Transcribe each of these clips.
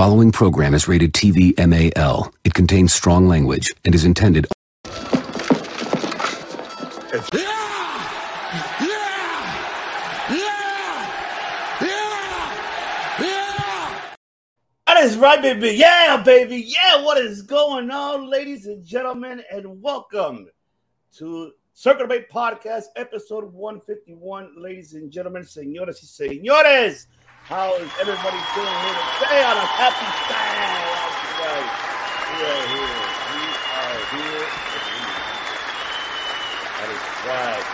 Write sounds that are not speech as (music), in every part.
following program is rated TV MAL. It contains strong language and is intended Yeah. Yeah. Yeah. Yeah. That is right, baby. Yeah, baby. Yeah, what is going on, ladies and gentlemen? And welcome to Circle Debate Podcast, episode 151. Ladies and gentlemen, señoras y señores, how is everybody doing here today on a happy Saturday? We are here. We are here. That is right.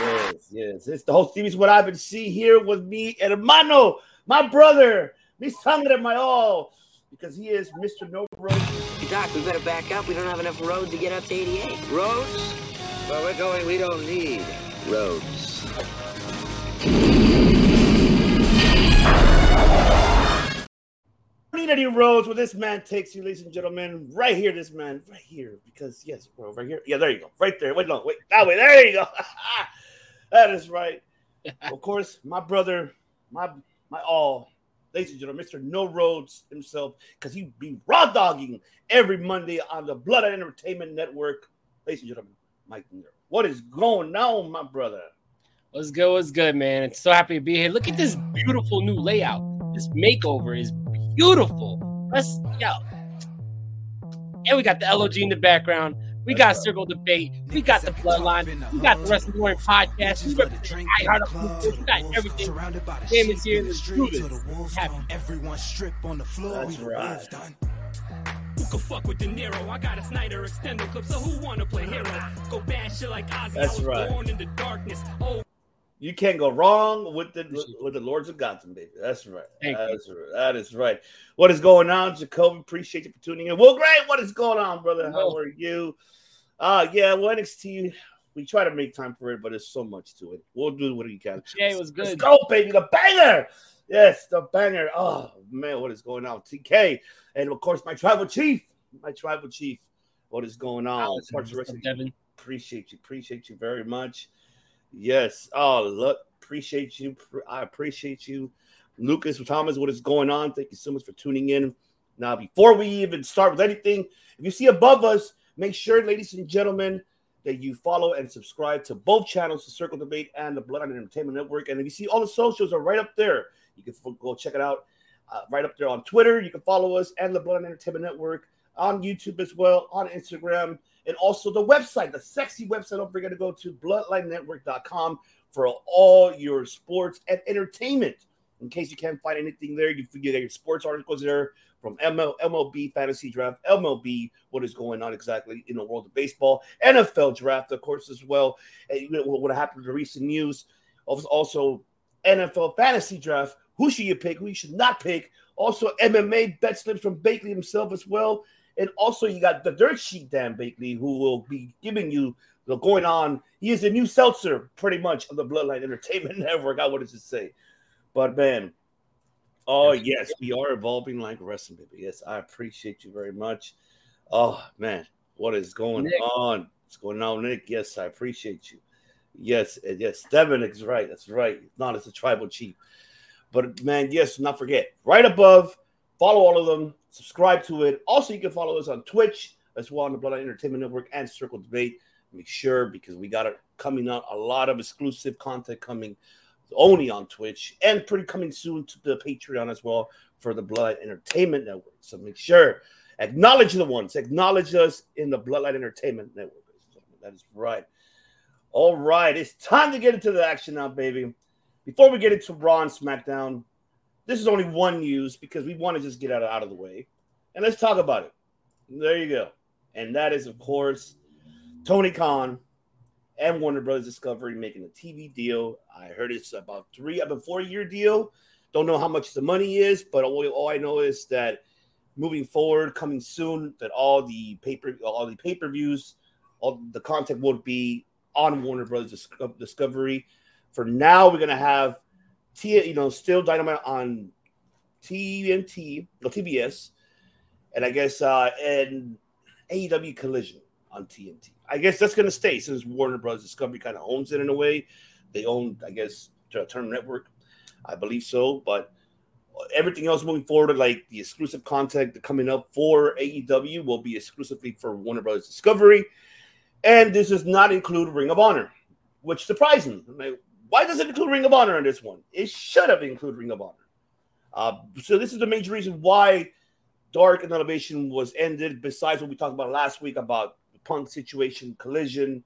Yes, yes. It's the whole Stevie is what I've been seeing here with me, hermano, my brother, mi sangre, my all, because he is Mr. No Road. Doc, we better back up. We don't have enough road to get up to 88. Roads? Where we're going, we don't need roads. Any roads where this man takes you, ladies and gentlemen. Right here, this man, right here, because yes, bro, right here. Yeah, there you go, right there. Wait, no, wait, that way. There you go. (laughs) that is right. (laughs) of course, my brother, my my all, ladies and gentlemen, Mister No Roads himself, because he be raw dogging every Monday on the Bloodline Entertainment Network. Ladies and gentlemen, Mike Nero. What is going on, my brother? What's good? What's good, man? It's so happy to be here. Look at this beautiful new layout. This makeover is beautiful. Let's yo. And we got the LOG in the background. We got Circle Debate. We got the Bloodline. We got the Wrestling Warrior podcast. We represent iHeart. We got everything. Damn is here. Let's do this. Happy. Everyone strip on the floor. That's we right. right. Who could fuck with De Niro? I got a Snyder extendo clip, so who wanna play hero? Go bad shit like Ozzy. That's I was right. born in the darkness. Oh, You can't go wrong with the with the Lords of Gotham, baby. That's right. Thank you. That's right. That is right. What is going on, Jacoby? Appreciate you for tuning in. Well, great. What is going on, brother? How are you? Uh yeah, well, NXT. We try to make time for it, but there's so much to it. We'll do what we can. Jay was Let's good. go, baby. The banger. Yes, the banger. Oh man, what is going on? TK. And of course, my tribal chief. My tribal chief. What is going on? Alex, Parts of Wrestling Devin. appreciate you appreciate you very much yes. Oh look appreciate you. I appreciate you. Lucas thomas what is going on? Thank you so much for tuning in. Now before we even start with anything if you see above us make sure ladies and gentlemen that you follow and subscribe to both channels the circle debate and the bloodline entertainment network. And if you see all the socials are right up there you can go check it out uh, right up there on twitter. You can follow us and the bloodline entertainment network on youtube as well on instagram and also the website, the sexy website. Don't forget to go to bloodlinenetwork.com for all your sports and entertainment. In case you can't find anything there, you can get your sports articles there from ML, MLB fantasy draft, MLB, what is going on exactly in the world of baseball, NFL draft, of course, as well. And what happened to the recent news. Also- Also, NFL fantasy draft. Who should you pick? Who you should not pick? Also, MMA bet slips from Bakley himself as well. And also, you got the dirt sheet Dan Bakley, who will be giving you the going on. He is the new Meltzer, pretty much, of the Bloodline Entertainment (laughs) Network. I wanted to say, but man, oh yes, we are evolving like wrestling, baby. Yes, I appreciate you very much. Oh man, what is going Nick. on? What's going on, Nick? Yes, I appreciate you. Yes, yes, Devin is right. That's right. Not as a tribal chief, but man, yes, not forget right above. Follow all of them. Subscribe to it. Also, you can follow us on Twitch as well on the Bloodline Entertainment Network and Circle Debate. Make sure because we got it coming out a lot of exclusive content coming only on Twitch, and pretty coming soon to the Patreon as well for the Blood Entertainment Network. So make sure acknowledge the ones, acknowledge us in the Bloodline Entertainment Network. That is right. All right, it's time to get into the action now, baby. Before we get into Raw and SmackDown, this is only one news because we want to just get out of, out of the way. And let's talk about it. There you go. And that is, of course, Tony Khan and Warner Brothers Discovery making a TV deal. I heard it's about three, about four year deal. Don't know how much the money is, but all, all I know is that moving forward, coming soon, that all the paper, all the pay per views, all the content will be on Warner Brothers Dis- Discovery. For now, we're gonna have T, you know, still Dynamite on TNT or TBS, and I guess uh and AEW Collision on TNT. I guess that's gonna stay since Warner Brothers Discovery kind of owns it in a way. They own, I guess, Turner Network. I believe so, but everything else moving forward, like the exclusive content coming up for AEW, will be exclusively for Warner Brothers Discovery. And this does not include Ring of Honor, which surprised me. Like, why does it include Ring of Honor in this one? It should have included Ring of Honor. Uh, so this is the major reason why Dark and Elevation was ended. Besides what we talked about last week about the Punk situation, Collision,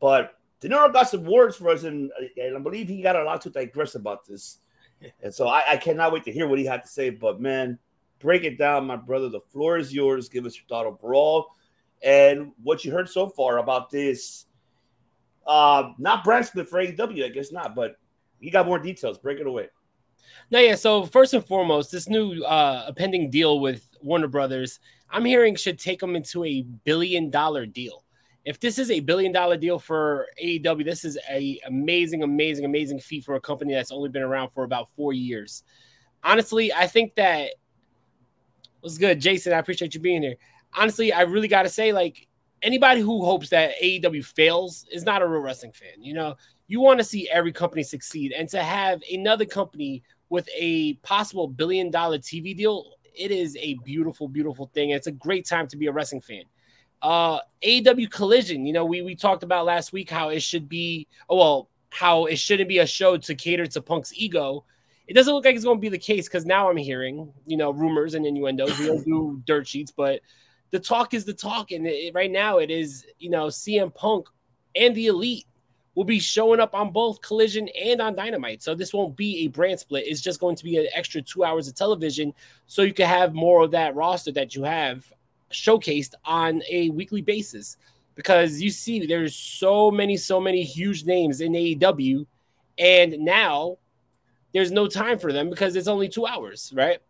but De Niro got some words for us, and, and I believe he got a lot to digress about this. (laughs) And so I, I cannot wait to hear what he had to say. But man, break it down, my brother. The floor is yours. Give us your thought overall and what you heard so far about this. Uh, not split for AEW, I guess not, but you got more details. Break it away. No, yeah. So first and foremost, this new uh pending deal with Warner Brothers, I'm hearing should take them into a billion dollar deal. If this is a billion dollar deal for AEW, this is a amazing, amazing, amazing feat for a company that's only been around for about four years. Honestly, I think that was good, Jason. I appreciate you being here. Honestly, I really got to say, like anybody who hopes that AEW fails is not a real wrestling fan. You know, you want to see every company succeed, and to have another company with a possible billion dollar TV deal, it is a beautiful, beautiful thing. It's a great time to be a wrestling fan. Uh, AEW Collision, you know, we we talked about last week how it should be, oh, well, how it shouldn't be a show to cater to Punk's ego. It doesn't look like it's going to be the case because now I'm hearing, you know, rumors and innuendos. We don't do dirt sheets, but the talk is the talk, and it, right now it is, you know, CM Punk and the Elite will be showing up on both Collision and on Dynamite. So this won't be a brand split. It's just going to be an extra two hours of television, so you can have more of that roster that you have showcased on a weekly basis. Because you see, there's so many, so many huge names in AEW, and now there's no time for them because it's only two hours, right?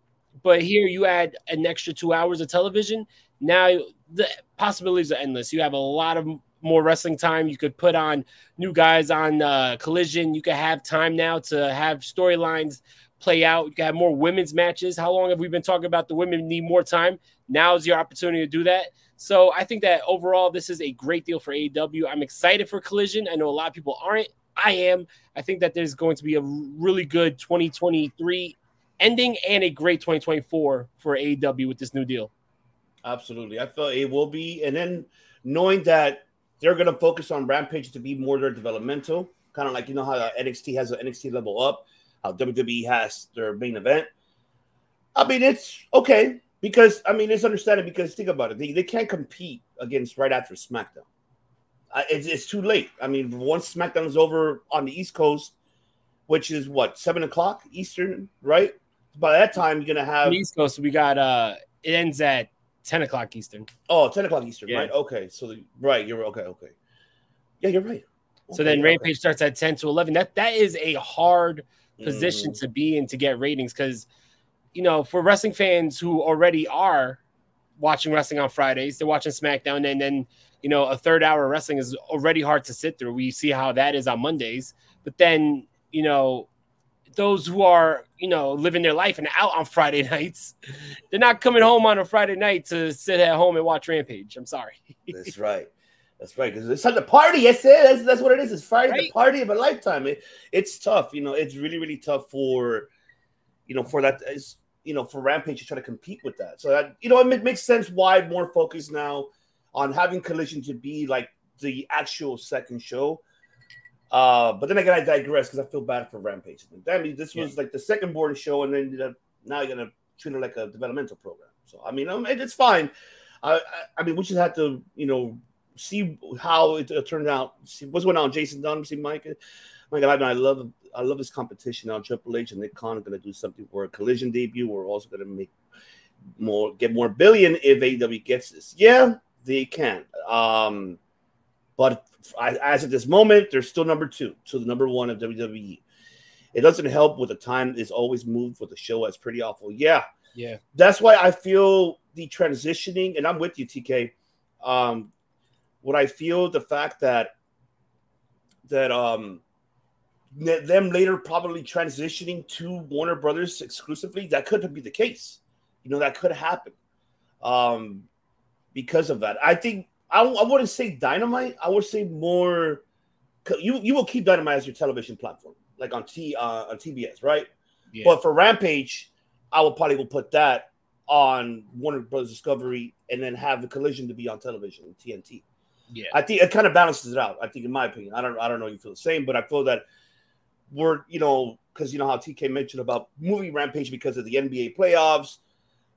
But here you add an extra two hours of television. Now the possibilities are endless. You have a lot of more wrestling time. You could put on new guys on uh, Collision. You could have time now to have storylines play out. You can have more women's matches. How long have we been talking about the women need more time? Now is your opportunity to do that. So I think that overall, this is a great deal for AEW. I'm excited for Collision. I know a lot of people aren't. I am. I think that there's going to be a really good 2023 ending and a great 2024 for AEW with this new deal. Absolutely. I feel it will be. And then knowing that they're going to focus on Rampage to be more their developmental, kind of like, you know, how NXT has an NXT level up, how WWE has their main event. I mean, it's okay because, I mean, it's understandable because think about it. They, they can't compete against right after SmackDown. It's, it's too late. I mean, once SmackDown is over on the East Coast, which is what, seven o'clock Eastern, right? By that time, you're going to have. On the East Coast, we got, uh, it ends at 10 o'clock Eastern. Oh, 10 o'clock Eastern, Yeah. right? Okay. So, the, right. You're okay. Okay. Yeah, you're right. So then Okay, Rampage starts at 10 to 11. That that is a hard position Mm. to be in to get ratings because you know, for wrestling fans who already are watching wrestling on Fridays, they're watching SmackDown, and then you know, a third hour of wrestling is already hard to sit through. We see how that is on Mondays, but then you know, those who are you know living their life and out on Friday (laughs) nights, they're not coming home on a Friday night to sit at home and watch Rampage. I'm sorry. (laughs) That's right. That's right. Because it's time to party. I said that's, that's what it is. It's Friday, the party of a lifetime. It, it's tough. You know, it's really, really tough for, you know, for that, is, you know, for Rampage to try to compete with that. So that, you know, it makes sense why more focus now on having Collision to be like the actual second show. Uh, but then again, I digress because I feel bad for Rampage. That means this was like the second board show, and then uh, now you're gonna treat it like a developmental program. So I mean, um, it's fine. I, I, I mean, we just have to, you know, see how it uh, turned out. See what's going on. Jason Dunn, see Mike. Mike, I, I love, I love this competition now. Triple H and Nick Khan are to do something for a Collision debut. We're also to make more, get more billion if AEW gets this. Yeah, they can. Um, but as of this moment, they're still number two to the number one of WWE. It doesn't help with the time is always moved with the show. That's pretty awful. Yeah, Yeah. that's why I feel the transitioning, and I'm with you, TK. Um, what I feel the fact that that um them later probably transitioning to Warner Brothers exclusively, that could be the case. You know, that could happen. Um, because of that, I think I, I wouldn't say Dynamite. I would say more. You you will keep Dynamite as your television platform, like on T uh, on TBS, right? Yeah. But for Rampage, I will probably will put that on Warner Brothers Discovery, and then have the Collision to be on television, TNT. yeah. I think it kind of balances it out. I think, in my opinion, I don't, I don't know if you feel the same, but I feel that we're, you know, because you know how TK mentioned about movie Rampage because of the NBA playoffs.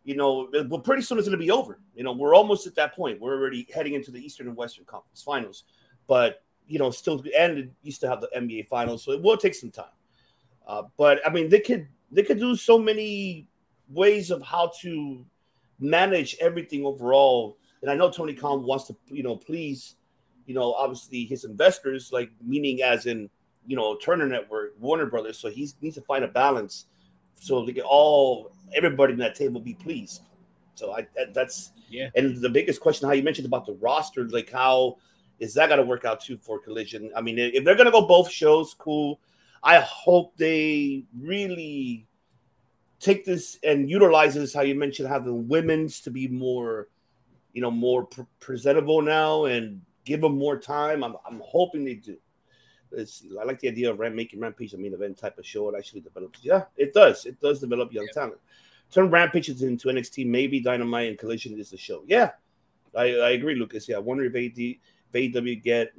You know, well, pretty soon it's going to be over. You know, we're almost at that point. We're already heading into the Eastern and Western Conference Finals, but you know, still, and you still have the NBA Finals, so it will take some time. Uh, but I mean, they could, they could do so many ways of how to manage everything overall and I know Tony Khan wants to, you know, please, you know, obviously his investors, like meaning as in, you know, Turner Network, Warner Brothers. So he needs to find a balance so they can all everybody in that table be pleased. So I that, that's Yeah. And the biggest question, how you mentioned about the roster, like how is that going to work out too for Collision? I mean, if they're going to go both shows, cool. I hope they really take this and utilize this. How you mentioned having women's to be more you know, more pre- presentable now and give them more time. I'm, I'm hoping they do. It's, I like the idea of Ram- making Rampage a main event type of show. It actually develops. Yeah, it does. It does develop young talent. Turn Rampage into NXT. Maybe Dynamite and Collision is the show. Yeah, I, I agree, Lucas. Yeah, I wonder if AD, if AW get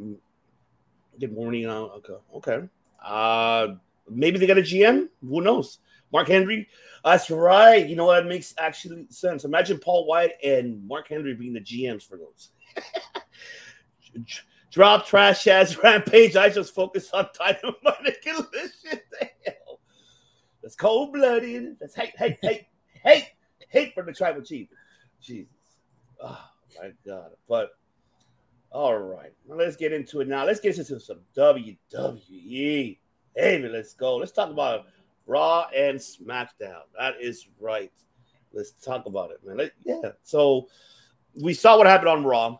get morning on. Okay, okay. Uh, maybe they got a GM. Who knows? Mark Henry. That's right. You know what? It makes actually sense. Imagine Paul White and Mark Henry being the GMs for those. (laughs) Drop trash as (laughs) rampage. I just focus on Dynamite and this Collision. Damn. That's cold blooded. That's hate, hate, hate, hate, hate for the tribal chief. Jesus. Oh my God. But all right. Now let's get into it now. Let's get into some WWE. Baby, let's go. Let's talk about Raw and SmackDown. That is right. Let's talk about it, man. Let- yeah. So we saw what happened on Raw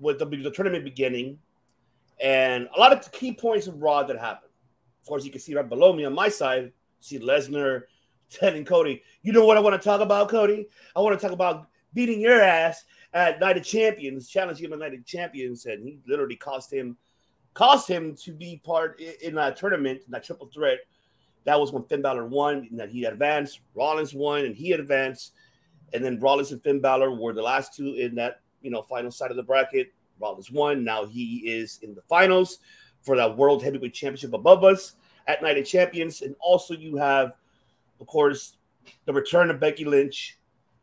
with the, the tournament beginning, and a lot of key points of Raw that happened. Of course, you can see right below me on my side, see Lesnar, Ted, and Cody. You know what I want to talk about, Cody? I want to talk about beating your ass at Night of Champions, challenging him at Night of Champions, and he literally cost him cost him to be part in that tournament, in that triple threat. That was when Finn Balor won, and that he advanced. Rollins won, and he advanced. And then Rollins and Finn Balor were the last two in that you know final side of the bracket. Rollins won. Now he is in the finals for that World Heavyweight Championship above us at Night of Champions. And also you have, of course, the return of Becky Lynch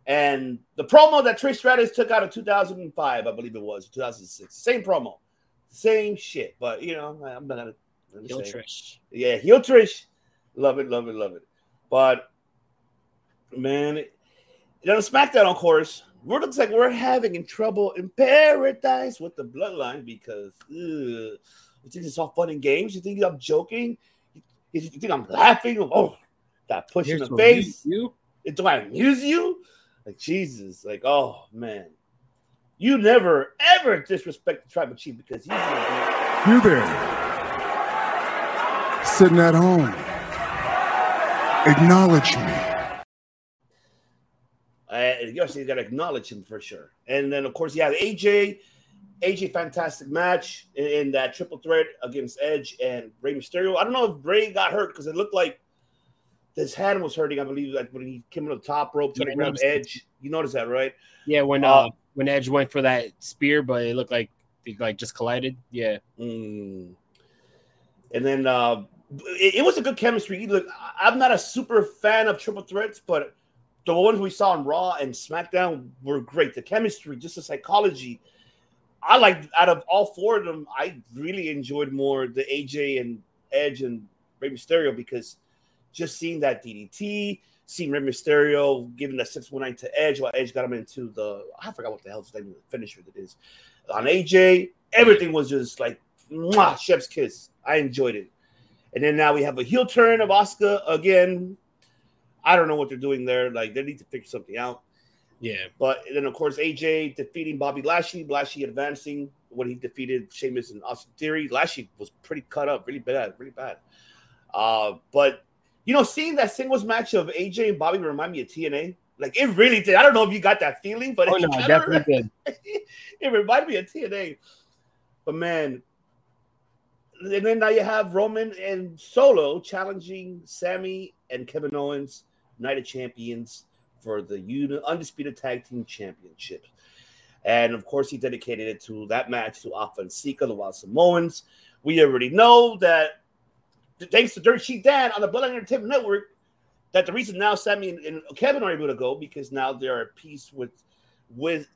and the promo that Trish Stratus took out of 2005, I believe it was 2006. Same promo, same shit. But you know, I'm not gonna. Heel. Trish. Yeah, heel Trish. Love it, love it, love it. But man, you know, SmackDown, of course, we're looks like we're having in trouble in paradise with the bloodline because ugh, you think it's all fun and games? You think I'm joking? You, you think I'm laughing? Oh, that push in the face. You, you Do I amuse you? Like Jesus, like oh man. You never ever disrespect the tribal chief because he's gonna You there, sitting at home. Acknowledge me. Uh, yes, you got to acknowledge him for sure. And then, of course, you have AJ. AJ, fantastic match in, in that triple threat against Edge and Rey Mysterio. I don't know if Rey got hurt because it looked like his hand was hurting. I believe like when he came on the top rope trying Yeah, to I grab noticed. Edge. You noticed that, right? yeah, when Uh, uh, when Edge went for that spear, but it looked like they like just collided. Yeah, Mm. And then uh, it, it was a good chemistry. Look, I'm not a super fan of triple threats, but the ones we saw on Raw and SmackDown were great. The chemistry, just the psychology. I like out of all four of them, I really enjoyed more the AJ and Edge and Rey Mysterio because just seeing that DDT, seeing Rey Mysterio giving that 619 to Edge while Edge got him into the I forgot what the hell's name of the finisher that is. On AJ, everything was just like mwah, chef's kiss. I enjoyed it. And then now we have a heel turn of Oscar again. I don't know what they're doing there. Like they need to figure something out. Yeah. But then, of course, AJ defeating Bobby Lashley. Lashley advancing when he defeated Sheamus and Austin Theory. Lashley was pretty cut up, really bad, really bad. Uh, but you know, seeing that singles match of AJ and Bobby remind me of TNA. Like it really did. I don't know if you got that feeling, but Oh it no, kinda definitely did. (laughs) it reminded me of TNA. But man, and then now you have Roman and Solo challenging Sami and Kevin Owens, Night of Champions, for the undisputed tag team championship. And of course, he dedicated it to that match to Afa and Sika, the Wild Samoans. We already know that thanks to Dirt Sheet Dan on the Bloodline Entertainment Network, that the reason now Sami and, and Kevin are able to go because now they're at peace with with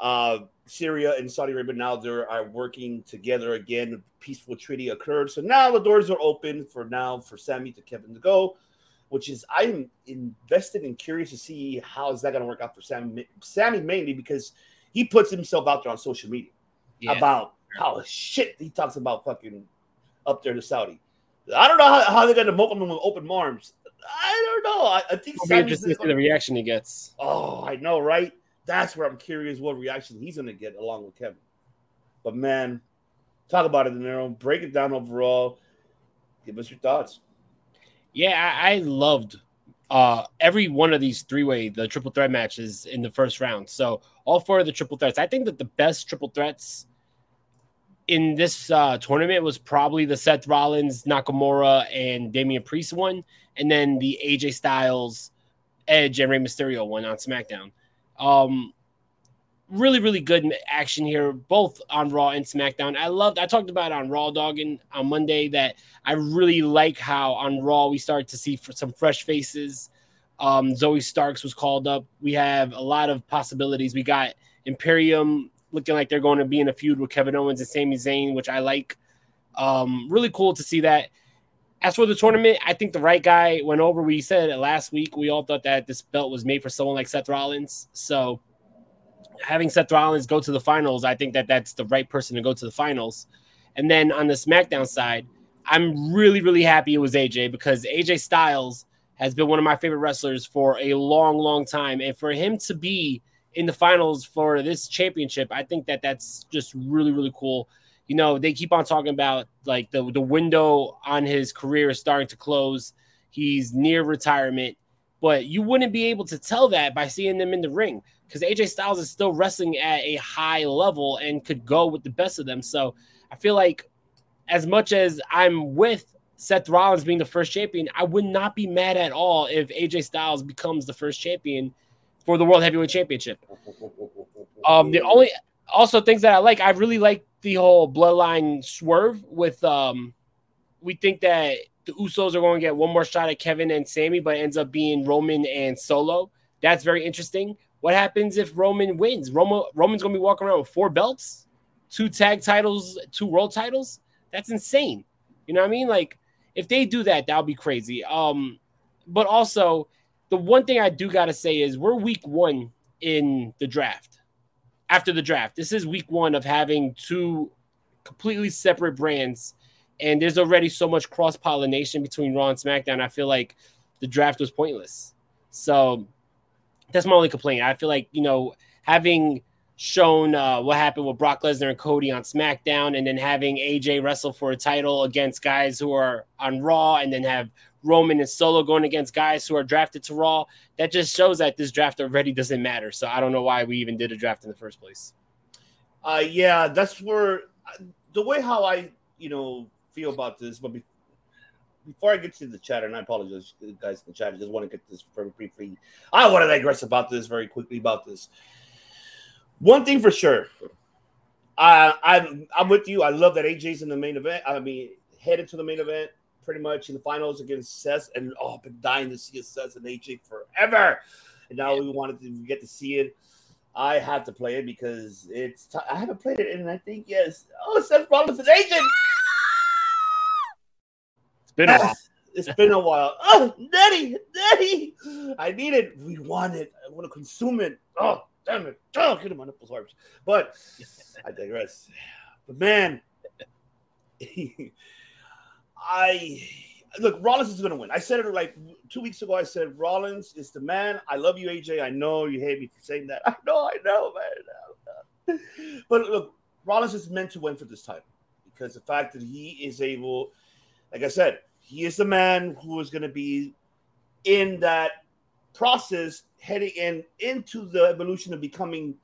uh, Syria and Saudi Arabia. Now they are working together again. A peaceful treaty occurred, so now the doors are open for now for Sami to Kevin to go, which is I'm invested and curious to see how is that going to work out for Sami. Sami mainly because he puts himself out there on social media Yeah. about how shit he talks about fucking up there to Saudi. I don't know how, how they're going to welcome him with open arms. I don't know. I, I think It'll be Sami's interesting see the reaction he gets. Oh, I know, right? That's where I'm curious what reaction he's going to get along with Kevin. But man, talk about it, De Niro. Break it down overall. Give us your thoughts. Yeah, I, I loved uh every one of these three-way the triple threat matches in the first round. So all four of the triple threats. I think that the best triple threats in this uh tournament was probably the Seth Rollins, Nakamura, and Damian Priest one, and then the AJ Styles, Edge, and Rey Mysterio one on SmackDown. Um really, really good action here, both on Raw and SmackDown. I loved I talked about on Raw Dogging on Monday that I really like how on Raw we start to see for some fresh faces. Um, Zoey Starks was called up. We have a lot of possibilities. We got Imperium looking like they're going to be in a feud with Kevin Owens and Sami Zayn, which I like. Um, really cool to see that. As for the tournament, I think the right guy went over. We said it last week. We all thought that this belt was made for someone like Seth Rollins. So having Seth Rollins go to the finals, I think that that's the right person to go to the finals. And then on the SmackDown side, I'm really, really happy it was AJ because AJ Styles has been one of my favorite wrestlers for a long, long time. And for him to be in the finals for this championship, I think that that's just really, really cool. You know, they keep on talking about like the, the window on his career is starting to close. He's near retirement, but you wouldn't be able to tell that by seeing them in the ring because AJ Styles is still wrestling at a high level and could go with the best of them. So I feel like as much as I'm with Seth Rollins being the first champion, I would not be mad at all if AJ Styles becomes the first champion for the World Heavyweight Championship. Um, the only also things that I like, I really like the whole bloodline swerve with um we think that the Usos are going to get one more shot at Kevin and Sami, but ends up being Roman and Solo. That's very interesting. What happens if Roman wins? Roman Roman's going to be walking around with four belts, two tag titles, two world titles. That's insane. You know what I mean? Like if they do that, that'll be crazy. Um, but also the one thing I do gotta say is we're week one in the draft. After the draft, this is week one of having two completely separate brands, and there's already so much cross pollination between Raw and SmackDown. I feel like the draft was pointless. So that's my only complaint. I feel like you know having shown uh, what happened with Brock Lesnar and Cody on SmackDown, and then having AJ wrestle for a title against guys who are on Raw, and then have Roman and Solo going against guys who are drafted to Raw. That just shows that this draft already doesn't matter. So I don't know why we even did a draft in the first place. Uh, yeah, that's where the way how I, you know, feel about this. But before I get to the chat, and I apologize, guys, in the chat, I just want to get this very briefly. I want to digress about this very quickly about this. One thing for sure, I, I'm I'm with you. I love that AJ's in the main event. I mean, headed to the main event pretty much in the finals against Seth. And oh, I've been dying to see Seth and AJ forever. And now we wanted to get to see it. I have to play it because it's. I haven't played it, and I think yes. Oh, Seth Rollins and AJ. It's been a while. (laughs) It's been a while. Oh, Daddy, Daddy, I need it. We want it. I want to consume it. Oh, damn it. Oh, get my nipples hard. But I digress. But man, (laughs) I look. Rollins is going to win. I said it like two weeks ago. I said Rollins is the man. I love you, AJ. I know you hate me for saying that. (laughs) I know. I know, man. I know. But look, Rollins is meant to win for this title because the fact that he is able, like I said, he is the man who is going to be in that process heading in into the evolution of becoming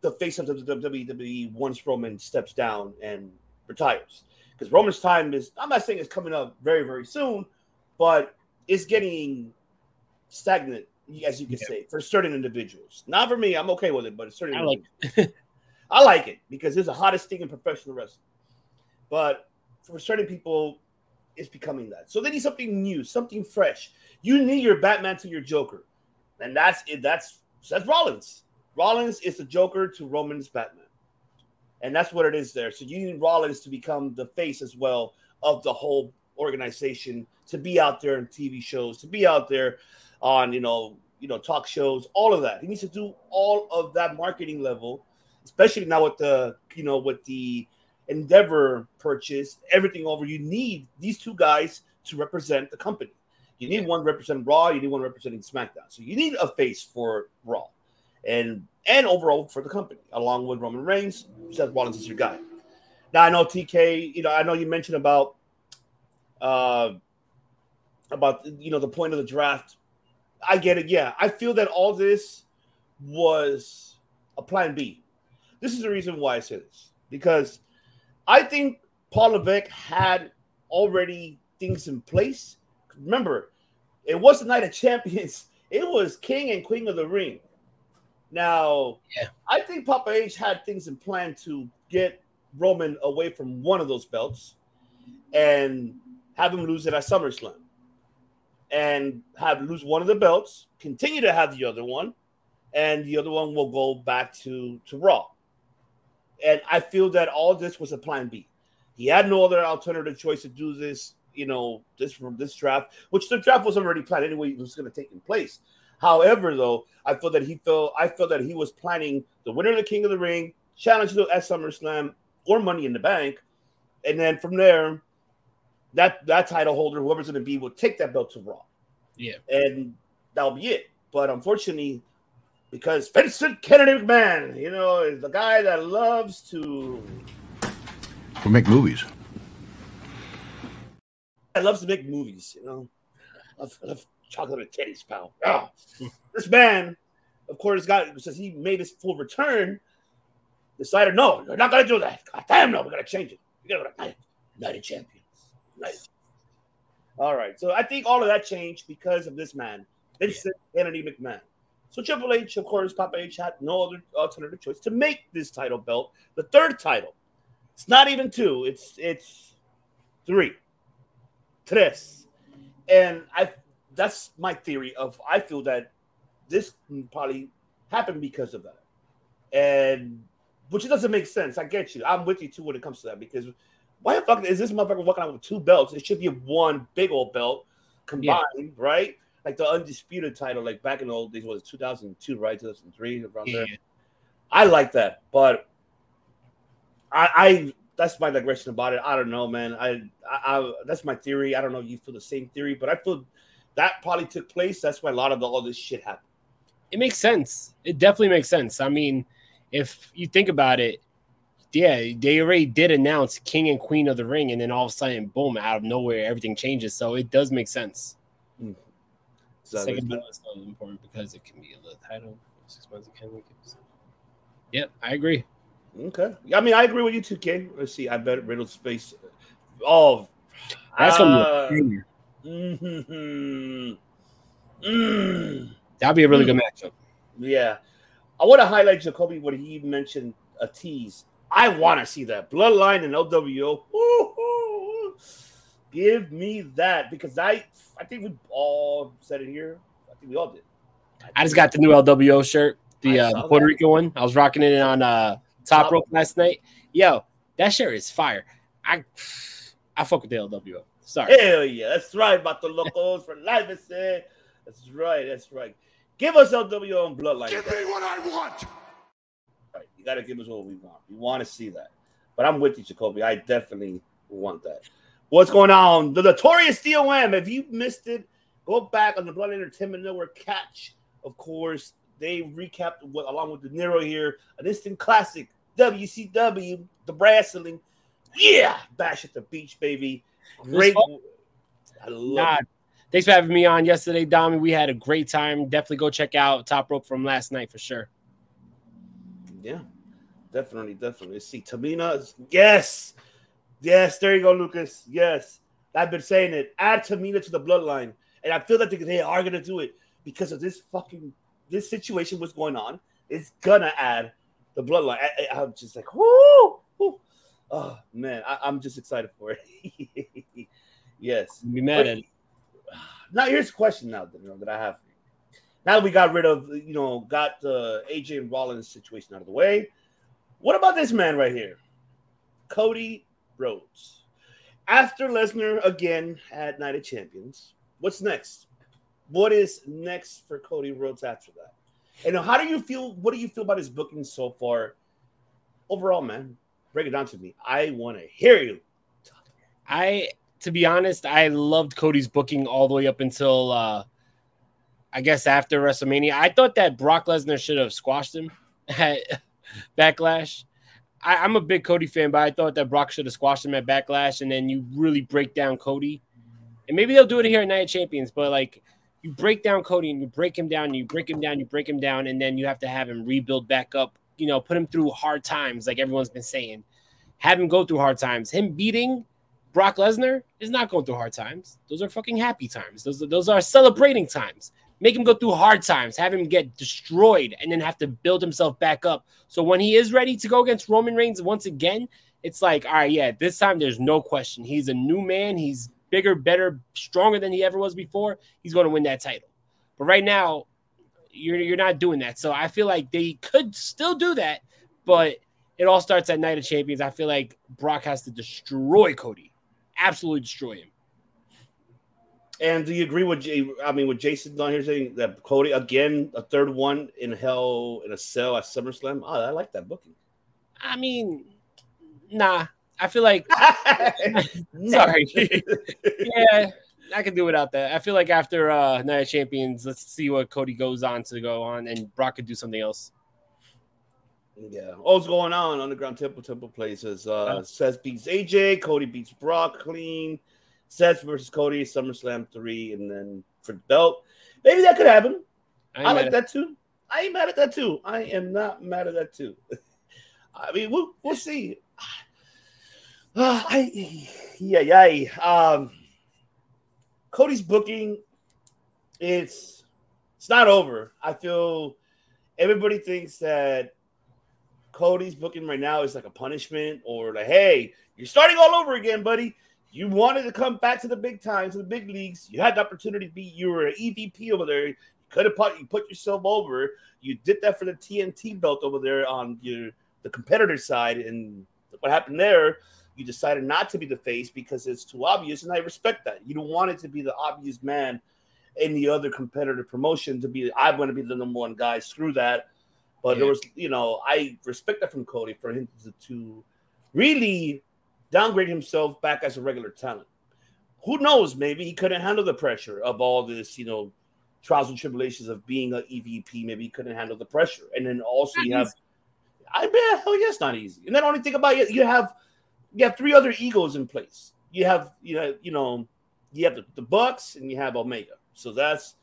the face of the WWE once Roman steps down and retires. Because Roman's time is, I'm not saying it's coming up very, very soon, but it's getting stagnant, as you can Yeah. say, for certain individuals. Not for me, I'm okay with it, but it's certain I like. (laughs) I like it because it's the hottest thing in professional wrestling. But for certain people, it's becoming that. So they need something new, something fresh. You need your Batman to your Joker. And that's it. That's that's Rollins. Rollins is the Joker to Roman's Batman. And that's what it is there. So you need Rollins to become the face as well of the whole organization, to be out there in TV shows, to be out there on, you know, you know, talk shows, all of that. He needs to do all of that marketing level, especially now with the, you know, with the Endeavor purchase, everything over. You need these two guys to represent the company. You need one representing Raw, you need one representing SmackDown. So you need a face for Raw and and overall for the company, along with Roman Reigns. Seth Rollins is your guy. Now I know TK, you know, I know you mentioned about uh about you know the point of the draft. I get it, yeah. I feel that all this was a plan B. This is the reason why I say this. Because I think Paul Levesque had already things in place. Remember, it was the night of champions. (laughs) It was King and Queen of the Ring. Now, Yeah. I think Papa H had things in plan to get Roman away from one of those belts and have him lose it at SummerSlam. And have lose one of the belts, continue to have the other one, and the other one will go back to, to Raw. And I feel that all this was a plan B. He had no other alternative choice to do this, you know, this from this draft, which the draft was already planned anyway, it was going to take in place. However, though, I feel that he felt I felt that he was planning the winner of the King of the Ring, challenge to at SummerSlam or Money in the Bank, and then from there, that that title holder, whoever's going to be, will take that belt to Raw, Yeah. and that'll be it. But unfortunately, because Vincent Kennedy McMahon, you know, is the guy that loves to We make movies. I loves to make movies, you know. I love, I love chocolate and titties, pal. Ah. this man, of course, got since he made his full return, decided no, you're not gonna do that. God damn no, we're gonna change it. We're gonna night, night of champions. Night. All right, so I think all of that changed because of this man, Vincent Kennedy McMahon. So Triple H, of course, Papa H had no other alternative choice to make this title belt the third title. It's not even two; it's it's three tres. And I that's my theory of I feel that this probably happened because of that. And which doesn't make sense. I get you. I'm with you too when it comes to that because why the fuck is this motherfucker walking out with two belts? It should be one big old belt combined, right? Like the undisputed title, like back in the old days, was 2002, right? 2003, around there. I like that, but I, I that's my digression about it. I don't know, man. I, I, I that's my theory. I don't know if you feel the same theory, but I feel that probably took place. That's why a lot of the, all this shit happened. It makes sense. It definitely makes sense. I mean, if you think about it, yeah, they already did announce King and Queen of the Ring, and then all of a sudden, boom, out of nowhere, everything changes. So it does make sense. Mm-hmm. So Second battle is so important because it can be a little title. Six months it can make it. Yep, I agree. okay. I mean, I agree with you too, King. Let's see. I bet Riddle's face. Oh, That's uh, gonna be a mhm. Mm. that'd be a really good matchup. Yeah. I want to highlight Jacoby what he mentioned a tease. I want to see that bloodline and LWO. Give me that because I I think we all said it here. I think we all did. I just got the new LWO shirt, the, uh, the Puerto that. Rican one. I was rocking it on uh, Top Top- Rope last night. Yo, that shirt is fire. I I fuck with the LWO. Sorry. Hell yeah, that's right. About the locals for life, I said. That's right. That's right. Give us LWO and Bloodline. Give me what I want. Right. You got to give us what we want. We want to see that. But I'm with you, Jacoby. I definitely want that. What's going on? The notorious DOM. If you missed it, go back on the Blood Entertainment Network catch. Of course, they recapped what, along with De Niro here, an instant classic. WCW, the wrestling. Yeah, bash at the beach, baby. Great. I love Nah, it. thanks for having me on yesterday, Dami. We had a great time. Definitely go check out Top Rope from last night for sure. Yeah, definitely, definitely. Let's see, Tamina. Yes, yes. There you go, Lucas. Yes, I've been saying it. Add Tamina to the bloodline, and I feel that they, are gonna do it because of this fucking this situation. What's going on? It's gonna add the bloodline. I, am just like, whoo, whoo. Oh man, I, I'm just excited for it. (laughs) yes. Be mad at it. Now here's a question now that, you know, that I have. Now that we got rid of, you know, got uh, the AJ and Rollins situation out of the way, what about this man right here? Cody Rhodes. After Lesnar again at Night of Champions, what's next? What is next for Cody Rhodes after that? And how do you feel? What do you feel about his booking so far? Overall, man, break it down to me. I want to hear you. I, to be honest, I loved Cody's booking all the way up until, uh, I guess, after WrestleMania. I thought that Brock Lesnar should have squashed him (laughs) at Backlash. I, I'm a big Cody fan, but I thought that Brock should have squashed him at Backlash, and then you really break down Cody. And maybe they'll do it here at Night of Champions, but like you break down Cody and you break him down, and you break him down, you break him down, and then you have to have him rebuild back up. You know, put him through hard times, like everyone's been saying. Have him go through hard times. Him beating Brock Lesnar is not going through hard times. Those are fucking happy times. Those, those are celebrating times. Make him go through hard times. Have him get destroyed and then have to build himself back up. So when he is ready to go against Roman Reigns once again, it's like, all right, yeah, this time there's no question. He's a new man. He's bigger, better, stronger than he ever was before. He's going to win that title. But right now, you're you're not doing that. So I feel like they could still do that, but it all starts at Night of Champions. I feel like Brock has to destroy Cody, absolutely destroy him. And do you agree with Jay? I mean, with Jason down here saying that Cody again, a third one in Hell in a Cell at SummerSlam? Oh, I like that booking. I mean, nah. I feel like (laughs) (laughs) sorry. (laughs) yeah, I can do without that. I feel like after uh Night of Champions, let's see what Cody goes on to go on, and Brock could do something else. Yeah. All's going on underground temple temple places. Uh Seth beats AJ, Cody beats Brock clean. Seth versus Cody, SummerSlam three, and then for the belt. Maybe that could happen. I I, like that too. I ain't mad at that too. I am not mad at that too. (laughs) I mean, we'll we'll see. Uh, (sighs) I yeah yeah. Um, Cody's booking, it's it's not over. I feel everybody thinks that Cody's booking right now is like a punishment or like, hey, you're starting all over again, buddy. You wanted to come back to the big times, to the big leagues. You had the opportunity to be, you were an EVP over there. You could have put, you put yourself over. You did that for the TNT belt over there on your the competitor side. And what happened there, you decided not to be the face because it's too obvious. And I respect that. You don't want it to be the obvious man in the other competitor promotion to be, I'm going to be the number one guy. Screw that. But there was, you know, I respect that from Cody for him to, to really downgrade himself back as a regular talent. Who knows? Maybe he couldn't handle the pressure of all this, you know, trials and tribulations of being an EVP. Maybe he couldn't handle the pressure. And then also you have, I bet, hell yeah, it's not easy. And then only think about it, you have, you have three other egos in place. You have, you know, you know, you have the, the Bucks and you have Omega. So that's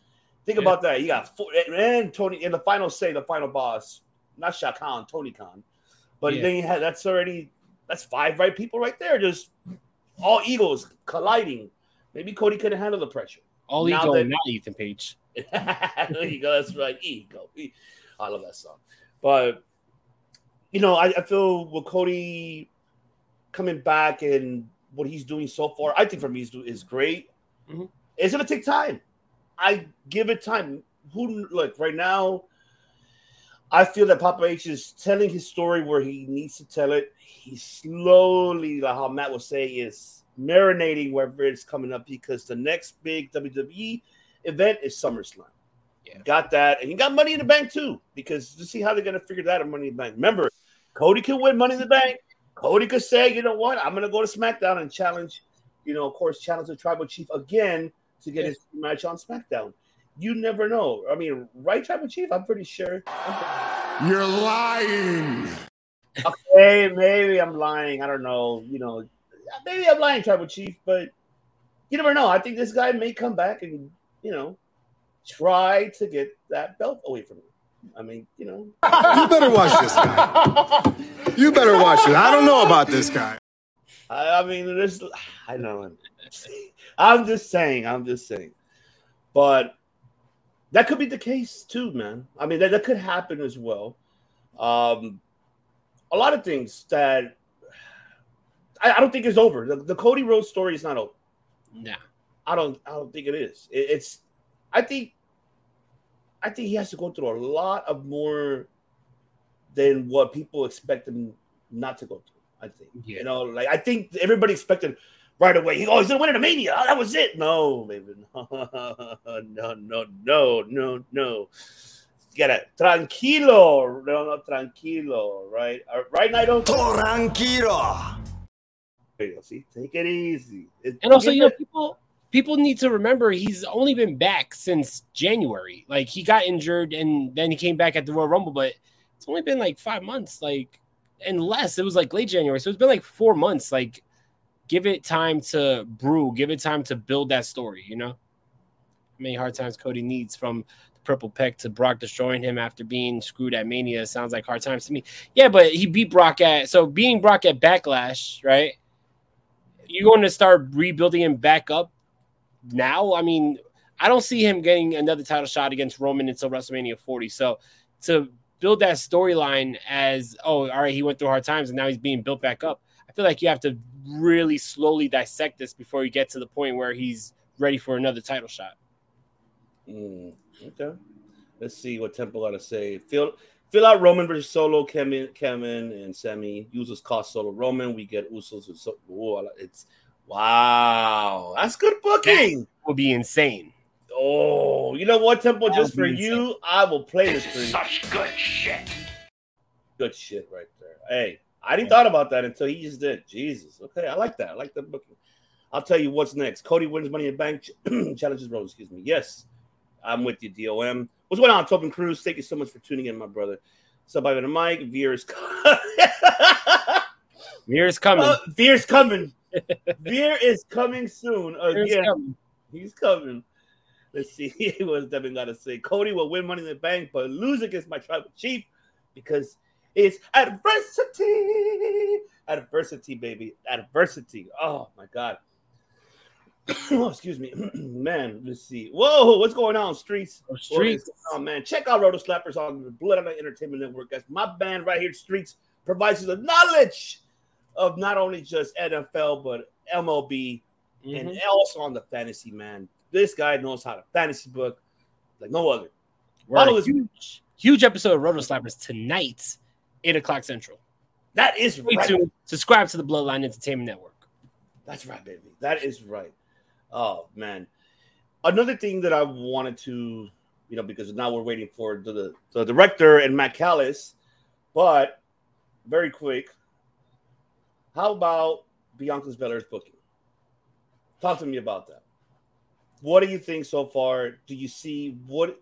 think Yeah. about that. You got four, and Tony in the final say, the final boss, not Shad Khan, Tony Khan. But Yeah. then you had that's already that's five right people right there, just all egos colliding. Maybe Cody couldn't handle the pressure. All Now ego, that- not Ethan Page. (laughs) there you go. That's right. Ego. I love that song. But you know, I, I feel with Cody coming back and what he's doing so far, I think for me is, great. Mhm. It's gonna take time. I give it time. Who look right now? I feel that Papa H is telling his story where he needs to tell it. He's slowly, like how Matt will say, is marinating wherever it's coming up because the next big WWE event is SummerSlam. Yeah. Got that, and you got Money in the Bank too. Because to see how they're gonna figure that out, Money in the Bank. Remember, Cody could win Money in the Bank. Cody could say, you know what, I'm gonna go to SmackDown and challenge, you know, of course, challenge the Tribal Chief again to get Yeah. his match on SmackDown. You never know. I mean, right, Tribal Chief? I'm pretty sure. You're lying. Okay, maybe I'm lying. I don't know. You know, maybe I'm lying, Tribal Chief, but you never know. I think this guy may come back and, you know, try to get that belt away from me. I mean, you know, You better watch this guy. You better watch it. I don't know about this guy. I, I mean, this. I don't know. I'm just saying. I'm just saying. But that could be the case too, man. I mean, that, that could happen as well. Um, a lot of things that (sighs) I, I don't think is over. The, the Cody Rhodes story is not over. Nah. I don't. I don't think it is. It, it's. I think. I think he has to go through a lot of more than what people expect him not to go through. I think. Yeah. You know, like I think everybody expected right away. He, oh, he's gonna win at a mania. Oh, that was it. No, baby. No, (laughs) no, no, no, no, no. You gotta tranquilo, no, no, tranquilo, right? Uh, right, Naito. Tranquilo. There you go. See, take it easy. It- And also, you know, people people need to remember he's only been back since January. Like he got injured and then he came back at the Royal Rumble, but it's only been like five months, like and less. It was like late January, so it's been like four months. Like, give it time to brew, give it time to build that story. You know, how many hard times Cody needs from the purple peck to Brock destroying him after being screwed at Mania sounds like hard times to me. Yeah, but he beat Brock at so beating Brock at Backlash, right? you're going to start rebuilding him back up now. I mean, I don't see him getting another title shot against Roman until WrestleMania 40. So to build that storyline as, oh, all right, he went through hard times and now he's being built back up. I feel like you have to really slowly dissect this before you get to the point where he's ready for another title shot. Mm, okay. Let's see what Temple got to say. Fill fill out Roman versus Solo, Kevin, Kevin, and Sami. Usos cost Solo Roman. We get Usos. With so- Whoa, it's wow. That's good booking. Will be insane. Oh, you know what, Temple? That Just for be you, I will play this for you. Such good shit. Good shit right there. Hey, I didn't thought about that until he just did. Jesus. Okay, I like that. I like the booking. I'll tell you what's next. Cody wins Money in Bank, (clears throat) challenges Rose. Excuse me. Yes, I'm with you, DOM. What's going on, Tobin Cruz? Thank you so much for tuning in, my brother. Somebody on the mic. Veer's Mirror's coming. uh, Veer's coming. Veer is coming soon again. coming. He's coming. Let's see (laughs) what Devin got to say. Cody will win Money in the Bank, but lose against my tribal chief because it's adversity. Adversity, baby. Adversity. Oh my god. (clears throat) oh, excuse me, (clears throat) man. Let's see. Whoa, what's going on, streets? Oh, Streets. Oh man? Check out Roto Slappers on the Blood Entertainment Network. That's my band right here. Streets provides you the knowledge of not only just NFL but MLB and Mhm. also on the fantasy man. This guy knows how to fantasy book like no other. Follow huge, huge episode of Roto Slappers tonight, 8 o'clock Central. That is Stay right. tuned. Subscribe to the Bloodline Entertainment Network. That's right, baby. That is right. Oh man. Another thing that I wanted to, you know, because now we're waiting for the the, the director and Matt Callis, but very quick. How about Bianca's Belair's booking? Talk to me about that. What do you think so far? Do you see what?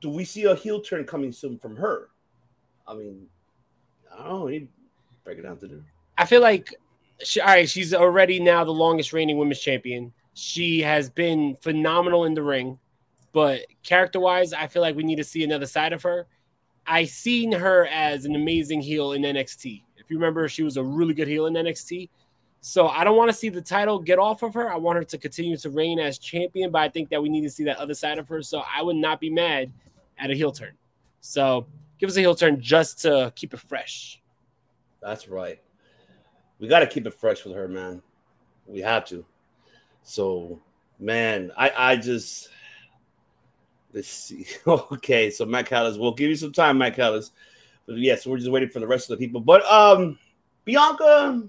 Do we see a heel turn coming soon from her? I mean, Know. You break it down to the. I feel like she, all right, she's already now the longest reigning women's champion. She has been phenomenal in the ring, but character wise, I feel like we need to see another side of her. I seen her as an amazing heel in NXT. If you remember, she was a really good heel in NXT. So I don't want to see the title get off of her. I want her to continue to reign as champion, but I think that we need to see that other side of her. So I would not be mad at a heel turn. So give us a heel turn just to keep it fresh. That's right. We got to keep it fresh with her, man. We have to. So, man, I I just let's see. (laughs) okay, so Matt Callis, we'll give you some time, Matt Callis. But yes, we're just waiting for the rest of the people. But um, Bianca,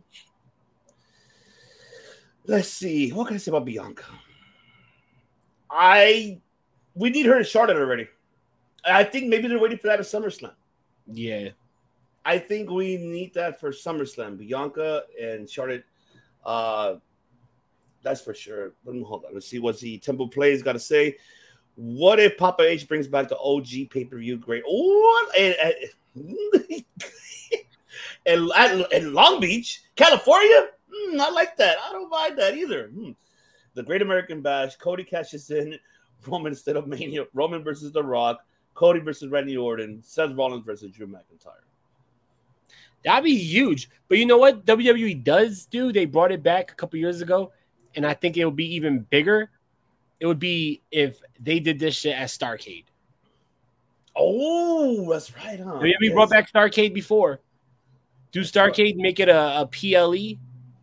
let's see. What can I say about Bianca? I we need her in Charlotte already. I think maybe they're waiting for that at SummerSlam. Yeah. I think we need that for SummerSlam. Bianca and Charlotte. Uh, that's for sure. Let me hold on. Let's see what the Temple Plays got to say. What if Papa H brings back the OG pay per view? Great. What? And, (laughs) and, and, and Long Beach, California. Hmm, I like that. I don't mind that either. Hmm. The Great American Bash. Cody cashes in. (laughs) Roman instead of Mania. Roman versus The Rock. Cody versus Randy Orton. Seth Rollins versus Drew McIntyre. That'd be huge. But you know what WWE does do? They brought it back a couple years ago, and I think it would be even bigger. It would be if they did this shit as Starcade. Oh, that's right, huh? WWE yes. brought back Starcade before. Do Starcade, make it a, a PLE,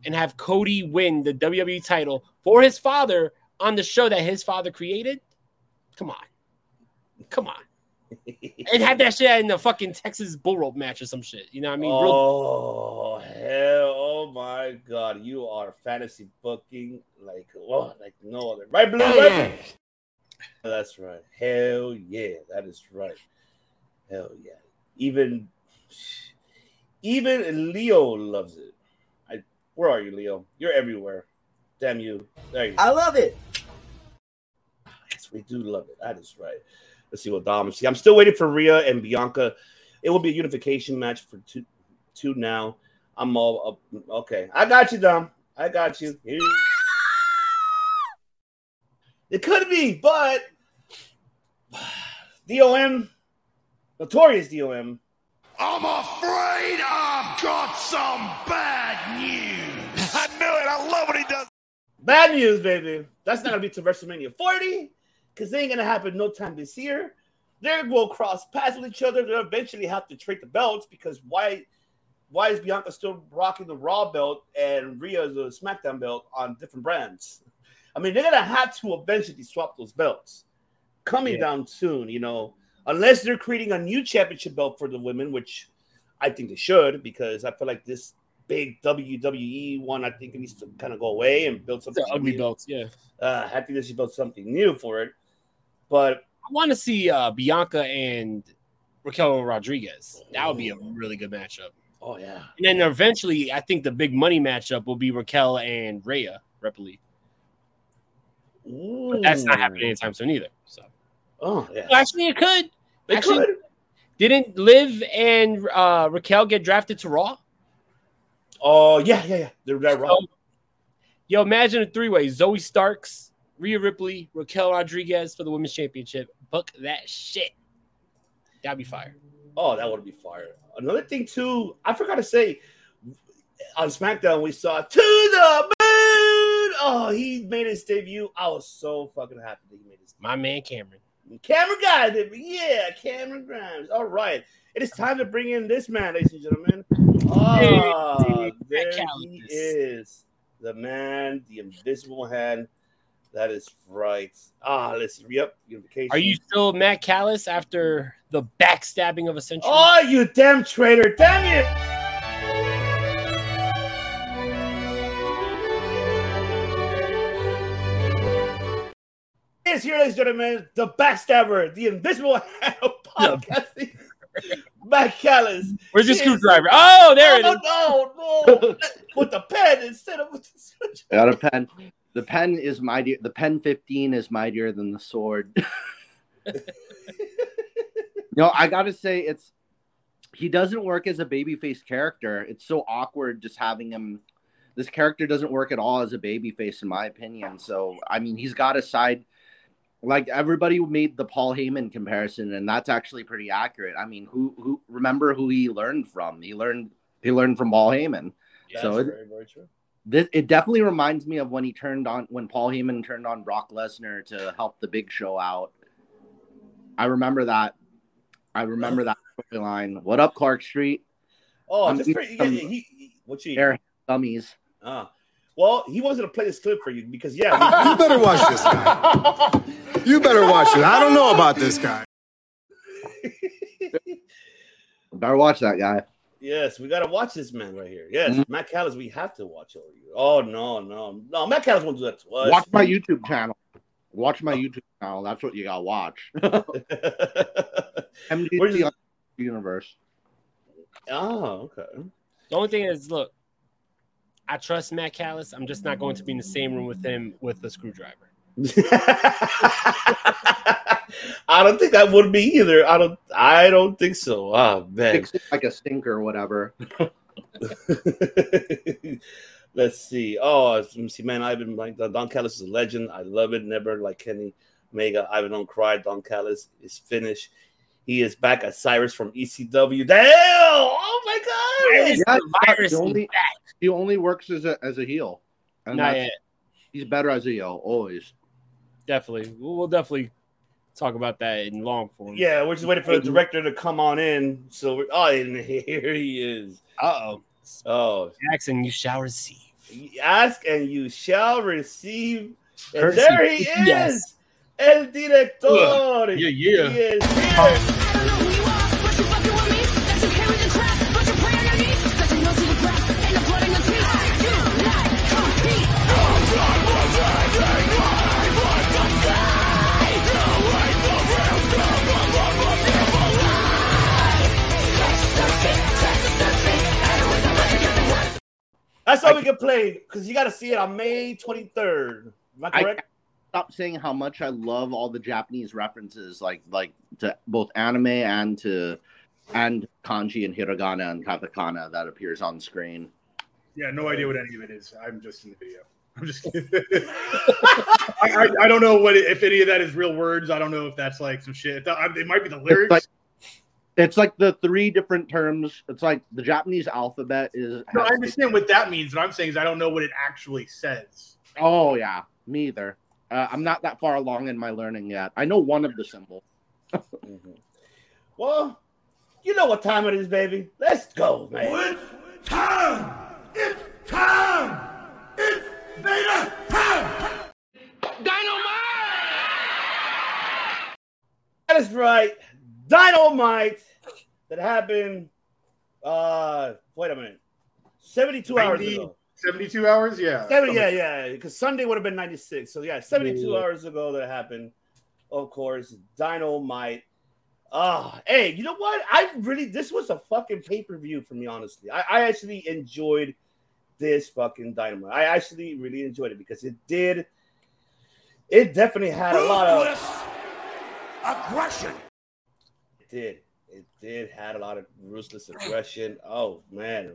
and have Cody win the WWE title for his father on the show that his father created. Come on. Come on. And had that shit in the fucking Texas bull rope match or some shit. You know what I mean? Oh hell! Oh my god! You are fantasy booking like oh, like no other. Right, blue. Oh, right? That's right. Hell yeah, that is right. Hell yeah. Even even Leo loves it. I where are you, Leo? You're everywhere. Damn you. There you. I love it. Yes, we do love it. That is right. Let's see what Dom see. I'm still waiting for Rhea and Bianca. It will be a unification match for two, two now. I'm all up. Okay, I got you, Dom. I got you. It could be, but (sighs) DOM, notorious DOM. I'm afraid I've got some bad news. (laughs) I knew it. I love what he does. Bad news, baby. That's not gonna be to WrestleMania 40 because they ain't gonna happen no time this year. They're gonna cross paths with each other. They'll eventually have to trade the belts because why? Why is Bianca still rocking the Raw belt and Rhea the SmackDown belt on different brands? I mean, they're gonna have to eventually swap those belts. Coming yeah. down soon, you know, unless they're creating a new championship belt for the women, which I think they should, because I feel like this big WWE one, I think it needs to kind of go away and build something. ugly belts, yeah. Uh, I think they should build something new for it. But I want to see uh, Bianca and Raquel Rodriguez. That would be a really good matchup. Oh yeah. And then eventually, I think the big money matchup will be Raquel and Rhea Ripley. But that's not happening anytime soon either. So. Oh yeah. Well, actually, it could. It actually, could. Didn't Liv and uh, Raquel get drafted to Raw? Oh yeah, yeah, yeah. They're, they're Raw. Yo, imagine a three way: Zoey Starks, Rhea Ripley, Raquel Rodriguez for the women's championship. Book that shit. That'd be fire. Oh, that would be fire. Another thing too, I forgot to say on SmackDown we saw to the moon. Oh, he made his debut. I was so fucking happy that he made his. Debut. My man Cameron. Cameron Grimes, yeah, Cameron Grimes. All right, it is time to bring in this man, ladies and gentlemen. Oh, there he is, the man, the invisible hand that is right. Ah, let's yep. Unification. Are you still Matt Callis after the backstabbing of a century? Oh, you damn traitor! Damn you! Is here, ladies and gentlemen, the backstabber, the invisible hand of (laughs) podcasting. Matt Callis. Where's your screwdriver? Oh, there it is. No, no, (laughs) no. with the pen instead of with the switch. Got a pen the pen is mightier. The pen 15 is mightier than the sword. (laughs) no, I gotta say, it's he doesn't work as a babyface character. It's so awkward just having him. This character doesn't work at all as a babyface, in my opinion. So, I mean, he's got a side. Like everybody made the Paul Heyman comparison, and that's actually pretty accurate. I mean, who who remember who he learned from? He learned he learned from Paul Heyman. That's so it, very, very true this it definitely reminds me of when he turned on when Paul Heyman turned on Brock Lesnar to help the Big Show out. I remember that. I remember that line. What up, Clark Street? Oh, I'm just for, he, he, what you air dummies. Ah, Well, he wasn't to play this clip for you because yeah, You better watch this guy. You better watch it. I don't know about this guy. Better watch that guy. Yes, we gotta watch this man right here. Yes, Mhm. Matt Callis, we have to watch over you. Oh no, no, no, Matt Callis won't do that to us. Watch my YouTube channel. Watch my YouTube channel. That's what you gotta watch. (laughs) MDT Where's on universe. oh, okay. The only thing is, look, I trust Matt Callis. I'm just not going to be in the same room with him with the screwdriver. I don't think that would be either. I don't. I don't think so. Oh man. Fix it like a stinker or whatever. (laughs) Let's see. Oh, let me see, man. Ivan like Don Callis is a legend. I love it. Never like Kenny Omega. Ivan don't cry. Don Callis is finished. He is back at Cyrus from ECW. Damn! Oh my god! Virus, Yeah, the virus he only, back. he only works as a as a heel. And Not that's- yet. he's better as a heel, always. Definitely. We'll, we'll definitely talk about that in long form. Yeah, we're just waiting for the director to come on in. So we're oh, (laughs) and here he is. Uh oh. Oh, Jackson, you shall receive. ask and you shall receive. And there he is, Yes. el director. Yeah, yeah. He is here. That's all we can play because you got to see it on May 23rd. Am I I correct? stop saying how much I love all the Japanese references, like like to both anime and to and kanji and hiragana and katakana that appears on screen. Yeah, no idea what any of it is. I'm just in the video. I'm just. (laughs) I, I, I don't know what if any of that is real words. I don't know if that's like some shit. That- It might be the lyrics. like- It's like the three different terms. It's like the Japanese alphabet is. no, I understand what that means. What I'm saying is I don't know what it actually says. Oh yeah, me either. Uh, I'm not that far along in my learning yet. I know one of the symbols. Mhm. (laughs) Well, you know what time it is, baby. Let's go, man. It's time! It's time! It's Vader time! That is right. Dynamite that happened. Uh, wait a minute. 72 hours 90 ago. 72 hours? Yeah. 70, yeah, yeah. Because Sunday would have been 96. So, yeah, 72 Yeah. hours ago that happened. Of course, Dynamite. Ah, hey, you know what? I really, this was a fucking pay per view for me, honestly. I, I actually enjoyed this fucking Dynamite. I actually really enjoyed it because it did, it definitely had a lot of. Aggression. It did. It did had a lot of ruthless aggression. Oh man,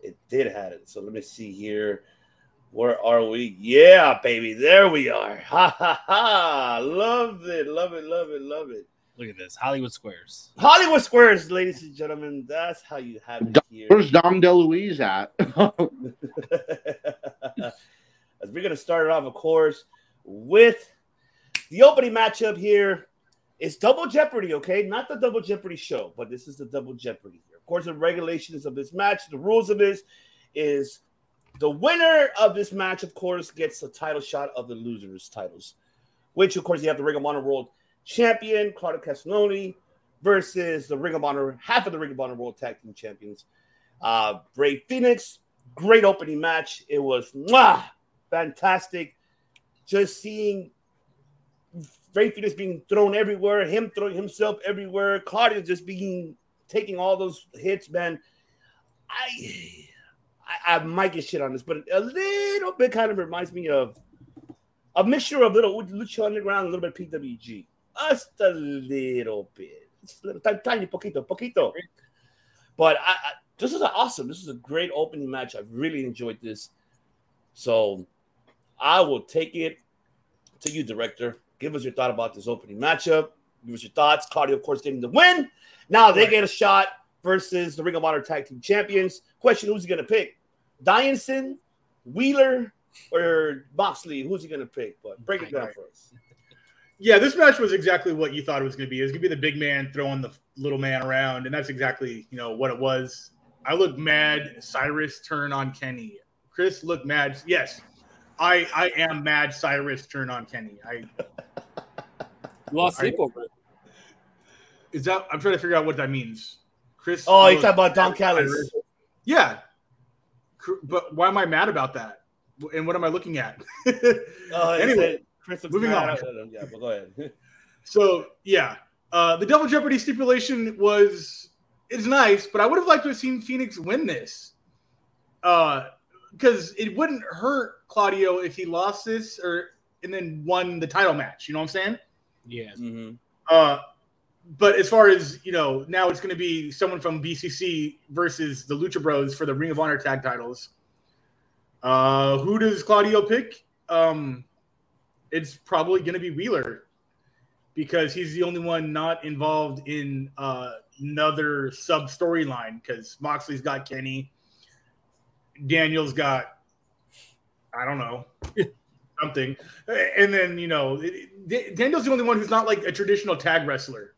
it did had it. So let me see here. Where are we? Yeah, baby, there we are. Ha ha ha! Love it, love it, love it, love it. Look at this. Hollywood Squares. Hollywood Squares, ladies and gentlemen. That's how you have it here. Where's Dom DeLuise at? (laughs) (laughs) As we're gonna start it off, of course, with the opening matchup here. It's double jeopardy, okay? Not the double jeopardy show, but this is the double jeopardy here. Of course, the regulations of this match, the rules of this is the winner of this match, of course, gets the title shot of the losers' titles, which, of course, you have the Ring of Honor World Champion, Claudio Castagnoli, versus the Ring of Honor, half of the Ring of Honor World Tag Team Champions, uh, Rey Fenix. Great opening match. It was mwah, fantastic. Just seeing Rey is being thrown everywhere, him throwing himself everywhere, Claudio just being taking all those hits, man. I, I I might get shit on this, but a little bit kind of reminds me of a mixture of little Lucha Underground, a little bit of PWG, just a little bit, just a little tiny, tiny poquito, poquito. But I, I, this is awesome. This is a great opening match. I really enjoyed this. So I will take it to you, director. Give us your thought about this opening matchup. Give us your thoughts. Cardi, of course, getting the win. Now they get a shot versus the Ring of Honor Tag Team Champions. Question: Who's he going to pick? Danielson, Wheeler, or Moxley? Who's he going to pick? But break it down for us. Yeah, this match was exactly what you thought it was going to be. It was going to be the big man throwing the little man around, and that's exactly you know what it was. I look mad. Cyrus turn on Kenny Chris looked mad. Yes, I I am mad. Cyrus turned on Kenny. I (laughs) Lost I- sleep over it. is that. I'm trying to figure out what that means. Chris. Oh, you looked talking about Don Callis? Yeah, but why am I mad about that? And what am I looking at? (laughs) Oh, anyway, Chris moving mad. on. Yeah, but go ahead. (laughs) So yeah, uh, the double jeopardy stipulation was is nice, but I would have liked to have seen Fenix win this, because it wouldn't hurt Claudio if he lost this or and then won the title match. You know what I'm saying? Yeah. Mm-hmm. Uh, but as far as you know, now it's going to be someone from BCC versus the Lucha Bros for the Ring of Honor tag titles. Uh, who does Claudio pick? Um, it's probably going to be Wheeler because he's the only one not involved in uh, another sub storyline. Because Moxley's got Kenny, Daniel's got I don't know (laughs) something, and then you know it- Da- Daniel's the only one who's not like a traditional tag wrestler.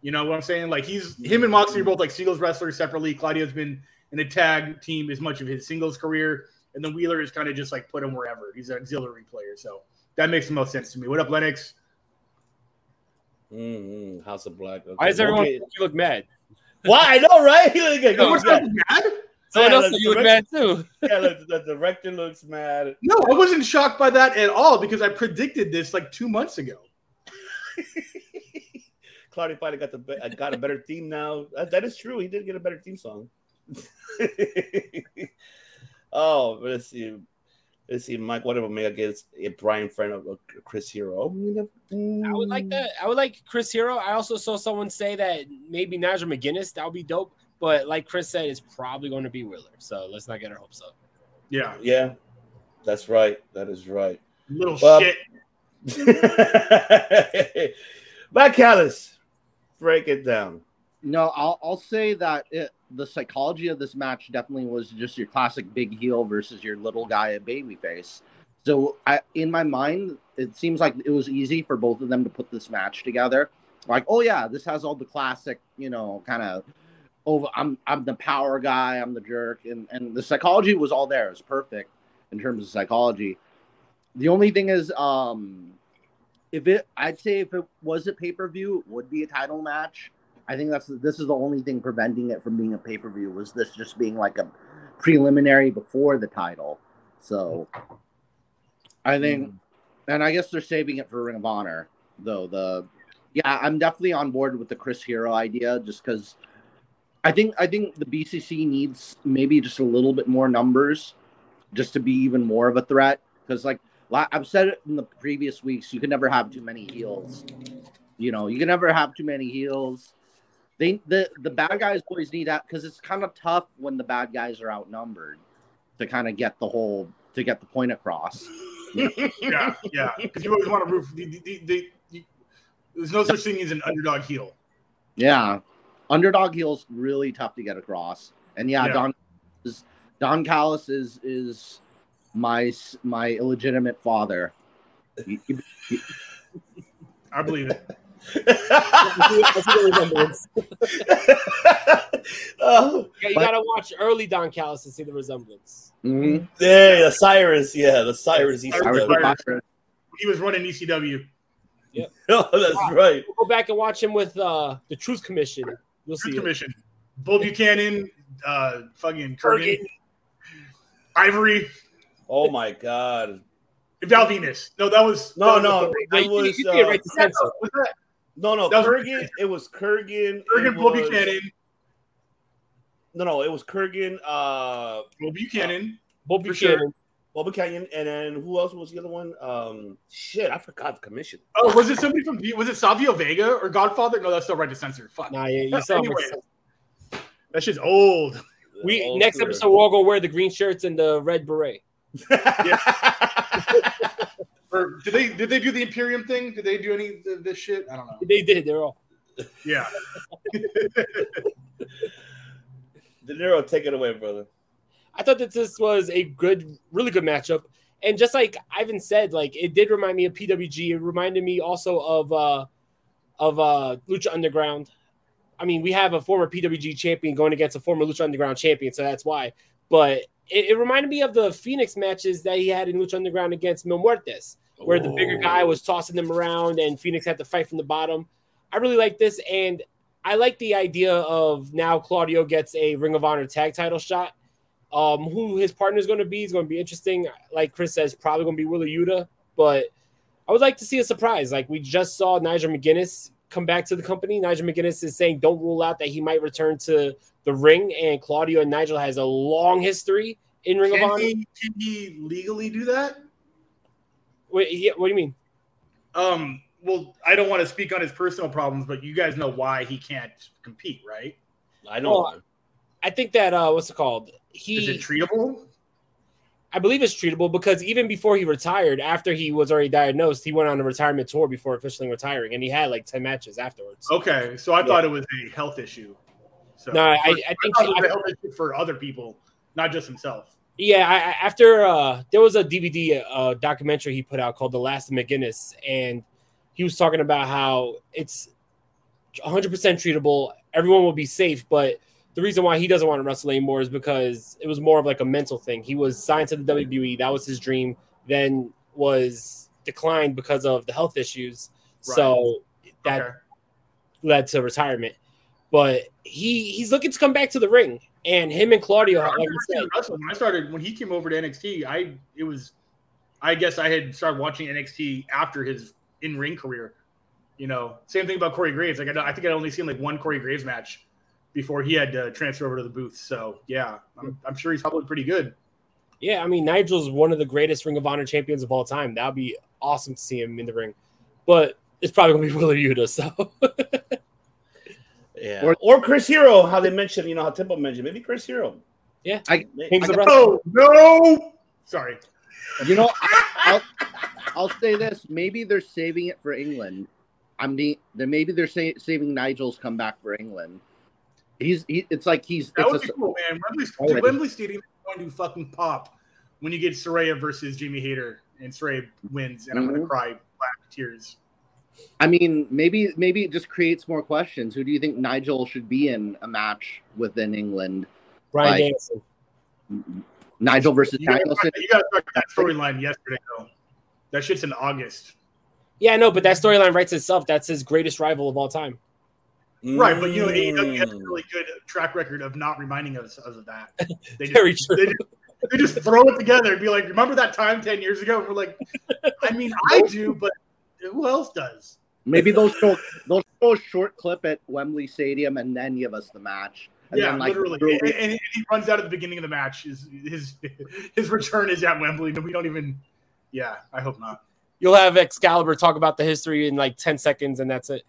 You know what I'm saying? Like he's him and Moxley are both like singles wrestlers separately. Claudio's been in a tag team as much of his singles career, and then Wheeler is kind of just like put him wherever. He's an auxiliary player, so that makes the most sense to me. What up, Lennox? Mm-hmm. House of Black. Okay. Why does everyone Okay. you look mad? Why? I know, right? (laughs) He look, No, what's yeah. that mad? Someone Yeah, else the said you look direct- mad too. (laughs) yeah, the, the director looks mad. No, I wasn't shocked by that at all because I predicted this like two months ago. (laughs) Claudio finally got the uh, got a better theme now. That, that is true. He did get a better theme song. (laughs) oh, let's see. Let's see, Mike. What if Omega gets a Brian friend of of Chris Hero? I would like that. I would like Chris Hero. I also saw someone say that maybe Nigel McGuinness. That would be dope. But like Chris said, it's probably going to be Wheeler. So let's not get our hopes up. Yeah, Yeah, that's right. That is right. little Well, shit. (laughs) Matt Callis, break it down. No, I'll I'll say that it, the psychology of this match definitely was just your classic big heel versus your little guy at babyface. So I, in my mind, it seems like it was easy for both of them to put this match together. Like, oh yeah, this has all the classic, you know, kind of over. I'm I'm the power guy. I'm the jerk, and and the psychology was all there. It was perfect in terms of psychology. The only thing is, um, if it, I'd say if it was a pay per view, it would be a title match. I think that's this is the only thing preventing it from being a pay per view. Was this just being like a preliminary before the title? So I think, and I guess they're saving it for Ring of Honor, though. The yeah, I'm definitely on board with the Chris Hero idea, just because I think I think the BCC needs maybe just a little bit more numbers, just to be even more of a threat. Because like I've said it in the previous weeks, you can never have too many heels. You know, you can never have too many heels. They the the bad guys always need that because it's kind of tough when the bad guys are outnumbered to kind of get the whole to get the point across. (laughs) yeah, yeah. Because you always want to root. For the, the, the, the, there's no such thing as an underdog heel. Yeah, underdog heels really tough to get across. And yeah, Yeah. Don is Don Callis is is my my illegitimate father. He- he- I believe it. oh, Yeah, you gotta watch early Don Callis to see the resemblance. Mhm. yeah, the Cyrus. Yeah, the Cyrus. He I I was Cyrus. He was running ECW. (laughs) oh, that's right. Go back and watch him with uh, the Truth Commission. You'll see Truth it. Commission. Bull Buchanan, uh, fucking Kurgan, Kurgan. Ivory, Oh my God. Val Venis. No, that was No, that no, was was you see it uh, right to was that no, no. That was- Kurgan. It was Kurgan. Kurgan, it Bull was- Buchanan, No, no, it was Kurgan. Uh, Bull Buchanan. Bob For sure. Buchanan. Bobby Canyon, and then who else was the other one? Um, shit, I forgot the commission. Oh, was it somebody from? Was it Savio Vega or Godfather? No, that's still right to censor. Fuck. Nah, yeah, you saw. Anyway. That shit's old. We Old next school. episode we're all gonna wear the green shirts and the red beret. (laughs) Or did they did they do the Imperium thing? Did they do any of this shit? I don't know. They did. They're all. Yeah. (laughs) De Niro, take it away, brother. I thought that this was a good, really good matchup. And just like Ivan said, like it did remind me of PWG. It reminded me also of uh of uh Lucha Underground. I mean, we have a former PWG champion going against a former Lucha Underground champion, so that's why. But it, it reminded me of the Fenix matches that he had in Lucha Underground against Mil Muertes, where the bigger guy was tossing them around and Fenix had to fight from the bottom. I really like this, and I like the idea of now Claudio gets a Ring of Honor tag title shot. Um, who his partner is going to be is going to be interesting. Like Chris says, probably going to be Wheeler Yuta, but I would like to see a surprise. Like we just saw Nigel McGuinness come back to the company. Nigel McGuinness is saying don't rule out that he might return to the ring, and Claudio and Nigel has a long history in Ring Can of Honor. he, can he legally do that? Wait, yeah, what do you mean? Um, well, I don't want to speak on his personal problems, but you guys know why he can't compete, right? I know. Well, I think that uh, what's it called? He Is it treatable? I believe it's treatable because even before he retired, after he was already diagnosed, he went on a retirement tour before officially retiring, and he had like ten matches afterwards. Okay, so I thought it was a health issue. So No, I- I think it was he- a health issue for other people, not just himself. Yeah, I, I- after uh, there was a DVD uh, documentary he put out called "The Last of McGuinness," and he was talking about how it's 100 percent treatable. Everyone will be safe, but the reason why he doesn't want to wrestle anymore is because it was more of like a mental thing. He was signed to the WWE, that was his dream. Then was declined because of the health issues. So that led to retirement. But he he's looking to come back to the ring, and him and Claudio, I've like I said. When I started, when he came over to NXT, I it was, I guess I had started watching NXT after his in ring career. You know, same thing about Corey Graves. Like I, I think I'd only seen like one Corey Graves match before he had to transfer over to the booth. So yeah, I'm, I'm sure he's probably pretty good. Yeah, I mean Nigel's one of the greatest Ring of Honor champions of all time. That would be awesome to see him in the ring, but it's probably gonna be (laughs) Wheeler Yuta. So (laughs) Yeah. Or, Chris Hero, how they mentioned, you know, how Temple mentioned. Maybe Chris Hero. Yeah. I, Kings I of got- Oh no! Sorry. You know, I, (laughs) I'll, I'll say this. Maybe they're saving it for England. I mean, the, then maybe they're say, saving Nigel's comeback for England. He's he, it's like he's That it's would a- be cool, man. Wembley, Already. Wembley Stadium is going to fucking pop when you get Saraya versus Jamie Hayter and Saraya wins, and I'm Mhm. gonna cry black tears. I mean, maybe maybe it just creates more questions. Who do you think Nigel should be in a match within England? Brian Like, Danielson. Nigel versus You gotta, Danielson. you gotta start that storyline yesterday, though. That shit's in August. Yeah, I know, but that storyline writes itself. That's his greatest rival of all time. Right, but you know, AEW has a Mm. really good track record of not reminding us of that. They just, Very true. They just, they just throw it together and be like, "Remember that time ten years ago?" And we're like, "I mean, I do, but who else does?" Maybe they'll show they'll show a short clip at Wembley Stadium and then give us the match. And yeah, then, like, literally. throw- And, and he runs out at the beginning of the match. His his his return is at Wembley, and we don't even. Yeah, I hope not. You'll have Excalibur talk about the history in like 10 seconds, and that's it.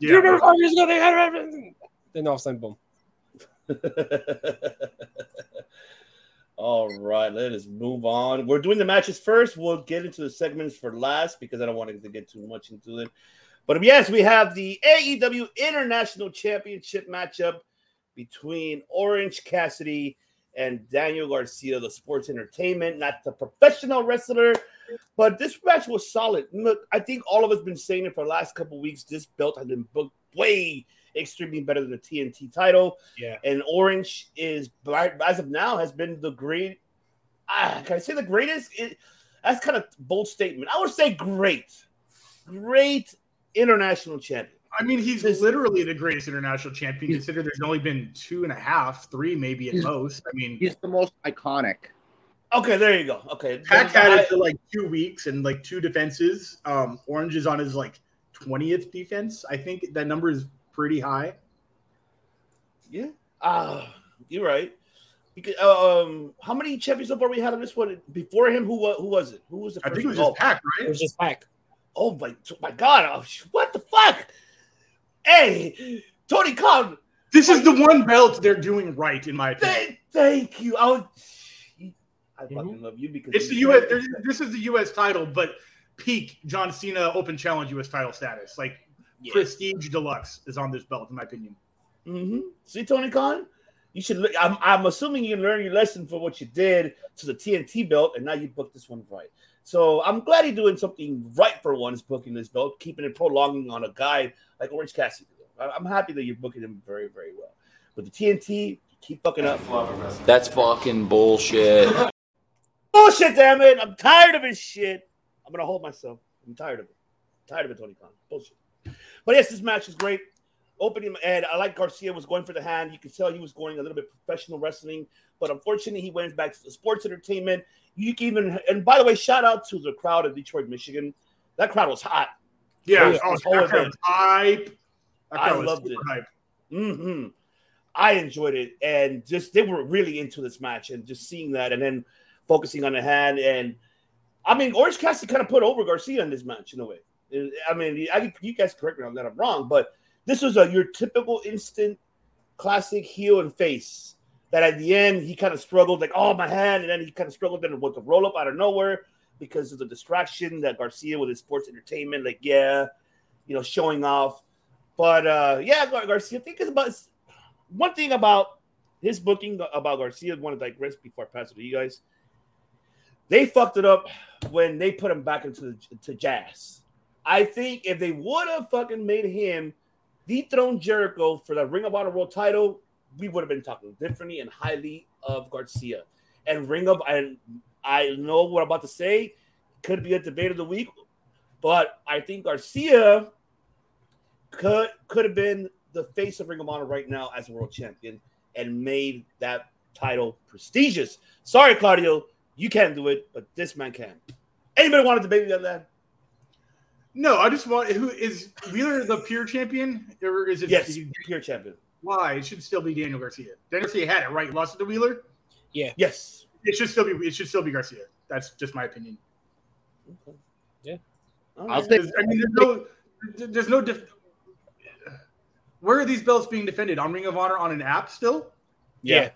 Do Yeah, you remember five years ago they had everything? Then all of a sudden, boom. (laughs) All right, let us move on. We're doing the matches first. We'll get into the segments for last because I don't want to get too much into it. But yes, we have the AEW International Championship matchup between Orange Cassidy and Daniel Garcia, the sports entertainment, not the professional wrestler. But this match was solid. Look, I think all of us been saying it for the last couple weeks. This belt has been booked way extremely better than the TNT title. Yeah. And Orange is, as of now, has been the great. Ah, can I say the greatest? It, that's kind of bold statement. I would say great, great international champion. I mean, he's literally the greatest international champion. Consider there's only been two and a half, three maybe at most. I mean, He's the most iconic. Okay, there you go. Okay, Pac had I- it for like two weeks and like two defenses. Um, Orange is on his like twentieth defense. I think that number is pretty high. Yeah. Ah, you're right. Because um, how many champions so far we had on this one? Before him, who was who was it? Who was the I first? think it was one? just Pac, It right? was just Pac. Oh my, my God! Oh, what the fuck? Hey, Tony Khan. This is the one belt they're doing right, in my opinion. Thank, thank you. I, was, I fucking love you because It's the U.S. This is the U.S. title, but peak John Cena Open Challenge U.S. title status. Like prestige deluxe is on this belt, in my opinion. Mm-hmm. See, Tony Khan, you should. Look, I'm, I'm assuming you learned your lesson for what you did to the TNT belt, and now you booked this one right. So I'm glad you're doing something right for once, booking this belt, keeping it prolonging on a guy like Orange Cassidy. I'm happy that you're booking him very, very well. But the TNT, Keep fucking up. That's fucking bullshit. (laughs) Bullshit, damn it. I'm tired of his shit. I'm gonna hold myself. I'm tired of it. tired of it, Tony Khan. Bullshit. But yes, this match is great. Opening and I like Garcia was going for the hand. You could tell he was going a little bit professional wrestling, but unfortunately he went back to the sports entertainment. You can even and by the way, shout out to the crowd of Detroit, Michigan. That crowd was hot. Yeah, oh, whole that crowd hype. That I crowd was loved it. hype. hmm I enjoyed it, and just they were really into this match, and just seeing that, and then focusing on the hand, and I mean, Orange Cassidy kind of put over Garcia in this match in a way. I mean, I you guys correct me on that I'm wrong, but this was a your typical instant classic heel and face. That at the end he kind of struggled, like oh my hand, and then he kind of struggled then with the roll up out of nowhere because of the distraction that Garcia with his sports entertainment, like yeah, you know, showing off. But uh yeah, Gar- Garcia, I think about one thing about his booking about Garcia. I want to digress before I pass it to you guys. They fucked it up when they put him back into to JAS. I think if they would have fucking made him dethrone Jericho for the Ring of Honor World Title, we would have been talking differently and highly of Garcia. And Ring of and I know what I'm about to say could be a debate of the week, but I think Garcia could could have been the face of Ring of Honor right now as a world champion and made that title prestigious. Sorry, Claudio, you can't do it, but this man can. Anybody want to debate me on that? No, I just want who is Wheeler the pure champion or is it Yes, pure champion. Why? It should still be Daniel Garcia. Daniel Garcia had it right. He lost it to Wheeler. Yeah. Yes. It should still be. It should still be Garcia. That's just my opinion. Okay. Yeah. I'll say- I mean, there's no. There's no. Def- Where are these belts being defended on Ring of Honor on an app still? Yeah.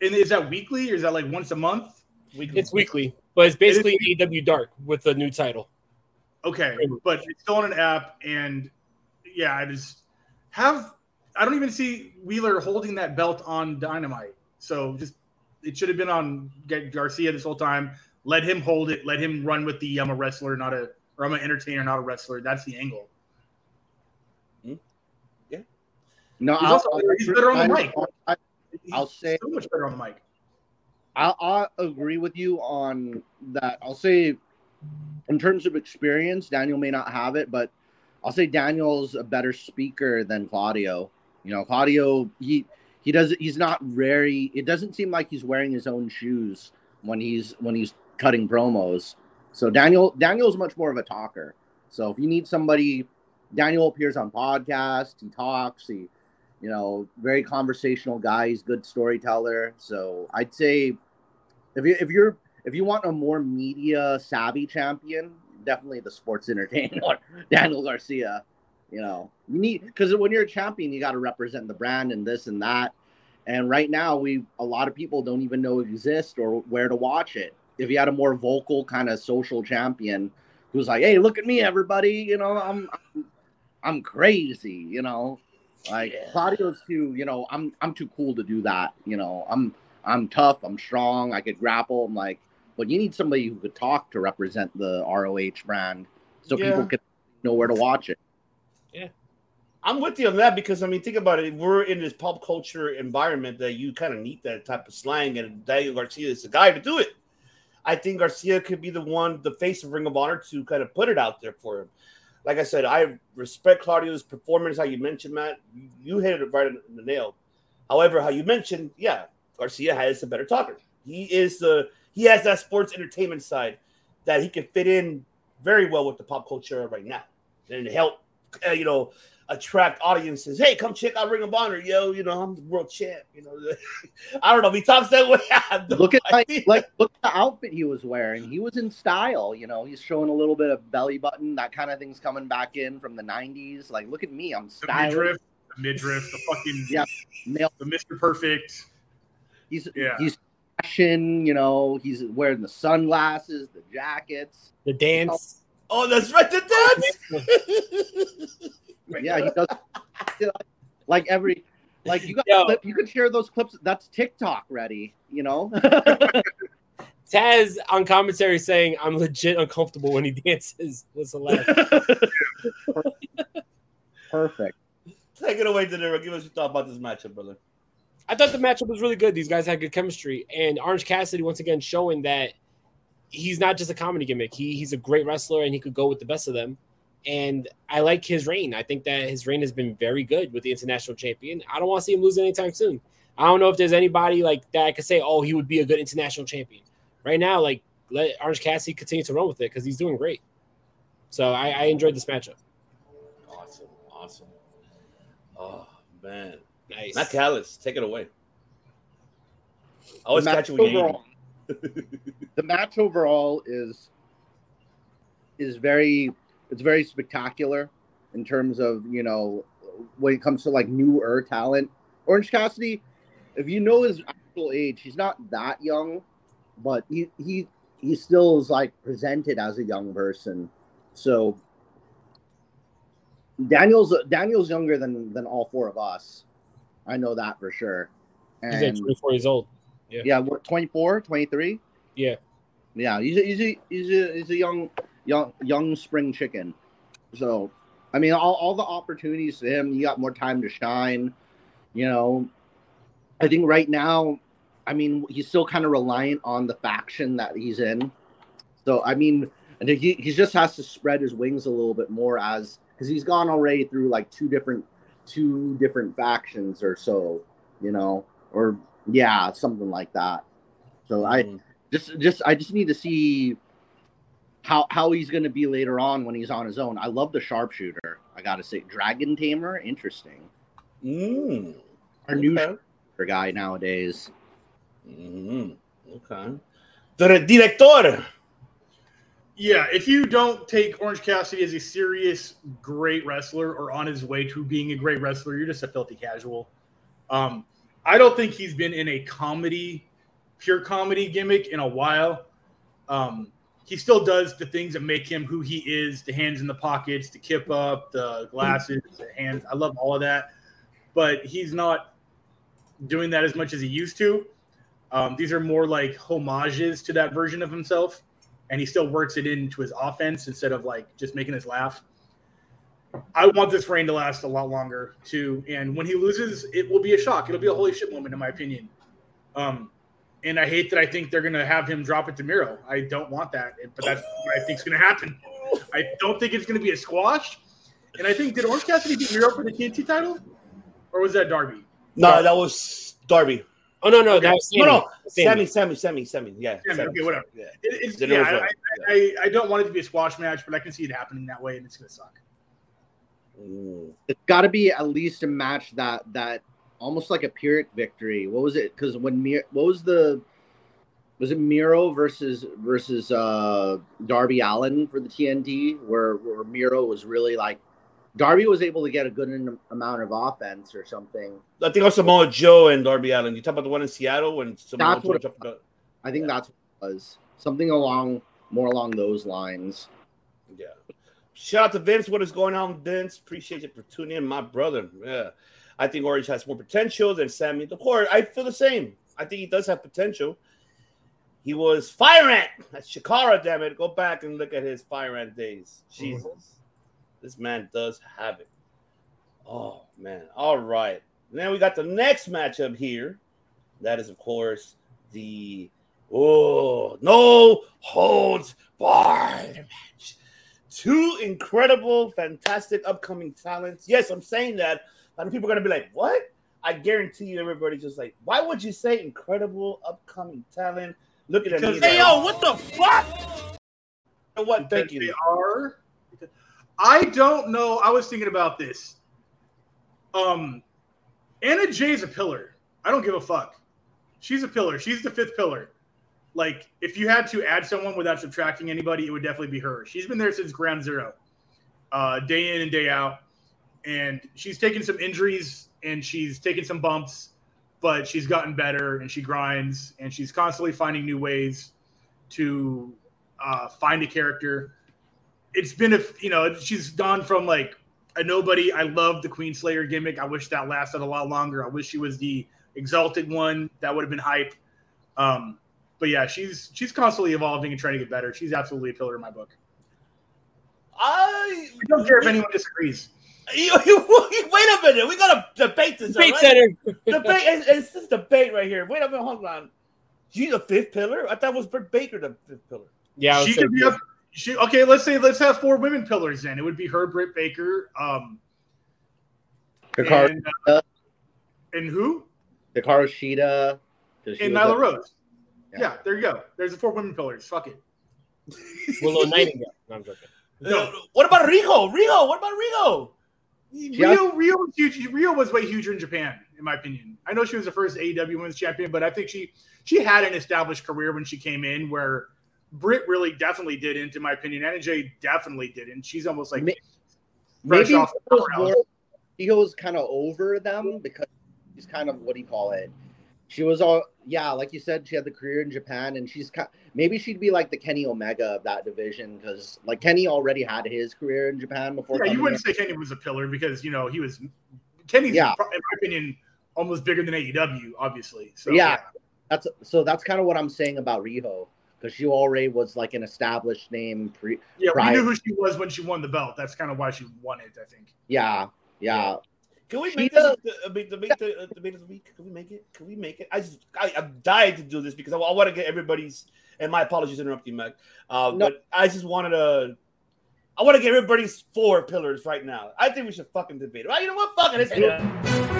And is that weekly or is that like once a month? It's weekly, but it's basically AEW Dark with a new title. Okay, but it's still on an app, and yeah, I just have. I don't even see Wheeler holding that belt on Dynamite. So just it should have been on Garcia this whole time. Let him hold it. Let him run with the I'm a wrestler, not a or I'm an entertainer, not a wrestler. That's the angle. Hmm? Yeah. No, He's I'll, also- I'll- he's better on the mic. I, I'll say so much better on the mic. I'll, I'll agree with you on that. I'll say, in terms of experience, Daniel may not have it, but I'll say Daniel's a better speaker than Claudio. You know, Claudio he he does he's not very. It doesn't seem like he's wearing his own shoes when he's when he's cutting promos. So Daniel Daniel's much more of a talker. So if you need somebody, Daniel appears on podcasts. He talks. He you know, very conversational guy. He's good storyteller. So I'd say if you if you're if you want a more media savvy champion, definitely the sports entertainer (laughs) Daniel Garcia. You know, you need because when you're a champion, you got to represent the brand and this and that. And right now, we a lot of people don't even know exist or where to watch it. If you had a more vocal kind of social champion who's like, "Hey, look at me, everybody," you know, I'm, I'm crazy, you know. Like Claudio's too, you know, I'm I'm too cool to do that. You know, I'm I'm tough, I'm strong, I could grapple. I'm like, but you need somebody who could talk to represent the ROH brand, so Yeah. people can know where to watch it. Yeah. I'm with you on that because I mean, think about it. We're in this pop culture environment that you kind of need that type of slang, and Daniel Garcia is the guy to do it. I think Garcia could be the one, the face of Ring of Honor, to kind of put it out there for him. Like I said, I respect Claudio's performance. How you mentioned, Matt, you hit it right on the nail. However, how you mentioned, yeah, Garcia has a better talker. He is the he has that sports entertainment side that he can fit in very well with the pop culture right now and help, uh, you know, attract audiences. Hey, come check out Ring of Honor, yo. You know, I'm the world champ. You know, (laughs) I don't know. If he talks that way. (laughs) No Look at like, like look at the outfit he was wearing. He was in style, you know. He's showing a little bit of belly button, that kind of thing's coming back in from the '90s. Like, look at me, I'm The stylish. midriff, the midriff, the fucking (laughs) Yeah, nail. the Mr. Perfect. He's Yeah. he's fashion, you know. He's wearing the sunglasses, the jackets. The dance. Oh, that's right, the oh, dance. (laughs) Yeah, he does. like every, like you got, Yo. clip, you could share those clips. That's TikTok ready, you know. (laughs) Taz on commentary saying, "I'm legit uncomfortable when he dances." Was hilarious. (laughs) Perfect. Take it away, De Niro. Give us your thought about this matchup, brother. I thought the matchup was really good. These guys had good chemistry, and Orange Cassidy once again showing that he's not just a comedy gimmick. He he's a great wrestler, and he could go with the best of them. And I like his reign. I think that his reign has been very good with the international champion. I don't want to see him lose anytime soon. I don't know if there's anybody like that I could say, oh, he would be a good international champion. Right now, like let Orange Cassidy continue to run with it because he's doing great. So I, I enjoyed this matchup. Awesome, awesome. Oh man, nice. Matt Callis, take it away. I always catch match you you overall- (laughs) the match overall is is very it's very spectacular in terms of you know when it comes to like newer talent. Orange Cassidy, if you know his actual age, he's not that young, but he he he still is like presented as a young person. So Daniel's Daniel's younger than than all four of us. I know that for sure. He's like 24 years old. Yeah. Yeah, what 24, 23? Yeah. Yeah, he's a, he's a, he's a, he's a young young young spring chicken. So, I mean, all, all the opportunities to him, he got more time to shine. You know, I think right now, I mean, he's still kind of reliant on the faction that he's in. So, I mean, I think he, he just has to spread his wings a little bit more as because he's gone already through like two different two different factions or so, you know, or yeah, something like that. So I mm-hmm. just just I just need to see how how he's going to be later on when he's on his own. I love the sharpshooter. I got to say, Dragon Tamer, interesting. Mm, Our new okay. sharpshooter guy nowadays. Mm, okay. The director. Yeah, if you don't take Orange Cassidy as a serious great wrestler or on his way to being a great wrestler, you're just a filthy casual. Um, I don't think he's been in a comedy, pure comedy gimmick in a while. Um, he still does the things that make him who he is the hands in the pockets, the kip up, the glasses, the hands. I love all of that. But he's not doing that as much as he used to. Um, these are more like homages to that version of himself and he still works it into his offense instead of like just making us laugh. I want this reign to last a lot longer too, and when he loses, it will be a shock. It'll be a holy shit moment, in my opinion. Um, and I hate that I think they're gonna have him drop it to Miro. I don't want that, but that's what I think is gonna happen. I don't think it's gonna be a squash, and I think did Orange Cassidy beat Miro for the TNT title, or was that Darby? No, that was Darby. Oh no, no, Okay. that was No, no, Sammy. Sammy, Sammy, Sammy, Sammy. Yeah, Sammy, Sammy. okay, whatever. Yeah. It, it's, yeah, it I, what? I, I, I don't want it to be a squash match, but I can see it happening that way, and it's gonna suck. Mm. It's got to be at least a match that that almost like a Pyrrhic victory. What was it? Because when Mir, what was the was it Miro versus versus uh Darby Allin for the TNT, where where Miro was really like Darby was able to get a good amount of offense or something. I think it was Samoa Joe and Darby Allin. You talk about the one in Seattle when Samoa That's Joe jumped. I think that's what it was something along more along those lines. Yeah. Shout out to Vince. What is going on, Vince? Appreciate you for tuning in, my brother. Yeah. I think Orange has more potential than Sammy. Course, I feel the same. I think he does have potential. He was Fire Ant. That's Chikara, damn it. Go back and look at his Fire Ant days. Mm-hmm. Jesus. This man does have it. Oh, man. All right. Now we got the next matchup here. That is, of course, the oh no holds barred match. Two incredible, fantastic upcoming talents. Yes, I'm saying that. A lot of people are gonna be like, "What?" I guarantee you, everybody's just like, "Why would you say incredible upcoming talent?" Look at them. Because- Hey, yo, what the fuck? What? Thank you. They are. I don't know. I was thinking about this. Um, Anna Jay is a pillar. I don't give a fuck. She's a pillar. She's the fifth pillar. Like, if you had to add someone without subtracting anybody, it would definitely be her. She's been there since ground zero, uh, day in and day out. And she's taken some injuries and she's taken some bumps, but she's gotten better and she grinds and she's constantly finding new ways to uh, find a character. It's been a you know she's gone from like a nobody. I love the Queen Slayer gimmick. I wish that lasted a lot longer. I wish she was the exalted one. That would have been hype. Um, but yeah, she's she's constantly evolving and trying to get better. She's absolutely a pillar in my book. I I don't care if anyone disagrees. You, (laughs) you, wait a minute. We gotta debate this. Debate all right? center. debate. It's, it's this debate right here. Wait a minute. Hold on. She's the fifth pillar? I thought it was Britt Baker the fifth pillar. Yeah, she saying could be up. She, okay, let's say let's have four women pillars then. It would be her, Britt Baker, um, Hikaru, and, uh, and who? Hikaru Shida, 'cause she And Nyla a- Rose. Yeah. there you go. There's the four women pillars. Fuck it. Willow Nightingale. No, I'm joking. No. What about Rico? Rico? What about Rico? Riho, Riho was huge. Riho was way huger in Japan, in my opinion. I know she was the first AEW Women's Champion, but I think she she had an established career when she came in, where Britt really definitely didn't, in my opinion. Anna Jay definitely didn't. She's almost like fresh Maybe off it the more, he was kind of over them because he's kind of what do you call it? She was all yeah, like you said, she had the career in Japan, and she's kind. Maybe she'd be like the Kenny Omega of that division because like Kenny already had his career in Japan before. Yeah, you wouldn't in. say Kenny was a pillar because you know he was Kenny's, Yeah. in my opinion, almost bigger than AEW, obviously. So yeah, that's so that's kind of what I'm saying about Riho because she already was like an established name. Pre, yeah, we knew who she was when she won the belt. That's kind of why she won it, I think. yeah, yeah. Can we make this does- a, a big debate? The, debate of the week? Can we make it? Can we make it? I just I, I'm dying to do this because I, want to get everybody's. And my apologies to interrupt you, Mac. Uh, No. But I just wanted to. I want to get everybody's four pillars right now. I think we should fucking debate. it. Right? You know what? Fuck it. It's,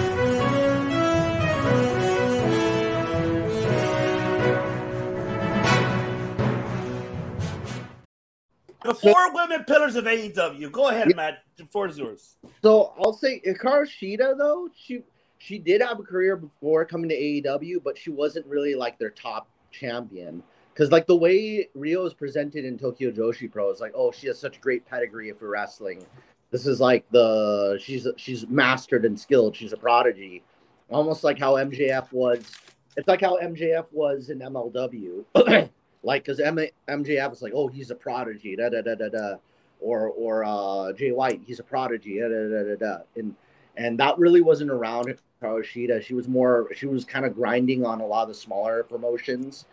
the four women pillars of AEW. Go ahead, Matt. The floor is yours. So I'll say Hikaru Shida though she she did have a career before coming to AEW, but she wasn't really like their top champion. Because like the way Riho is presented in Tokyo Joshi Pro is like, oh, she has such great pedigree for wrestling. This is like the she's she's mastered and skilled. She's a prodigy, almost like how MJF was. It's like how MJF was in MLW. (clears throat) like because MJF is like, oh, he's a prodigy. Da da da da da or or uh, Jay White, he's a prodigy, da, da, da, da, da. and and that really wasn't around Shida. She was more, she was kind of grinding on a lot of the smaller promotions,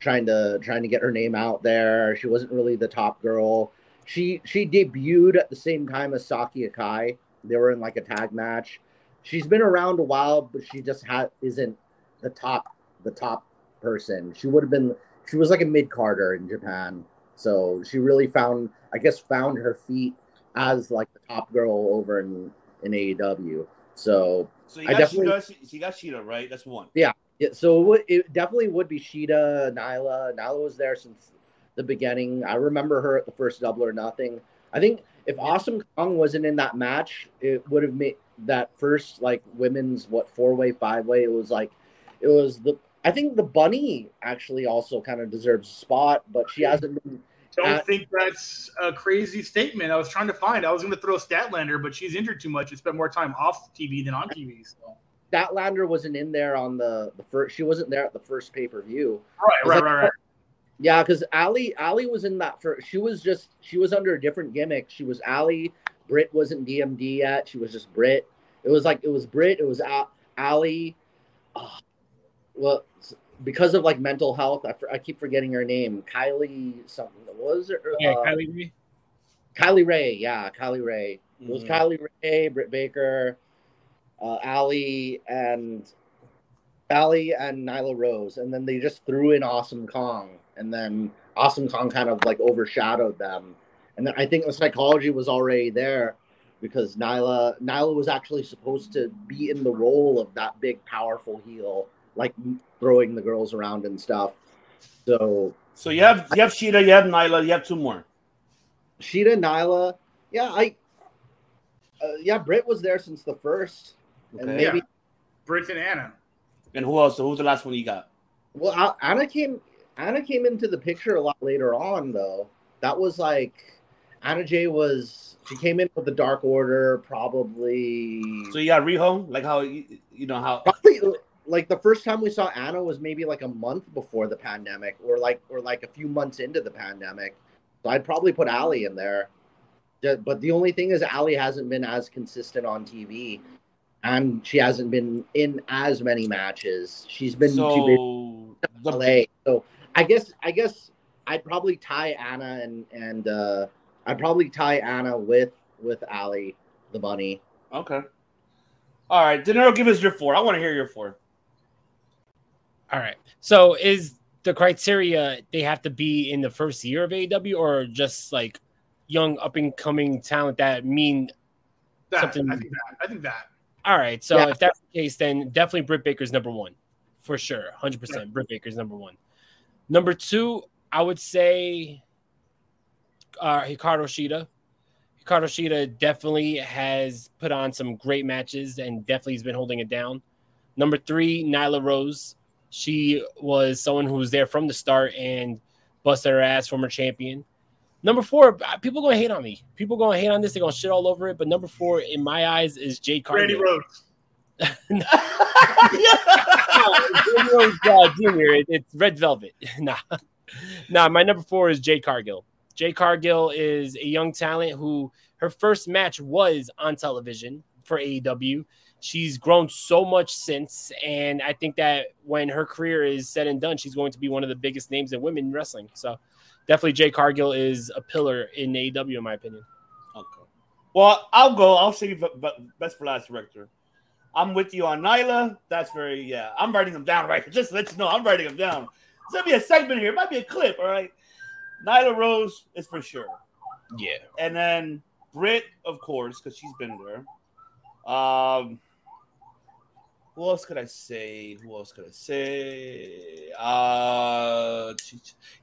trying to trying to get her name out there. She wasn't really the top girl. She she debuted at the same time as Saki Akai. They were in like a tag match. She's been around a while, but she just had isn't the top the top person. She would have been she was like a mid carder in Japan. So she really found, I guess, found her feet as like the top girl over in in AEW. So, So you I got, definitely, so you got Shida, right? That's one. yeah, yeah. So it, would, it definitely would be Shida, Nyla. Nyla was there since the beginning. I remember her at the first Double or Nothing. I think if Awesome Kong wasn't in that match, it would have made that first like women's what four way, five way. It was like, it was the. I think the bunny actually also kind of deserves a spot, but she hasn't been. Don't at- think that's a crazy statement. I was trying to find. I was going to throw Statlander, but she's injured too much and spent more time off TV than on TV. So. Statlander wasn't in there on the the first. She wasn't there at the first pay per view. Right, right, right, right. Yeah, because Allie Allie was in that for. She was just she was under a different gimmick. She was Allie. Britt wasn't DMD yet. She was just Britt. It was like it was Britt. It was Allie. Oh, ah, well, because of like mental health, I, I keep forgetting her name. Kylie something. What was it? Yeah, Uh, Kylie Rae. Kylie Rae, yeah, Kylie Rae. It was Mhm. Kylie Rae, Britt Baker, uh, Allie, and Allie and Nyla Rose, and then they just threw in Awesome Kong, and then Awesome Kong kind of like overshadowed them, and then I think the psychology was already there because Nyla Nyla was actually supposed to be in the role of that big powerful heel, like throwing the girls around and stuff. So So you have you have Shida, you have Nyla, you have two more. Shida, Nyla, yeah, I, uh, yeah, Britt was there since the first, and Okay. maybe Yeah. Britt and Anna. And who else? So who's the last one you got? well, A- Anna came, Anna came into the picture a lot later on though. That was like Anna Jay was she came in with the Dark Order probably. So you got Riho, like how you, you know how probably like the first time we saw Anna was maybe like a month before the pandemic, or like or like a few months into the pandemic. So I'd probably put Allie in there. But the only thing is, Allie hasn't been as consistent on TV, and she hasn't been in as many matches. She's been so in LA. So I guess I guess I'd probably tie Anna and and uh, I'd probably tie Anna with with Allie the bunny Okay. All right, De Niro, give us your four. I want to hear your four. All right. So is the criteria they have to be in the first year of AEW or just like young up and coming talent that mean That, something? I think that. I think that. All right. So Yeah. if that's the case, then definitely Britt Baker's number one for sure. 100%. Britt Baker's number one. Number two, I would say uh, Hikaru Shida. Hikaru Shida definitely has put on some great matches and definitely has been holding it down. Number three, Nyla Rose. She was someone who was there from the start and busted her ass, former champion. Number four, uh, people gonna hate on me. People gonna hate on this. They're gonna shit all over it. But number four, in my eyes, is Jay Randy Cargill. Rhodes. (laughs) Randy Rhodes, uh, Jr. It's Red Velvet. (laughs) nah, nah. My number four is Jade Cargill. Jade Cargill is a young talent who her first match was on television for AEW. She's grown so much since, and I think that when her career is said and done, she's going to be one of the biggest names in women wrestling. So, definitely, Jade Cargill is a pillar in AEW, in my opinion. Okay. Well, I'll go. I'll say best for last director. I'm with you on Nyla. That's very yeah. I'm writing them down (laughs) right. Just to let you know, I'm writing them down. It's gonna be a segment here. It might be a clip. All right. Nyla Rose is for sure. Yeah. And then Britt, of course, because she's been there. Um, who else could I say? Who else could I say? Uh,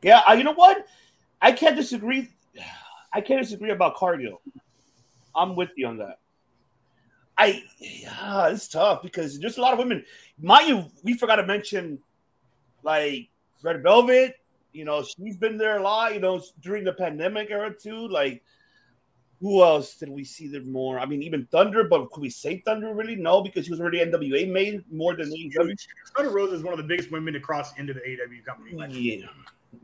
yeah, uh, you know what? I can't disagree. I can't disagree about cardio. I'm with you on that. I yeah, it's tough because there's a lot of women. Mind you, we forgot to mention like Red Velvet. You know, she's been there a lot. You know, during the pandemic era too. Like, who else did we see there more? I mean, even Thunder, but could we say Thunder really? No, because she was already NWA made more than AEW. Thunder Rosa is one of the biggest women to cross into the AEW company. Yeah.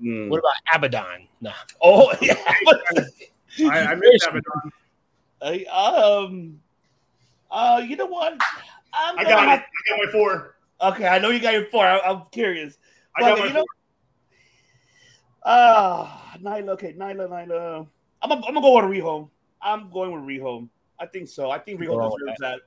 Mm. What about Abaddon? Nah. (laughs) Oh yeah. (laughs) I, I missed Abaddon. I, um. Uh, you know what? I'm I gonna got have- it. I got my four. Okay, I know you got your four. I, I'm curious. I got But, my you know, Ah, Nyla. Okay, Nyla, Nyla. I'm, I'm gonna go with Riho. I'm going with Riho. I think so. I think Go Riho on with deserves that.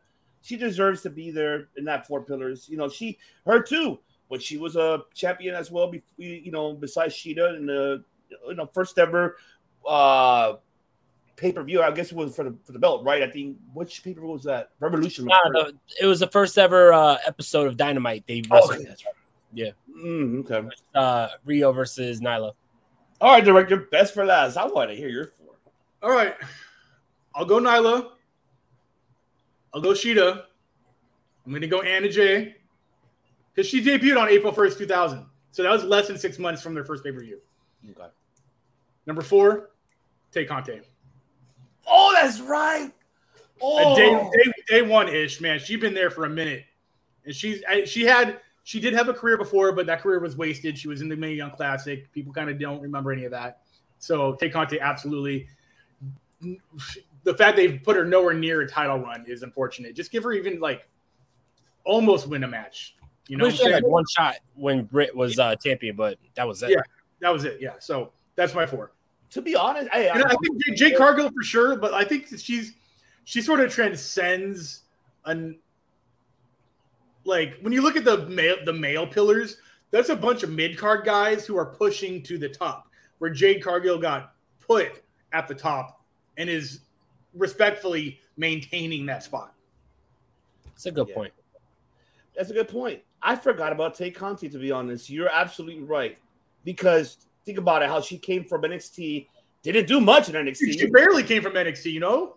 She deserves to be there in that four pillars. You know, she, her too. but she was a champion as well, be- you know, besides Shida in the, you know, first ever uh pay per view. I guess it was for the for the belt, right? I think which pay per view was that? Revolution. was Nah, no, it was the first ever uh, episode of Dynamite. They Oh, wrestled. okay, that's right. Yeah. Mm, okay. Uh, Riho versus Nyla. All right, director. Best for last. I want to hear your four. All right. I'll go Nyla. I'll go Shida. I'm going to go Anna Jay. Because she debuted on April 1st, 2000. So that was less than six months from their first pay per view. Okay. Number four, Tay Conti. Oh, that's right. Oh, day, day, day one ish, man. She's been there for a minute, and she's I, she had she did have a career before, but that career was wasted. She was in the Mae Young Classic. People kind of don't remember any of that. So Tay Conti, absolutely. The fact they've put her nowhere near a title run is unfortunate. Just give her even like almost win a match. You know, You what know, I'm she had one shot when Britt was uh, champion, but that was it. yeah, that was it. Yeah, so that's my four. To be honest, hey, And I think Jay- Jade Cargill for sure, but I think she's she sort of transcends an like when you look at the male the male pillars, that's a bunch of mid card guys who are pushing to the top. Where Jade Cargill got put at the top and is respectfully maintaining that spot. That's a good Yeah. point. That's a good point. I forgot about Tay Conti, to be honest. You're absolutely right. Because think about it, how she came from NXT, didn't do much in NXT. She barely came from NXT, you know.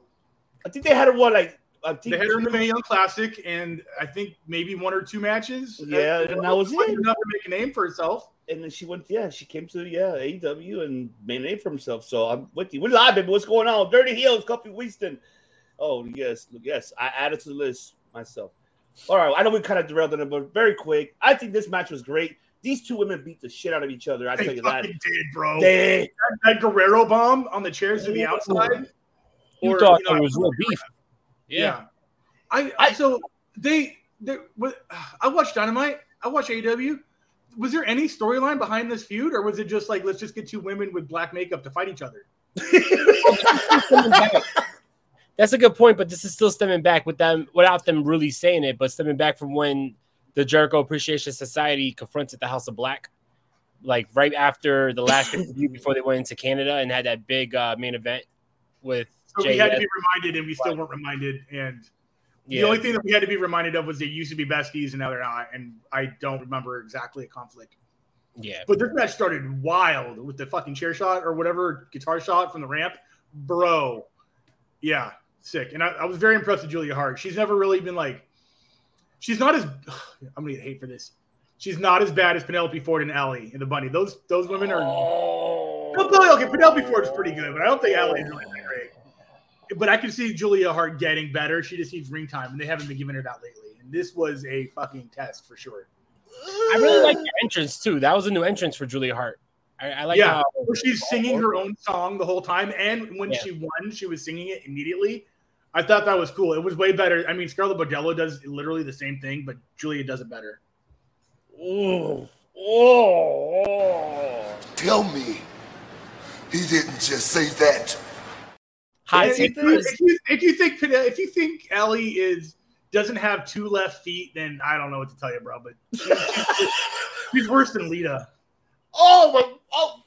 I think they had her what like I think They had her in the Mae Young Classic, and I think maybe one or two matches. Yeah, and that was it. Enough to make a name for herself. And then she went, yeah, she came to yeah, AEW and made a name for himself. So I'm with you. We're live, baby. What's going on? Dirty Heels, Kofi Winston. Oh, yes, yes. I added to the list myself. All right, I know we kind of derailed on it, but very quick. I think this match was great. These two women beat the shit out of each other. I They tell you that. fucking did, bro. They- that, that Guerrero bomb on the chairs to the outside. You Or, thought you know, it was real beef. Yeah. I, I so they they what I watched Dynamite. I watched AEW. Was there any storyline behind this feud, or was it just like let's just get two women with black makeup to fight each other? (laughs) That's a good point, but this is still stemming back with them without them really saying it, but stemming back from when the Jericho Appreciation Society confronted the House of Black, like right after the last (coughs) interview before they went into Canada and had that big uh, main event with So Jay. we had to be reminded, and we still weren't reminded. And Yeah. the only thing that we had to be reminded of was they used to be besties, and now they're not. And I don't remember exactly a conflict. Yeah, But this match started wild with the fucking chair shot or whatever guitar shot from the ramp, bro. Yeah, sick. And I, I was very impressed with Julia Hart. She's never really been like, she's not as. (sighs) I'm gonna get hate for this. She's not as bad as Penelope Ford and Allie in the Bunny. Those those women are. Oh. No, okay, Penelope Ford is pretty good, but I don't think Allie is really that great. But I can see Julia Hart getting better. She just needs ring time, and they haven't been giving her that lately. And this was a fucking test for sure. I really like the entrance too. That was a new entrance for Julia Hart. I, I like yeah, how where she's singing her own song the whole time, and when Yeah. she won, she was singing it immediately. I thought that was cool. It was way better. I mean, Scarlett Bordeaux does literally the same thing, but Julia does it better. Ooh. Oh. Tell me, he didn't just say that. Hot if, you, if, you, if you think if you think Ellie is doesn't have two left feet, then I don't know what to tell you, bro. But she's, (laughs) she's worse than Lita. Oh my! Oh,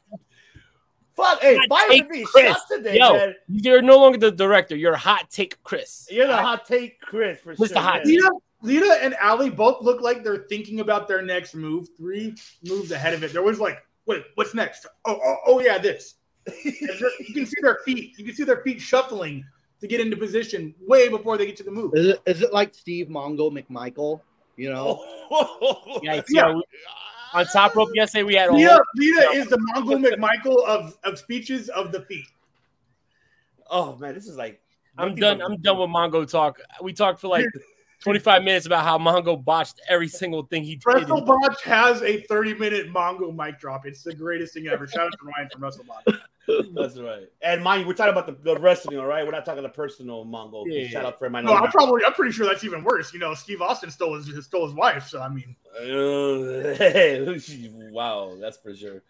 fuck! Hey, Hot fire take, me Chris. today, Yo, man. you're no longer the director. You're hot take, Chris. You're the hot take, Chris, for Mr. sure. Hot man. Lita, Lita and Allie both look like they're thinking about their next move. Three moves ahead of it. They're always like, "Wait, what's next? Oh, oh, oh yeah, this." And they're- you can see their feet. You can see their feet shuffling to get into position way before they get to the move. Is it is it like Steve Mongo McMichael? You know, Yikes, (laughs) Yeah. yo, on top rope yesterday, we had a Lita, whole- Lita is the Mongo McMichael of, of speeches of the feet. Oh man, this is like I'm done. I'm done with Mongo talk. We talked for like 25 minutes about how Mongo botched every single thing he did. Wrestle Botch has a 30 minute Mongo mic drop. It's the greatest thing ever. Shout out to Ryan from Wrestle Botch. (laughs) That's right. And mind you, we're talking about the, the wrestling, all right? We're not talking the personal Mongo. Yeah. Shout out for my No, I'm probably I'm pretty sure that's even worse. You know, Steve Austin stole his stole his wife. So I mean, Uh, (laughs) wow, that's for sure.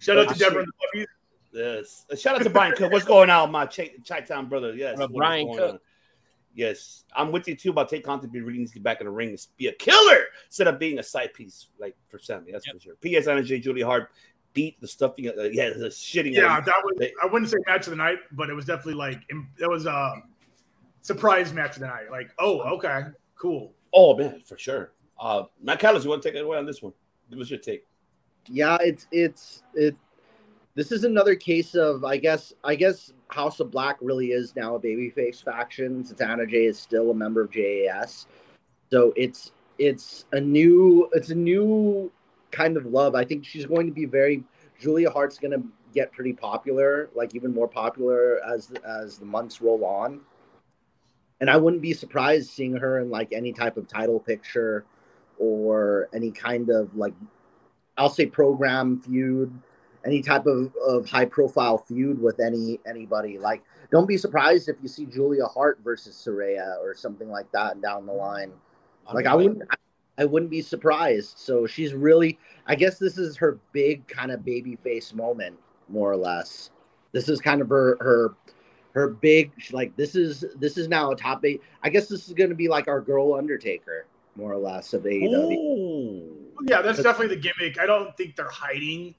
shout out to Deborah shit, and the puppies. Yes. Uh, Shout out to Brian Cook. What's going on, my Chi Town brother? Yes. Bro, Brian Cook. on? Yes. I'm with you too about Tay Conti. Be really needs to get back in the ring and be a killer instead of being a side piece like for Sammy. That's for sure. P.S. Energy, Julie Hart beat the stuffing. Uh, yeah, the shitting. Yeah, that was they- I wouldn't say match of the night, but it was definitely like im- that was a surprise match of the night. Like, oh, okay, cool. Oh man, for sure. Uh, Matt Callis, you want to take it away on this one? Give us your take. yeah, it's it's it. This is another case of I guess I guess House of Black really is now a babyface faction since Anna Jay is still a member of JAS. So it's it's a new it's a new kind of love. I think she's going to be very Julia Hart's going to get pretty popular, like even more popular as as the months roll on. And I wouldn't be surprised seeing her in like any type of title picture or any kind of like I'll say program feud, any type of, of high profile feud with any anybody. Like, don't be surprised if you see Julia Hart versus Saraya or something like that down the line. Like, I wouldn't, I wouldn't be surprised. So she's really, I guess this is her big kind of baby face moment, more or less. This is kind of her her her big like this is this is now a top eight. I guess this is going to be like our girl Undertaker, more or less of AEW. Oh. Yeah, that's definitely the gimmick. I don't think they're hiding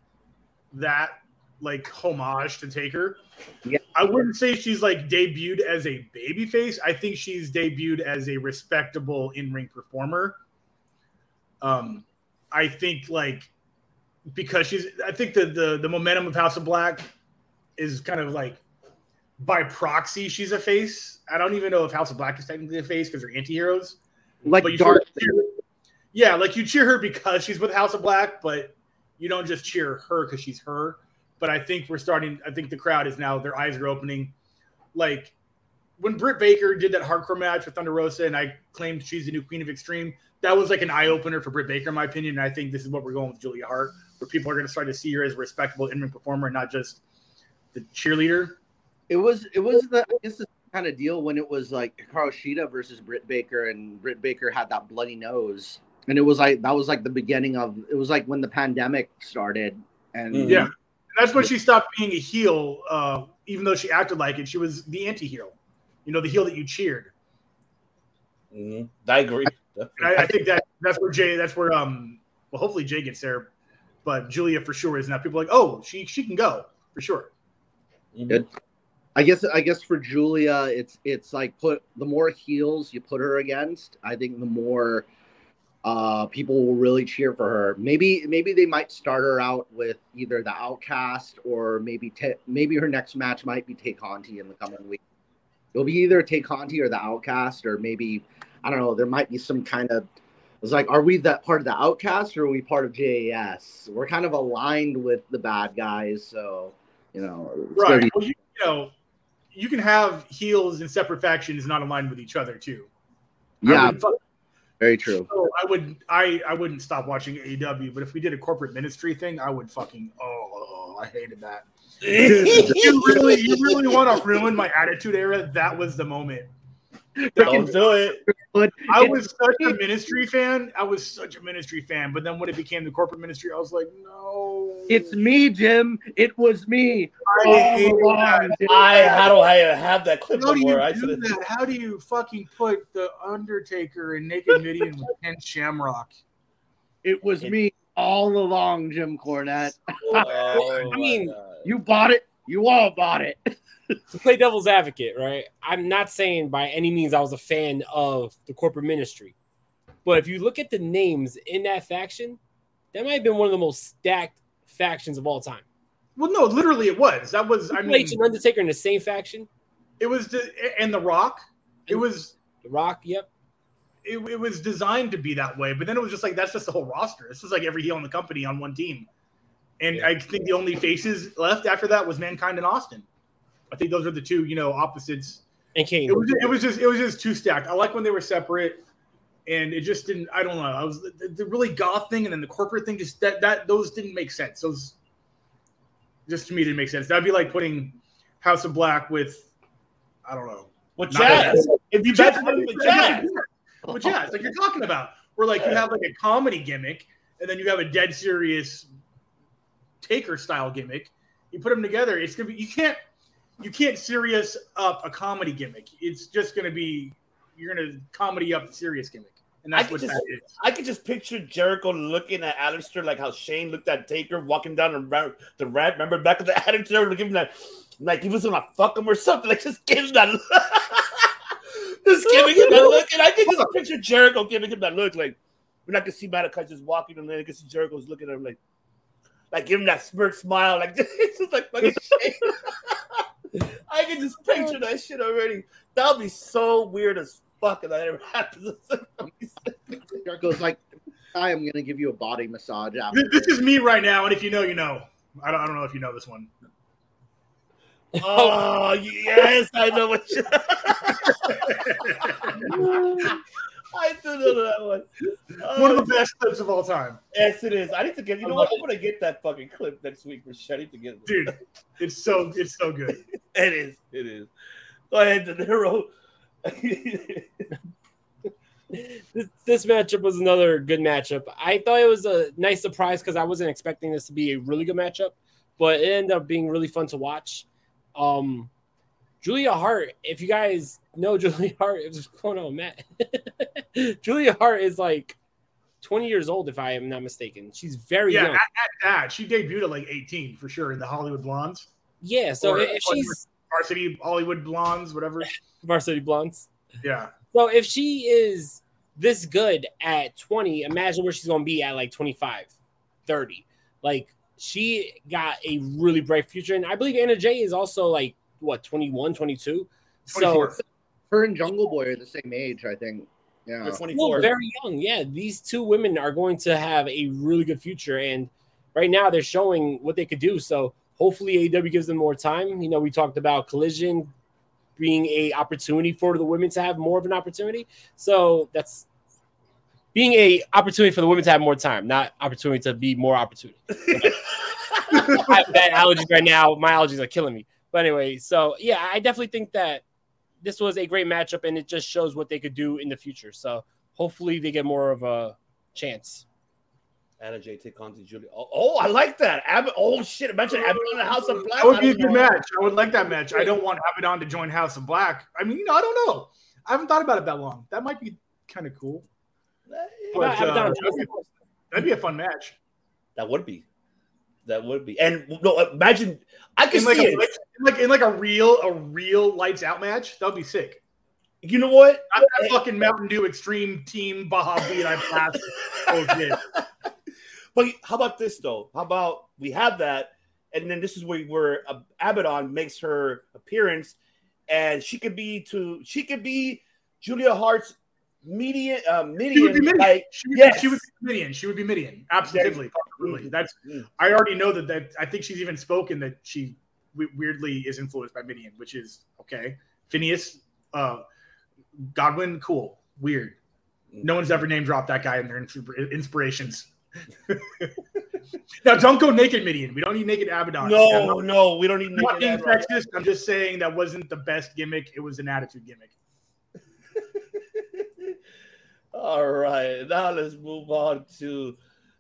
that like homage to Taker. Yeah. I wouldn't say she's like debuted as a babyface. I think she's debuted as a respectable in-ring performer. Um, I think like because she's I think the the the momentum of House of Black is kind of like by proxy she's a face. I don't even know if House of Black is technically a face because they're anti-heroes. Like But you Dark. cheer- yeah, like you cheer her because she's with House of Black, but you don't just cheer her because she's her. But I think we're starting. I think the crowd is now their eyes are opening. Like when Britt Baker did that hardcore match with Thunder Rosa, and I claimed she's the new Queen of Extreme. That was like an eye opener for Britt Baker, in my opinion. And I think this is what we're going with Julia Hart, where people are going to start to see her as a respectable in-ring performer, and not just the cheerleader. It was it was the I guess the kind of deal when it was like Hikaru Shida versus Britt Baker, and Britt Baker had that bloody nose, and it was like that was like the beginning of it was like when the pandemic started, and Yeah, and that's when she stopped being a heel. Uh, even though she acted like it, she was the anti-hero. you know, the heel that you cheered. Mhm. I agree. I, I think that that's where Jay, that's where um, well, hopefully Jay gets there, but Julia for sure is now. People are like, oh, she she can go for sure. Good. I guess I guess for Julia, it's it's like put the more heels you put her against, I think the more uh, people will really cheer for her. Maybe maybe they might start her out with either the Outcast or maybe ta maybe her next match might be Tay Conti in the coming week. It'll be either Tay Conti or the Outcast, or maybe I don't know. There might be some kind of it's like, are we that part of the Outcast or are we part of JAS? We're kind of aligned with the bad guys, so you know, Right. be- Well, you, you know, you can have heels in separate factions not aligned with each other too. I yeah, would fuck- very true. So I would I I wouldn't stop watching AEW, but if we did a corporate ministry thing, I would fucking oh I hated that. (laughs) you really you really want to ruin my attitude era? That was the moment. (laughs) Don't do it. I was such a ministry fan. I was such a ministry fan, but then when it became the corporate ministry, I was like, no. It's me, Jim. It was me. I All hate along, that. dude. I how do I have that clip How do you? I do should that? How do you fucking put the Undertaker and Naked Mideon with (laughs) Ken Shamrock? It was me all along, Jim Cornette. Oh, (laughs) I mean, you bought it. You all bought it. To play devil's advocate, right? I'm not saying by any means I was a fan of the corporate ministry, but if you look at the names in that faction, that might have been one of the most stacked factions of all time. Well, no, literally it was. That was I mean H and Undertaker in the same faction. it was the, and the Rock. It was The Rock, yep. it, it was designed to be that way, but then it was just like that's just the whole roster. This was like every heel in the company on one team. And I think the only faces left after that was Mankind and Austin. I think those are the two, you know, opposites. And Kane. It was it was just it was just too stacked. I like when they were separate, and it just didn't. I don't know. I was the, the really goth thing, and then the corporate thing. Just that that those didn't make sense. Those just to me didn't make sense. That'd be like putting House of Black with I don't know. With Not JAS. with- If you JAS, bet with JAS. with JAS, like you're talking about, where like you have like a comedy gimmick, and then you have a dead serious Taker style gimmick. You put them together, it's gonna be. You can't you can't serious up a comedy gimmick. It's just gonna be you're gonna comedy up the serious gimmick, and that's could what just, that is. I could just picture Jericho looking at Aleister like how Shane looked at Taker walking down the ramp. The ramp. Remember back at the Attitude, give him that, like he was gonna fuck him or something. Like just give him that, (laughs) just giving him that look. And I could just picture Jericho giving him that look. Like when I could see Malakai just walking, and then I could see Jericho's looking at him like, like give him that smirk smile. Like it's (laughs) just like fucking Shane. (laughs) I can just picture that shit already. That would be so weird as fuck if that ever happens. (laughs) Jericho's like, I am gonna give you a body massage after. This, this is me right now, and if you know, you know. I don't, I don't know if you know this one. Oh yes, I know what you. (laughs) (laughs) I do know that one. (laughs) One Oh, of the best clips of all time, Yes, it is. I need to get. You know what? I'm gonna get that fucking clip next week for sure. I need to get it. dude. It's so it's so good. (laughs) It is. It is. Go ahead, De Niro. (laughs) this, this matchup was another good matchup. I thought it was a nice surprise because I wasn't expecting this to be a really good matchup, but it ended up being really fun to watch. Um, Julia Hart, if you guys know (laughs) Julia Hart, what's going on, Matt? (laughs) Julia Hart is like 20 years old, if I am not mistaken. She's very Yeah, young. at, at that she debuted at like 18 for sure in the Hollywood Blondes. Yeah, so Or- if she's varsity Hollywood Blondes, whatever. (laughs) varsity blondes. Yeah, So if she is this good at 20, imagine where she's going to be at like 25, 30. Like she got a really bright future. And I believe Anna Jay is also like, what, 21, 22? So Her and Jungle Boy are the same age, I think. Yeah. They're well, 24. very young. Yeah, these two women are going to have a really good future. And right now they're showing what they could do. So hopefully AEW gives them more time. You know, we talked about collision being a opportunity for the women to have more of an opportunity. So that's being a opportunity for the women to have more time, not opportunity to be more opportunity. I have bad allergies right now. My allergies are killing me. But anyway, so yeah, I definitely think that this was a great matchup and it just shows what they could do in the future. So hopefully they get more of a chance. Anna JT Conti Julia. Oh, oh, I like that. Ab- oh shit! Imagine Abaddon in the House of Black. That would I be a good know. match. I would like that match. I don't want Abaddon to join House of Black. I mean, you know, I don't know. I haven't thought about it that long. That might be kind of cool. But, uh, that'd, be, that'd be a fun match. That would be. That would be. And no, imagine I can In like, see a, it. like, like in like a real a real lights out match. That would be sick. You know what? I'm that fucking Mountain Dew Extreme Team Baja Beat I blast. Oh shit. (laughs) But how about this though? How about we have that, and then this is where where uh, Abaddon makes her appearance, and she could be to she could be Julia Hart's Mideon uh, She would be Mideon. like she, would, yes. she would be Mideon. She would be Mideon. Absolutely. Absolutely. That's Mm. I already know that that I think she's even spoken that she weirdly is influenced by Mideon, which is okay. Phineas, uh, Godwinn, cool. Weird. No one's ever name dropped that guy in their inspirations. (laughs) now, don't go naked, Mideon. We don't need naked Abaddon. No, not- no, we don't need not naked sexist. I'm just saying that wasn't the best gimmick. It was an attitude gimmick. All right, now let's move on to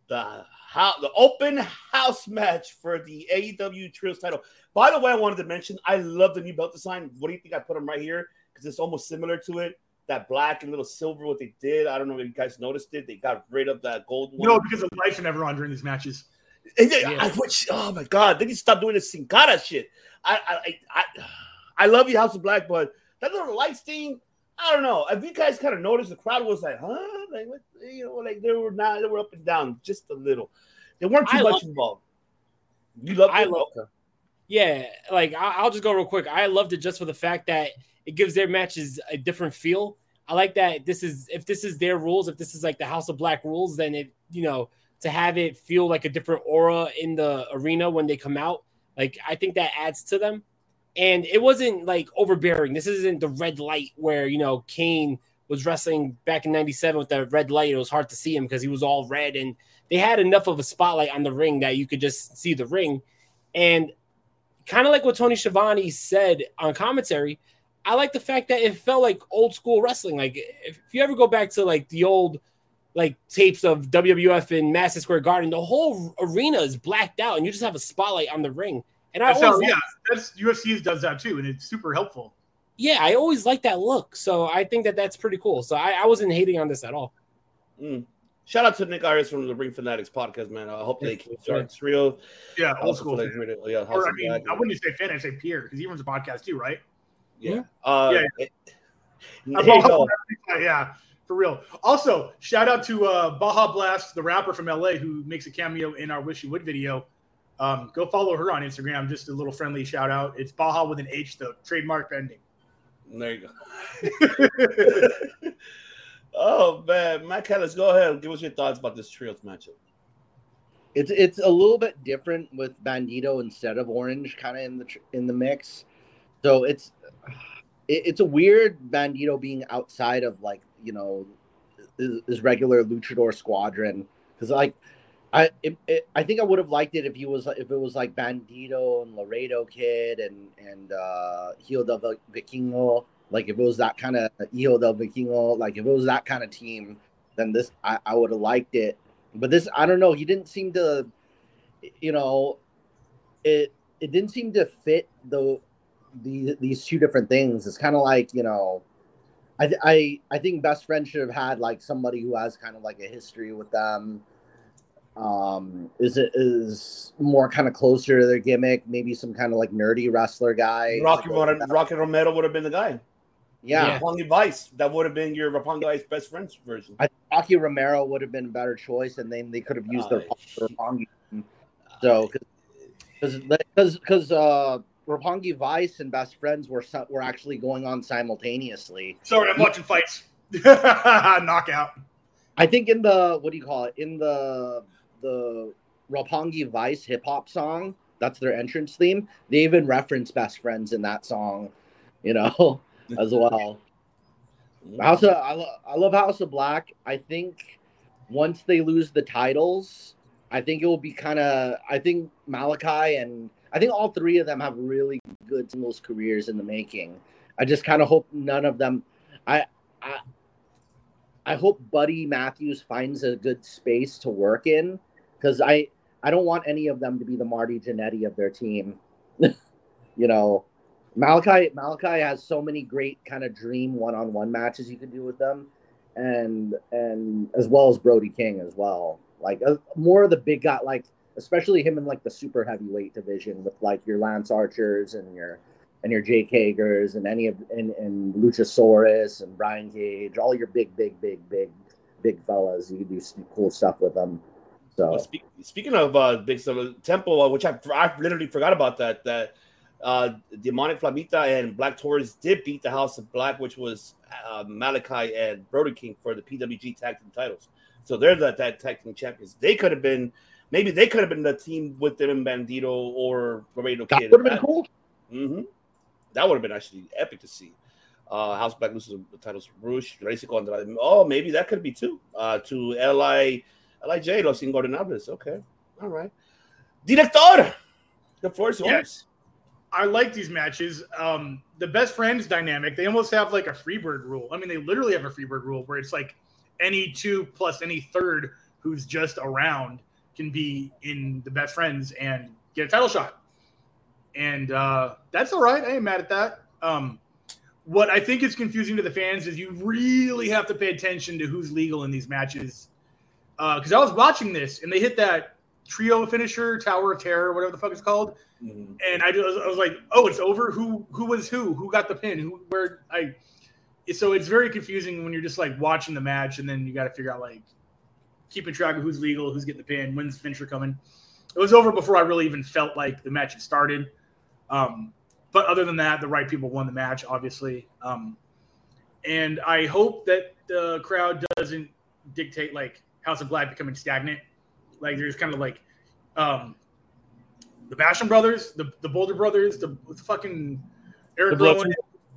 the how the open house match for the AEW Trios title. By the way, I wanted to mention I love the new belt design. What do you think I put them right here? Because it's almost similar to it. That black and little silver, what they did. I don't know if you guys noticed it. They got rid of that gold one. No, because the lights are never on during these matches. Then I wish, oh my god, they need to stop doing this Sin Cara shit. I, I, I, I, I love you, House of Black, but that little lights thing, I don't know. If you guys kind of noticed, the crowd was like, huh? Like, what? You know, like they were not, they were up and down just a little. They weren't too I much involved. You love I love- Okay. Yeah, like I'll just go real quick. I loved it just for the fact that it gives their matches a different feel. I like that this is if this is their rules, if this is like the House of Black rules, then it you know to have it feel like a different aura in the arena when they come out. Like I think that adds to them. And it wasn't like overbearing. This isn't the red light where you know Kane was wrestling back in '97 with the red light. It was hard to see him because he was all red, and they had enough of a spotlight on the ring that you could just see the ring. And kind of like what Tony Schiavone said on commentary, I like the fact that it felt like old school wrestling. Like if, if you ever go back to like the old like tapes of WWF in Madison Square Garden, the whole arena is blacked out, and you just have a spotlight on the ring. And I That's always how- yeah, that's UFC does that too, and it's super helpful. yeah, I always like that look. So I think that that's pretty cool. So I, I wasn't hating on this at all. Mm. Shout out to Nick Iris from the Ring Fanatics podcast, man. I hope they keep starting it's real. Yeah, old school. Black, fan. yeah, Or I mean, I wouldn't say fan, I'd say peer because he runs a podcast too, right? Yeah. Uh, Yeah. it- Uh, Baja yeah, for real. Also, shout out to uh, Baja Blast, the rapper from LA who makes a cameo in our Wish You Would video. Um, go follow her on Instagram. Just a little friendly shout out. It's Baja with an H though, trademark pending. There you go. (laughs) oh man, Matt Callis, go ahead. Give us your thoughts about this trios matchup. It's it's a little bit different with Bandito instead of Orange, kind of in the in the mix. So it's it, it's a weird Bandito being outside of like you know his, his regular Luchador squadron because like I it, I think I would have liked it if he was if it was like Bandito and Laredo Kid and and uh Hijo del Vikingo. Like if it was that kind of Hijo del Vikingo like if it was that kind of team then this I, I would have liked it. But this I don't know he didn't seem to you know it it didn't seem to fit the the these two different things. It's kind of like you know I, I I think best friend should have had like somebody who has kind of like a history with them um is it is more kind of closer to their gimmick maybe some kind of like nerdy wrestler guy Rocky, Rom- Rocky Romero would have been the guy. Yeah. Roppongi Vice. That would have been your Roppongi Vice best friends version. I Rocky Romero would have been a better choice, and then they could have used their Uh, Roppongi. So, because because because uh, Roppongi Vice and Best Friends were were actually going on simultaneously. Sorry, I'm watching fights. (laughs) Knockout. I think in the what do you call it in the the Roppongi Vice hip hop song that's their entrance theme. They even reference Best Friends in that song, you know, (laughs) as well. House of I, lo- I love House of Black. I think once they lose the titles, I think it will be kind of. I think Malakai and I think all three of them have really good singles careers in the making. I just kind of hope none of them. I I I hope Buddy Matthews finds a good space to work in because I I don't want any of them to be the Marty Jannetty of their team. (laughs) you know, Malakai Malakai has so many great kind of dream one on one matches you can do with them, and and as well as Brody King as well. Like uh, more of the big guy, like especially him in like the super heavyweight division with like your Lance Archers and your and your Jake Hagers and any of and, and Luchasaurus and Brian Cage, all your big, big, big, big, big fellas. You can do cool stuff with them. So speak, speaking of uh, big stuff, Temple, uh, which I, I literally forgot about that. That uh, Demonic Flamita and Black Taurus did beat the House of Black, which was uh, Malakai and Brody King for the PWG tag team titles. So they're the that tag team champions. They could have been, maybe they could have been the team with them and Bandito or Laredo that would have been cool. hmm That would have been actually epic to see. Uh, House Black loses the titles to Rush, Racing Andrade. Oh, maybe that could be too. Uh, to Li, Lij, Los Ingobernables. Okay, all right. Director, the floor is yours. Yes. I like these matches. Um, the best friends dynamic, they almost have like a Freebird rule. I mean, they literally have a Freebird rule where it's like any two plus any third who's just around can be in the best friends and get a title shot. And uh, that's all right. I ain't mad at that. Um, what I think is confusing to the fans is you really have to pay attention to who's legal in these matches. Because I was watching this and they hit that trio finisher, Tower of Terror, whatever the fuck it's called, and I, just, I was like, "Oh, it's over. Who who was who? Who got the pin? Who where I?" So it's very confusing when you're just like watching the match and then you got to figure out like keeping track of who's legal, who's getting the pin, when's the finisher coming. It was over before I really even felt like the match had started. Um, but other than that, the right people won the match, obviously. Um, and I hope that the crowd doesn't dictate like House of Black becoming stagnant. Like there's kind of like um, the Basham brothers, the, the Boulder brothers, the, the fucking Eric The Rowan, Bludgeon-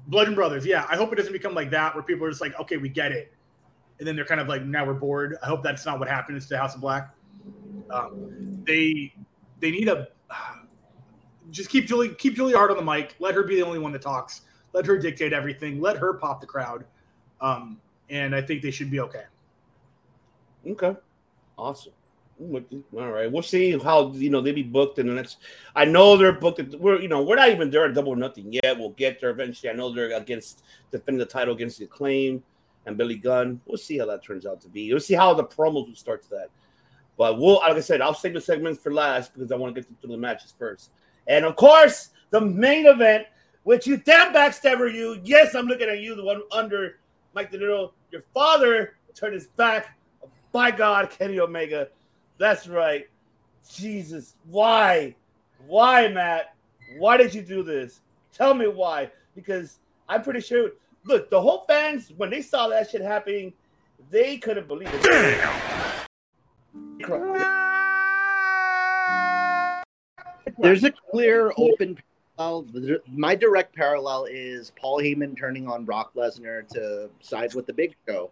Bludgeon brothers. Yeah, I hope it doesn't become like that where people are just like, okay, we get it, and then they're kind of like, now we're bored. I hope that's not what happens to House of Black. Um, they they need a just keep Julie keep Julia Hart on the mic. Let her be the only one that talks. Let her dictate everything. Let her pop the crowd. Um, and I think they should be okay. Okay, awesome. All right, we'll see how you know they be booked in the next. I know they're booked. At, we're you know we're not even there at double nothing yet. We'll get there eventually. I know they're against defending the title against the acclaim and Billy Gunn. We'll see how that turns out to be. We'll see how the promos will start to that. But we'll like I said, I'll save the segments for last because I want to get through the matches first. And of course, the main event, which you damn backstabber you. Yes, I'm looking at you, the one under Mike De Niro. Your father turned his back. By God, Kenny Omega. That's right. Jesus, why? Why, Matt? Why did you do this? Tell me why. Because I'm pretty sure. Look, the whole fans when they saw that shit happening, they couldn't believe it. Damn. There's a clear open parallel. My direct parallel is Paul Heyman turning on Brock Lesnar to side with the Big Show.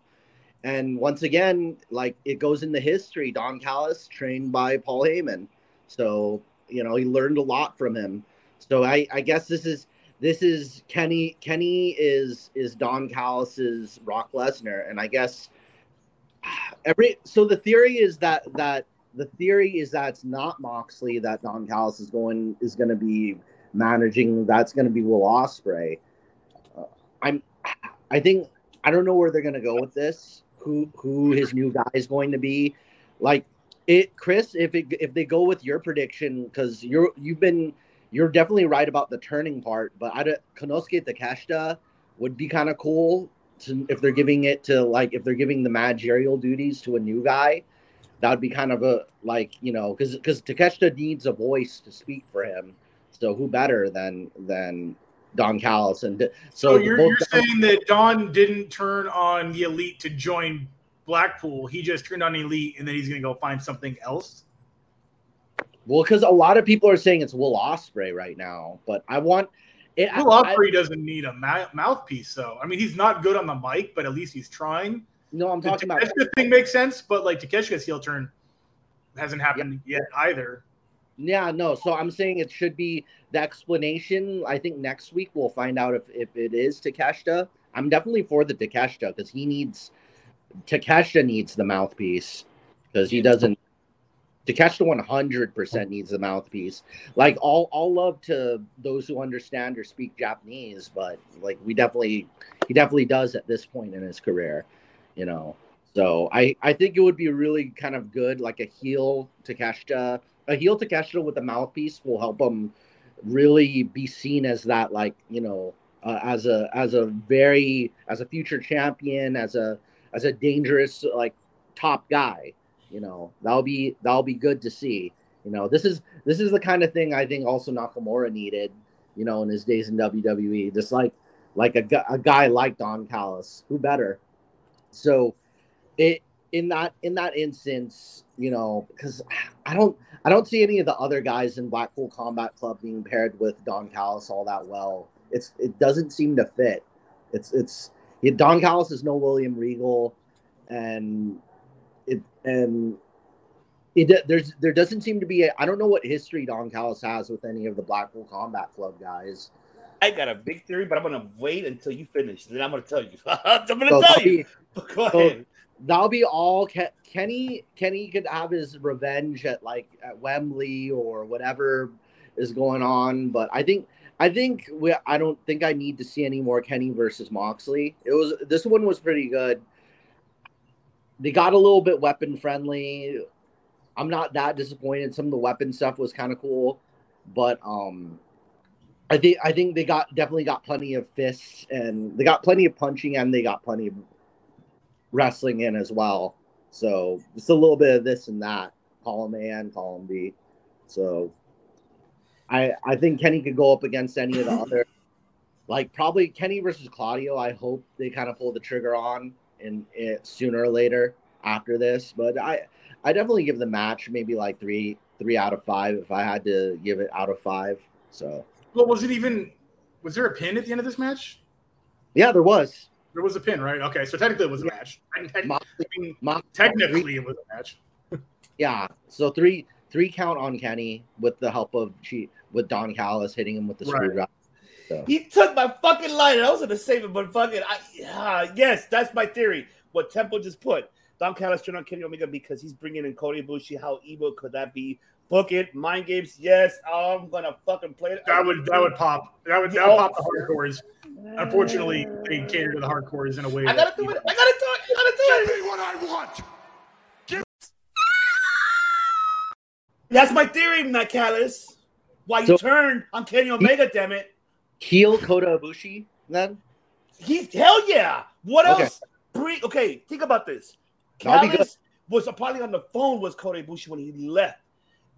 And once again, like it goes into history. Don Callis trained by Paul Heyman, so you know he learned a lot from him. So I, I guess this is this is Kenny. Kenny is is Don Callis's Brock Lesnar, and I guess (sighs) every so the theory is that that the theory is that it's not Moxley that Don Callis is going is going to be managing. That's going to be Will Ospreay. Uh, I'm. (sighs) I think I don't know where they're going to go with this. Who who his new guy is going to be? Like it, Chris. If it if they go with your prediction, because you're you've been you're definitely right about the turning part. But I Konosuke Takeshita would be kind of cool to, if they're giving it to like if they're giving the managerial duties to a new guy that would be kind of a like you know because because Takeshita needs a voice to speak for him. So who better than than Don Callis and So, so, you're, you're saying that Don didn't turn on the elite to join Blackpool. He just turned on elite, and then he's going to go find something else. well because a lot of people are saying it's Will Ospreay right now, but I want it. Will I- Ospreay doesn't need a ma- mouthpiece, though. I mean, he's not good on the mic, but at least he's trying. No, I'm the talking about Takeshita thing makes sense, but like Takeshita's heel turn hasn't happened yet either. Yeah, no. So I'm saying it should be the explanation. I think next week we'll find out if, if it is Takeshita. I'm definitely for the Takeshita because he needs Takeshita needs the mouthpiece because he doesn't. Takeshita one hundred percent needs the mouthpiece. Like all all love to those who understand or speak Japanese, but like we definitely he definitely does at this point in his career, you know. So I I think it would be really kind of good, like a heel Takeshita, a heel to Takeshita with a mouthpiece will help him really be seen as that like you know uh, as a as a very as a future champion as a as a dangerous like top guy you know. That'll be that'll be good to see. You know this is this is the kind of thing i think also nakamura needed you know in his days in wwe just like like a, a guy like don callis. Who better? So it in that in that instance you know because i don't i don't see any of the other guys in blackpool combat club being paired with don callis all that well it's it doesn't seem to fit it's it's don callis is no william regal and it and it there's there doesn't seem to be a, I don't know what history Don Callis has with any of the Blackpool Combat Club guys. I got a big theory, but I'm gonna wait until you finish. Then I'm gonna tell you. (laughs) I'm gonna So tell you. be- (laughs) Go so ahead. That'll be all Ke- Kenny. Kenny could have his revenge at like at Wembley or whatever is going on. But I think I think we. I don't think I need to see any more Kenny versus Moxley. It was this one was pretty good. They got a little bit weapon friendly. I'm not that disappointed. Some of the weapon stuff was kind of cool, but um, I think I think they got definitely got plenty of fists and they got plenty of punching and they got plenty of wrestling in as well. So just a little bit of this and that, column A and column B. So I I think Kenny could go up against any of the other, like probably Kenny versus Claudio. I hope they kind of pull the trigger on in it sooner or later after this. But I I definitely give the match maybe like three three out of five if I had to give it out of five. So Well, was it even? Was there a pin at the end of this match? yeah, there was. There was a pin, right? Okay, so technically it was a match. I, I, I mean, Mox- technically it was a match. (laughs) Yeah. So three three count on Kenny with the help of she with Don Callis hitting him with the Right. screwdriver. So He took my fucking line. And I was gonna save it, but fucking, I, ah, yes, that's my theory. What Temple just put. Don Callis turned on Kenny Omega because he's bringing in Kota Ibushi. How evil could that be? Book it, mind games. Yes, I'm gonna fucking play it. That would that would pop. That would that would pop the hardcores. Unfortunately, they cater to the hardcores in a way. I gotta do it. I gotta do it. I gotta do it. Give me what I want. That's my theory, Matt Callis. Why you So- turned on Kenny Omega? Damn it. heel Kota Ibushi then. He's hell yeah. What Okay. else? Bring okay. Think about this. That'll Callis was probably on the phone with Kota Ibushi when he left,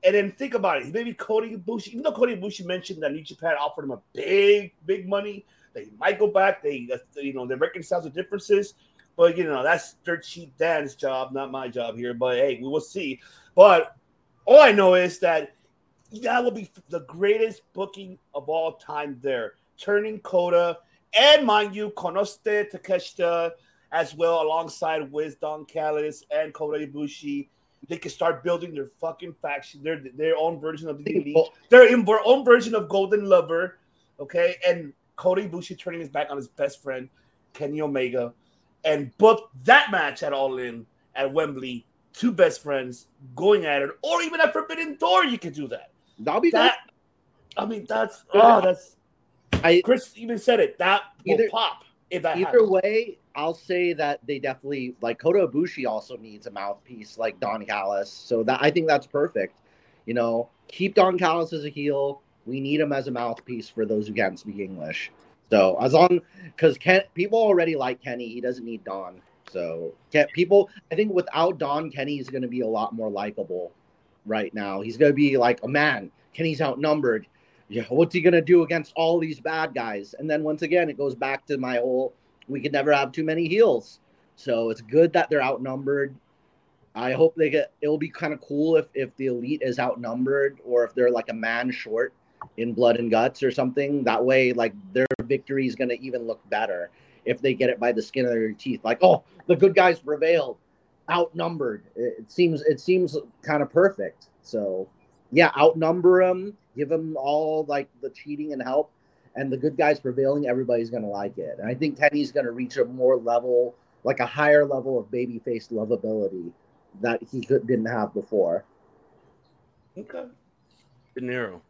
and then think about it. Maybe Kota Ibushi, even though Kota Ibushi mentioned that New Japan offered him a big, big money, they might go back. They, you know, they reconcile the differences. But you know, that's dirt sheet Dan's job, not my job here. But hey, we will see. But all I know is that that will be the greatest booking of all time there. Turning Kota and mind you, Konosuke Takeshita as well alongside with Don Callis and Kota Ibushi. They can start building their fucking faction, their their own version of the elite, their own version of Golden Lover, okay? And Kota Ibushi turning his back on his best friend, Kenny Omega, and book that match at All In at Wembley. Two best friends going at it, or even at Forbidden Door, you could do that. That'll be that. I mean, that's oh, that's. I Chris even said it. That will Either- pop if that Either happens. way, I'll say that they definitely like Kota Ibushi also needs a mouthpiece like Don Callis. So that I think that's perfect. You know, keep Don Callis as a heel. We need him as a mouthpiece for those who can't speak English. So as long because Ken people already like Kenny, he doesn't need Don. So Ken, people, I think without Don, Kenny is going to be a lot more likable right now. He's going to be like a man. Kenny's outnumbered. Yeah, what's he gonna do against all these bad guys? And then once again, it goes back to my whole we could never have too many heels. So it's good that they're outnumbered. I hope they get it'll be kind of cool if if the elite is outnumbered or if they're like a man short in blood and guts or something. That way, like their victory is gonna even look better if they get it by the skin of their teeth. Like, oh, the good guys prevailed, outnumbered. It, seems it seems kind of perfect. So yeah, outnumber them, give them all like the cheating and help, and the good guys prevailing. Everybody's gonna like it, and I think Kenny's gonna reach a more level, like a higher level of babyface lovability that he could, didn't have before. Okay. De Niro.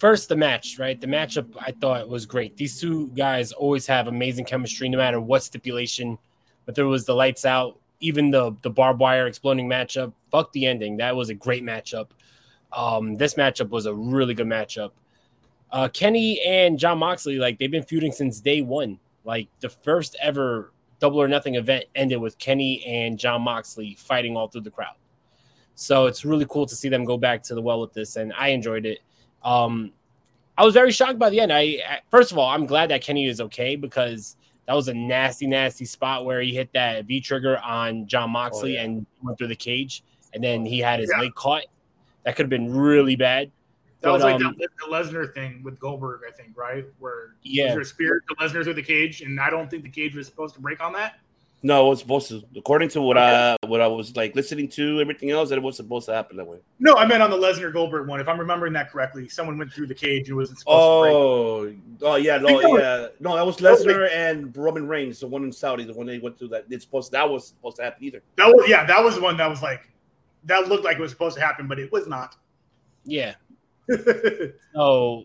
First, the match, right? The matchup I thought was great. These two guys always have amazing chemistry, no matter what stipulation. But there was the lights out, even the the barbed wire exploding matchup. Fuck the ending. That was a great matchup. Um, this matchup was a really good matchup. Uh, Kenny and John Moxley, like they've been feuding since day one. Like the first ever double or nothing event ended with Kenny and John Moxley fighting all through the crowd. So it's really cool to see them go back to the well with this, and I enjoyed it. Um, I was very shocked by the end. I, I first of all, I'm glad that Kenny is okay because that was a nasty, nasty spot where he hit that V trigger on John Moxley yeah. and went through the cage, and then he had his Yeah. leg caught. That could have been really bad. That was like um, the, the Lesnar thing with Goldberg, I think, right? Where Yeah. Lesnar speared the Lesnar through the cage, and I don't think the cage was supposed to break on that. No, it was supposed to. According to what I what I was like listening to, everything else, that it was supposed to happen that way. No, I meant on the Lesnar Goldberg one. If I'm remembering that correctly, someone went through the cage and it wasn't supposed to Oh, oh yeah, no, think that was- yeah, no, that was Lesnar and Roman Reigns, the one in Saudi, the one they went through that. It's supposed that was supposed to happen either. That was yeah, that was the one that was like that looked like it was supposed to happen, but it was not. Yeah. (laughs) so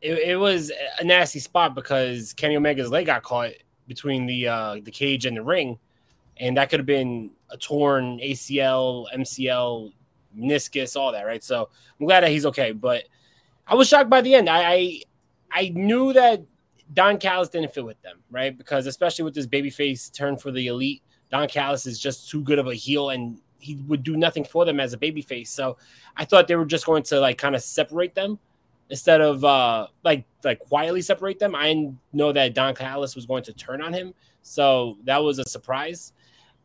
it, it was a nasty spot because Kenny Omega's leg got caught between the uh, the cage and the ring, and that could have been a torn ACL, MCL, meniscus, all that, right? So I'm glad that he's okay, but I was shocked by the end. I I, I knew that Don Callis didn't fit with them, right? Because especially with this babyface turn for the elite, Don Callis is just too good of a heel and he would do nothing for them as a babyface. So I thought they were just going to like kind of separate them instead of uh like like quietly separate them. I know that Don Callis was going to turn on him. So that was a surprise.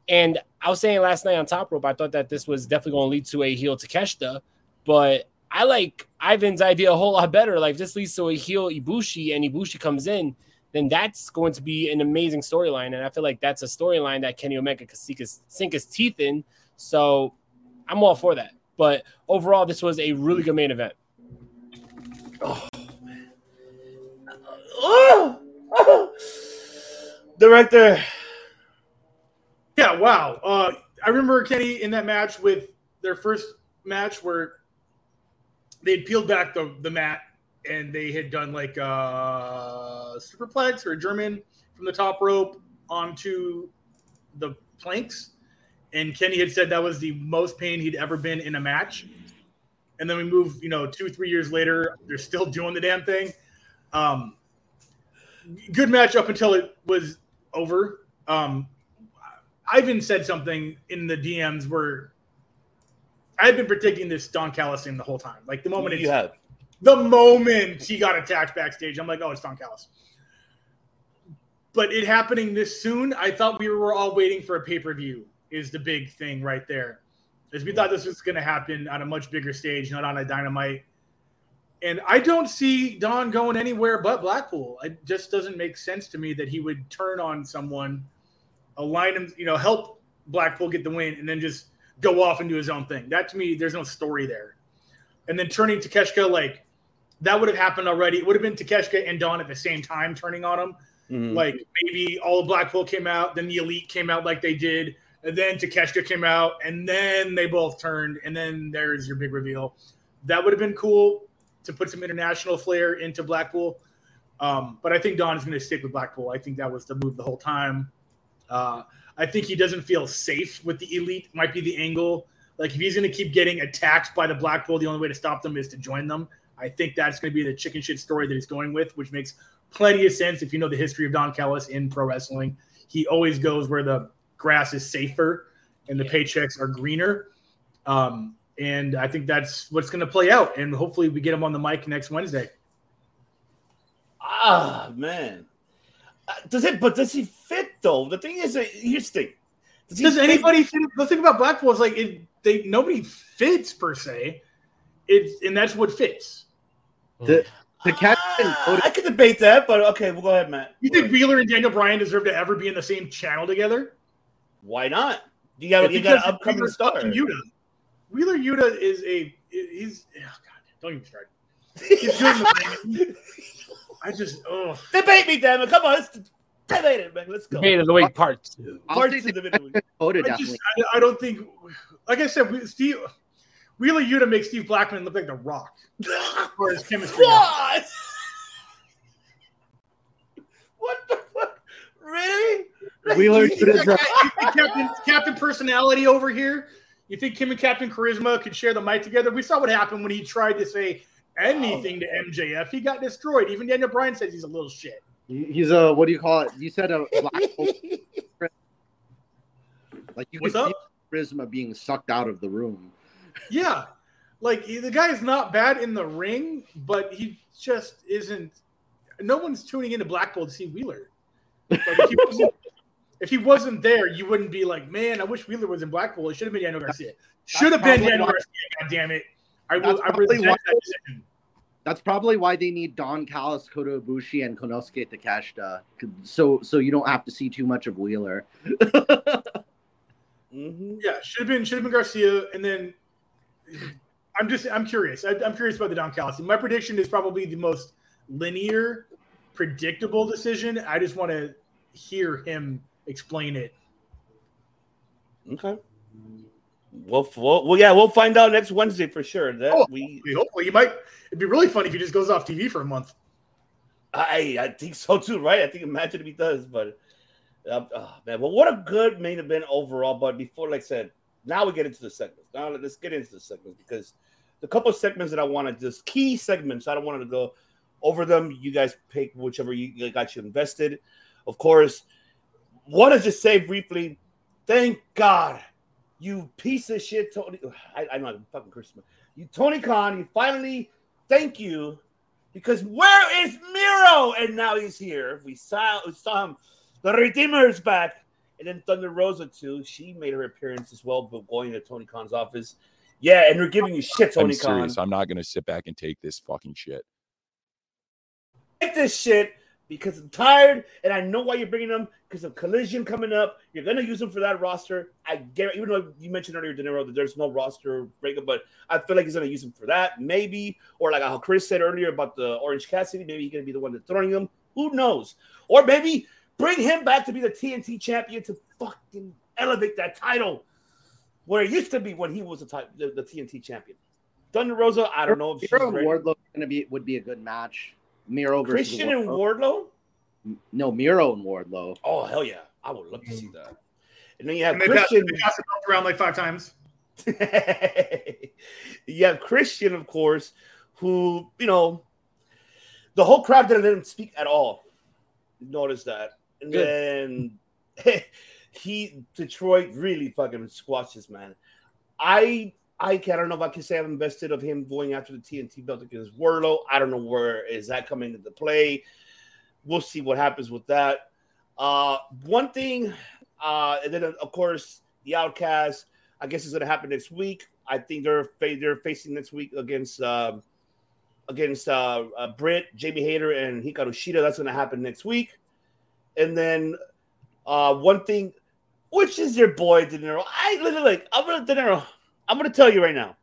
And I was saying last night on Top Rope, I thought that this was definitely going to lead to a heel Takeshita, but I like Ivan's idea a whole lot better. Like this leads to a heel Ibushi and Ibushi comes in, then that's going to be an amazing storyline. And I feel like that's a storyline that Kenny Omega could sink his teeth in. So I'm all for that. But overall, this was a really good main event. Oh, man. oh. director. Yeah, wow. Uh, I remember Kenny in that match with their first match where they'd peeled back the, the mat and they had done like a superplex or a German from the top rope onto the planks. And Kenny had said that was the most pain he'd ever been in a match. And then we move, you know, two, three years later, they're still doing the damn thing. Um, good match up until it was over. Um, Ivan said something in the DMs where I've been predicting this Don Callis thing the whole time. Like the moment You have. the moment he got attacked backstage, I'm like, oh, it's Don Callis. But it happening this soon, I thought we were all waiting for a pay per view. Is the big thing right there? Is we thought this was going to happen on a much bigger stage, not on a dynamite. And I don't see Don going anywhere but Blackpool. It just doesn't make sense to me that he would turn on someone, align him, you know, help Blackpool get the win, and then just go off and do his own thing. That to me, there's no story there. And then turning to Takeshita, like that would have happened already. It would have been Takeshita and Don at the same time turning on him. Mhm. Like maybe all of Blackpool came out, then the Elite came out like they did, and then Takeshita came out, and then they both turned, and then there's your big reveal. That would have been cool to put some international flair into Blackpool. Um, but I think Don is going to stick with Blackpool. I think that was the move the whole time. Uh, I think he doesn't feel safe with the Elite. Might be the angle. Like if he's going to keep getting attacked by the Blackpool, the only way to stop them is to join them. I think that's going to be the chicken shit story that he's going with, which makes plenty of sense if you know the history of Don Callis in pro wrestling. He always goes where the grass is safer and the paychecks are greener. Um, and I think that's what's going to play out. And hopefully we get him on the mic next Wednesday. Ah man, Uh, does it? But does he fit though? The thing is, uh, here's the thing. Does, Does anybody fit? The thing about Blackpool is like it, they nobody fits per se. It's and that's what fits. The, the catch Ah, I could debate that, but okay, we'll go ahead, Matt. You think Wheeler and Daniel Bryan deserve to ever be in the same channel together? Why not? You got you got an upcoming Wheeler star. Yuta. Wheeler Yuta is a he's oh god don't even start. He's good the ring. (laughs) I just oh Debate me, damn it! Come on, let's- Divided, man. Let's go. Debate of the week part two. I'll Part say two debate of the week. Dakota (laughs) I, definitely. just, I, I don't think, like I said, we- Steve Wheeler Yuta makes Steve Blackman look like the Rock (laughs) for his chemistry. What? what the fuck? Really? Wheeler think Yuta's a- Captain, Captain Personality over here. You think him and Captain Charisma could share the mic together? We saw what happened when he tried to say anything to MJF. He got destroyed. Even Daniel Bryan says he's a little shit. He's a what do you call it? You said a black (laughs) hole. like you What's could up? see charisma being sucked out of the room. Yeah, like the guy is not bad in the ring, but he just isn't. No one's tuning into Blackpool to see Wheeler. Like, if, he (laughs) wasn't, if he wasn't there, you wouldn't be like, man, I wish Wheeler was in Blackpool. It should have been Daniel Garcia. Should have been probably Daniel why- Garcia. God damn it! I That's will. I probably resent why- that decision. That's probably why they need Don Callis, Kota Ibushi, and Konosuke Takeshita, so so you don't have to see too much of Wheeler. (laughs) Mm-hmm. Yeah, should have been should have been Garcia, and then (sighs) I'm just I'm curious. I, I'm curious about the Don Callis. My prediction is probably the most linear, predictable decision. I just want to hear him explain it. Okay. Well, well, well, yeah, we'll find out next Wednesday for sure. That Oh, we, hopefully, you might. It'd be really funny if he just goes off TV for a month. I, I think so too, right? I think imagine if he does, but uh, oh, man, well, what a good main event overall. But before, like I said, now we get into the segments. Now let's get into the segments because the couple of segments that I want to just key segments. I don't want to go over them. You guys pick whichever you got you invested. Of course, want to just say briefly, thank God, you piece of shit, Tony. I, I'm fucking Christmas. You Tony Khan, you finally thank you because where is Miro? And now he's here. We saw, we saw him. The Redeemer's back. And then Thunder Rosa, too. She made her appearance as well, but going to Tony Khan's office. Yeah, and we're giving you shit, Tony I'm Khan. serious. I'm not gonna sit back and take this fucking shit. Take this shit because I'm tired and I know why you're bringing them because of collision coming up. You're gonna use them for that roster. I guarantee, even though you mentioned earlier, De Niro, that there's no roster breakup, but I feel like he's gonna use them for that, maybe. Or like how Chris said earlier about the Orange Cassidy, maybe he's gonna be the one that's throwing them. Who knows? Or maybe bring him back to be the TNT champion to fucking elevate that title where it used to be when he was the, ti- the, the TNT champion. Thunder Rosa, I don't know if she's. Wardlow gonna be would be a good match. Miro versus Christian and Wardlow. No, Miro and Wardlow. Oh hell yeah, I would love to see that. And then you have And they passed, Christian. they passed the belt around like five times. (laughs) you have Christian, of course, who you know the whole crowd didn't let him speak at all. Notice that, and Good. then (laughs) he Detroit really fucking squashed this man. I I I don't know if I can say I'm invested of him going after the TNT belt against Wardlow. I don't know where is that coming into play. We'll see what happens with that. Uh, one thing, uh, and then of course the Outcast. I guess is going to happen next week. I think they're they're facing next week against um against uh, uh, Britt, Jamie Hayter, and Hikaru Shida. That's going to happen next week. And then uh, one thing, which is your boy De Niro. I literally like I'm De Niro. I'm gonna tell you right now,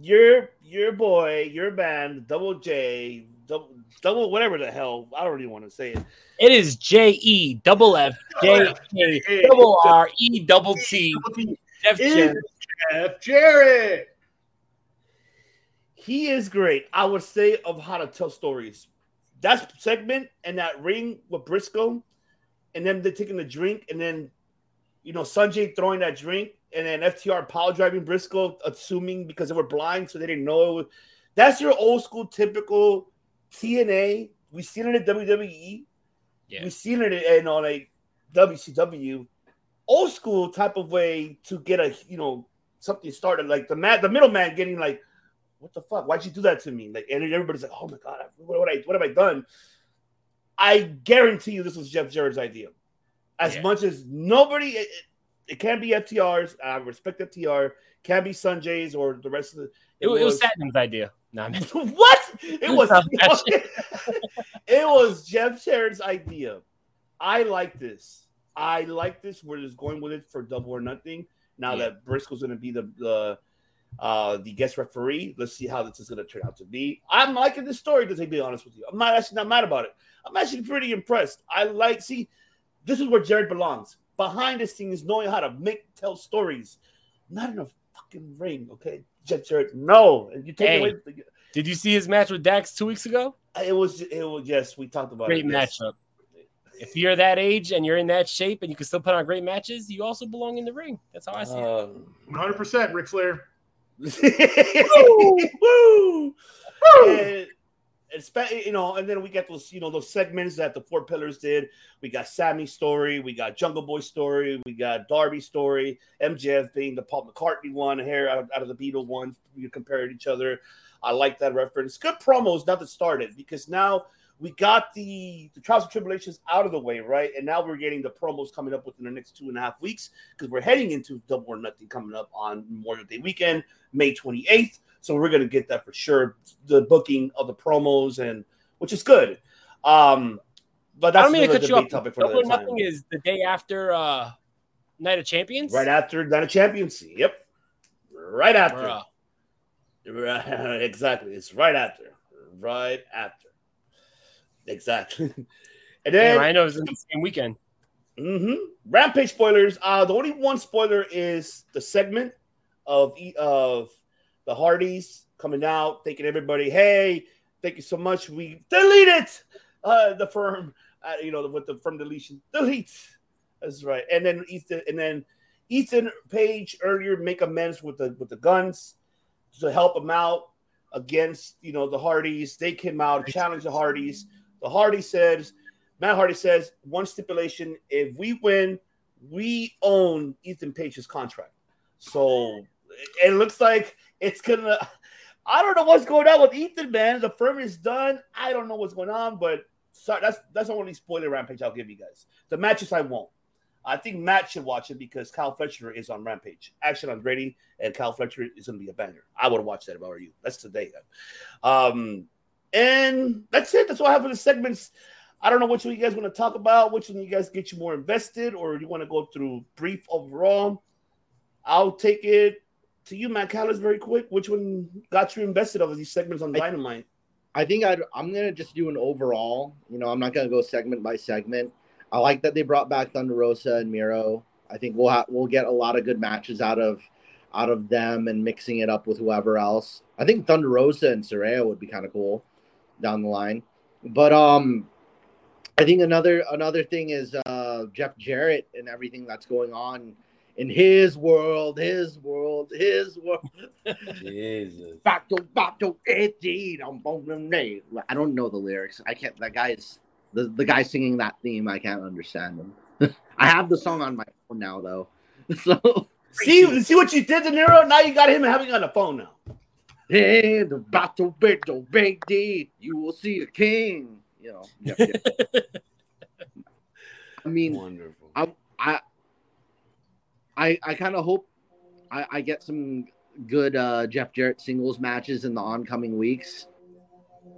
your your boy, your band, Double J, double, double whatever the hell. I don't even want to say it. It is J E double F J K double R E double T. Jeff Is Jarrett. Jeff Jarrett. He is great. I would say of how to tell stories. That segment and that ring with Briscoe, and then they're taking the drink, and then you know Sonjay throwing that drink, and then FTR power driving Briscoe, assuming because they were blind, so they didn't know. It was, that's your old school typical TNA. We've seen it at WWE. Yeah. We seen it in on a WCW. Old school type of way to get a you know something started, like the man, the middleman getting like what the fuck? Why'd you do that to me? Like, and everybody's like, oh my god, what, what, I, what have I done? I guarantee you, this was Jeff Jarrett's idea. As Yeah. much as nobody, it, it, can't be FTR's. I respect FTR. Can't be Sonjay's or the rest of the. It, it was Satnam's idea. No, I mean, (laughs) what? It was. (laughs) It was Jeff Jarrett's idea. I like this. I like this. We're just going with it for double or nothing. Now Yeah. that Briscoe's going to be the, the uh, the guest referee. Let's see how this is going to turn out to be. I'm liking this story, to be honest with you. I'm not actually not mad about it. I'm actually pretty impressed. I like, see, this is where Jarrett belongs behind the scenes, knowing how to make tell stories, not in a fucking ring, okay? Jarrett, no. You take Hey. away. Did you see his match with Dax two weeks ago? It was, it was, yes, we talked about Great it. yes. matchup. If you're that age and you're in that shape and you can still put on great matches, you also belong in the ring. That's how I see it. Um, 100% Ric Flair. (laughs) Woo! And, and spe- you know, and then we get those, you know, those segments that the four pillars did. We got Sammy's story, we got Jungle Boy story, we got Darby's story, MJF being the Paul McCartney one, here out of, out of the Beatle one. You compared each other. I like that reference. Good promos, not to start it, because now we got the the trials and tribulations out of the way, right? And now we're getting the promos coming up within the next two and a half weeks because we're heading into Double or Nothing coming up on Memorial Day weekend, May 28th. So we're gonna get that for sure. The booking of the promos and which is good. Um, but I don't mean to cut you off. topic for Double or. Nothing is the day after uh, Night of Champions. Right after Night of Champions. Yep. Right after. Right, (laughs) exactly. It's right after. Right after. Exactly. (laughs) And then Damn, I know it's in the same weekend. hmm Rampage spoilers. Uh, the only one spoiler is the segment of of the Hardys coming out, thanking everybody. Hey, thank you so much. We delete it. Uh, the firm, uh, you know, with the firm deletion, delete. That's right. And then Ethan, and then Ethan Page earlier make amends with the with the guns to help him out against you know the Hardys. They came out, challenge the Hardys. The Hardy says, Matt Hardy says, one stipulation: if we win, we own Ethan Page's contract. So it looks like it's gonna. I don't know what's going on with Ethan, man. The firm is done. I don't know what's going on, but sorry, that's that's the only spoiler rampage I'll give you guys. The matches I won't. I think Matt should watch it because Kyle Fletcher is on Rampage. Action on Brady and Kyle Fletcher is going to be a banger. I would watch that if I were you. That's today. Um, and that's it. That's all I have for the segments. I don't know which one you guys want to talk about, which one you guys get you more invested, or you want to go through brief overall. I'll take it to you, Matt Callis, very quick. Which one got you invested of these segments on Dynamite? I think I'd, I'm gonna just do an overall. You know, I'm not gonna go segment by segment. I like that they brought back Thunder Rosa and Miro. I think we'll ha- we'll get a lot of good matches out of out of them and mixing it up with whoever else. I think Thunder Rosa and Saraya would be kind of cool down the line. But um, I think another another thing is uh, Jeff Jarrett and everything that's going on in his world, his world, his world. (laughs) Jesus. Bato, bato, Eddie, dum, bum, dum, day. I don't know the lyrics. I can't. That guy's the the guy singing that theme. I can't understand him. (laughs) I have the song on my phone now though. (laughs) So See, see what you did to Nero. Now you got him having on the phone now. Hey, the bato, bato, big D, you will see a king. You know. (laughs) I mean, Wonderful. I I I, I kind of hope I, I get some good uh, Jeff Jarrett singles matches in the oncoming weeks.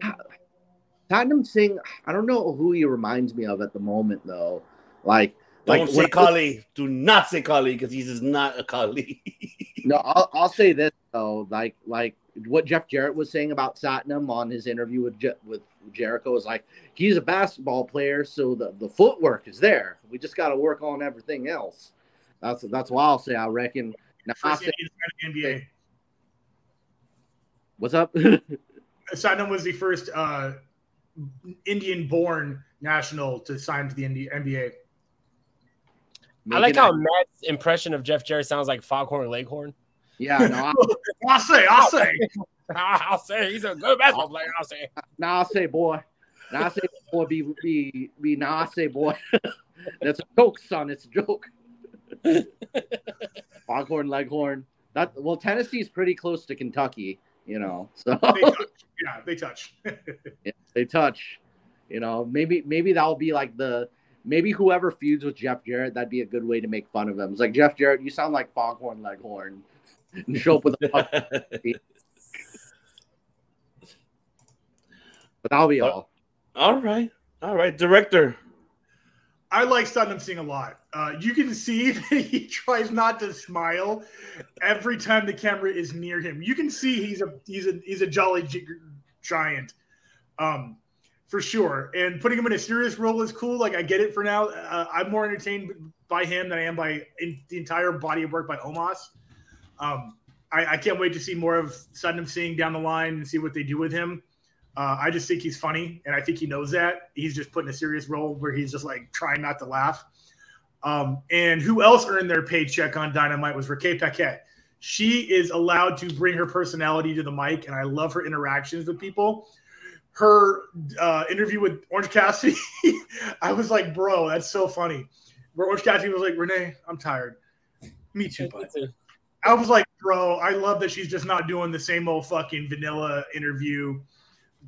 (sighs) Satnam Singh, I don't know who he reminds me of at the moment though. Like, Don't like say Khali. Do not say Khali because he's just not a Khali. No, I'll, I'll say this though, like like what Jeff Jarrett was saying about Satnam on his interview with Je- with Jericho is like he's a basketball player, so the, the footwork is there. We just got to work on everything else. That's that's why I'll say I reckon. Now, I First say, Indian to sign the what's up? (laughs) NBA. Satnam was the first uh, Indian-born national to sign to the Indi- NBA. I like how Matt's impression of Jeff Jarrett sounds like Foghorn Leghorn. Yeah, no, I, (laughs) I'll say, I'll say. (laughs) I'll say he's a good basketball player. I'll say. now I say boy, now I say boy, be be be now I say boy. (laughs) That's a joke, son. It's a joke. Foghorn Leghorn. That well, Tennessee's pretty close to Kentucky, you know. So They touch. Yeah, they touch. Yeah, they touch. You know, maybe maybe that'll be like the maybe whoever feuds with Jeff Jarrett, that'd be a good way to make fun of him. It's like Jeff Jarrett, you sound like Foghorn Leghorn. And show up with a (laughs) fucking- But that'll be all. All right. All right. Director. I like Satnam Singh a lot. Uh, you can see (laughs) that he tries not to smile every time the camera is near him. You can see he's a he's a he's a jolly gi- giant, um, for sure. And putting him in a serious role is cool. Like I get it for now. Uh, I'm more entertained by him than I am by in, the entire body of work by Omos. Um, I, I can't wait to see more of Satnam Singh down the line and see what they do with him. Uh, I just think he's funny, and I think he knows that. He's just put in a serious role where he's just like trying not to laugh. Um, and who else earned their paycheck on Dynamite was Raquel Paquette. She is allowed to bring her personality to the mic, and I love her interactions with people. Her uh, interview with Orange Cassidy, (laughs) I was like, bro, that's so funny. Where Orange Cassidy was like, Renee, I'm tired. Me too, bud. I was like, bro, I love that she's just not doing the same old fucking vanilla interview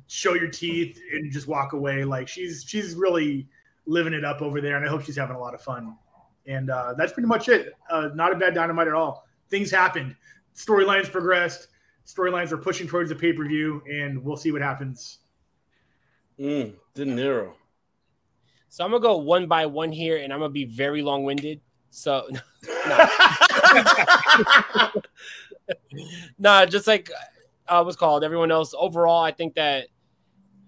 show your teeth and just walk away. Like she's she's really living it up over there, and I hope she's having a lot of fun. And uh, that's pretty much it. Uh, not a bad dynamite at all. Things happened. Storylines progressed. Storylines are pushing towards the pay per view, and we'll see what happens. Mm, De Niro. So I'm gonna go one by one here, and I'm gonna be very long winded. So, (laughs) (laughs) (laughs) nah, just like uh, what's called everyone else. Overall, I think that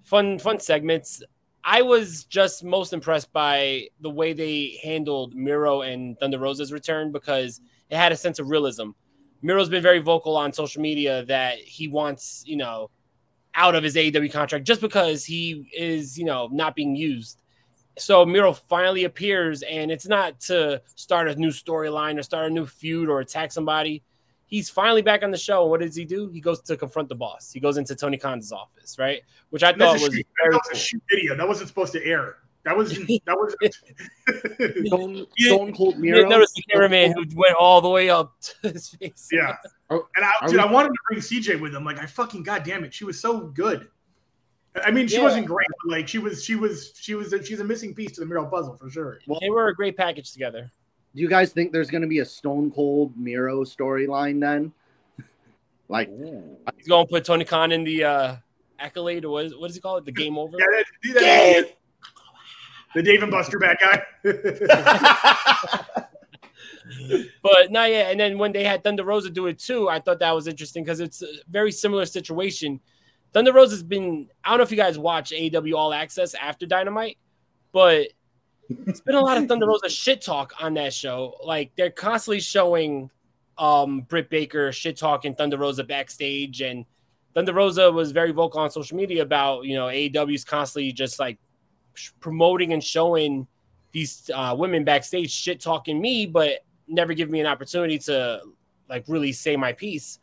fun fun segments. I was just most impressed by the way they handled Miro and Thunder Rosa's return because it had a sense of realism. Miro's been very vocal on social media that he wants, you know, out of his AEW contract just because he is, you know, not being used. So Miro finally appears, and it's not to start a new storyline or start a new feud or attack somebody. He's finally back on the show. And what does he do? He goes to confront the boss. He goes into Tony Khan's office, right? Which I And thought was shoot, very that was a shoot video. That wasn't supposed to air. That was (laughs) that was Stone, Stone Cold You Miro. didn't notice the cameraman who went all the way up (laughs) to his face. Yeah. And I, dude, we- I wanted to bring CJ with him. Like, I fucking goddamn it, she was so good. I mean, she Yeah. wasn't great, but like, she was, she was, she was, a, she's a missing piece to the Miro puzzle for sure. Well, they were a great package together. Do you guys think there's going to be a Stone Cold Miro storyline then? (laughs) like, He's going to put Tony Khan in the uh, accolade, or what, is, what does he call it? The game over? Yeah, that, do that- the Dave and Buster bad guy. (laughs) But not yet. And then when they had Thunder Rosa do it too, I thought that was interesting because it's a very similar situation. Thunder Rosa's been, I don't know if you guys watch AEW All Access after Dynamite, but it's been a lot of Thunder Rosa (laughs) shit talk on that show. Like they're constantly showing um Britt Baker shit talking Thunder Rosa backstage, and Thunder Rosa was very vocal on social media about you know AEW's constantly just like promoting and showing these uh, women backstage shit talking me, but never give me an opportunity to like really say my piece.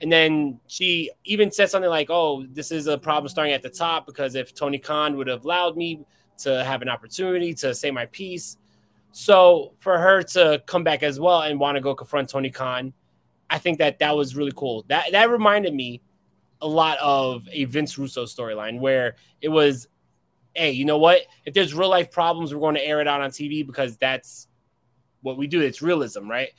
And then she even said something like, "Oh, this is a problem starting at the top because if Tony Khan would have allowed me to have an opportunity to say my piece." So for her to come back as well and want to go confront Tony Khan, I think that that was really cool. That that reminded me a lot of a Vince Russo storyline where it was, hey, you know what? If there's real life problems, we're going to air it out on TV because that's what we do. It's realism, right?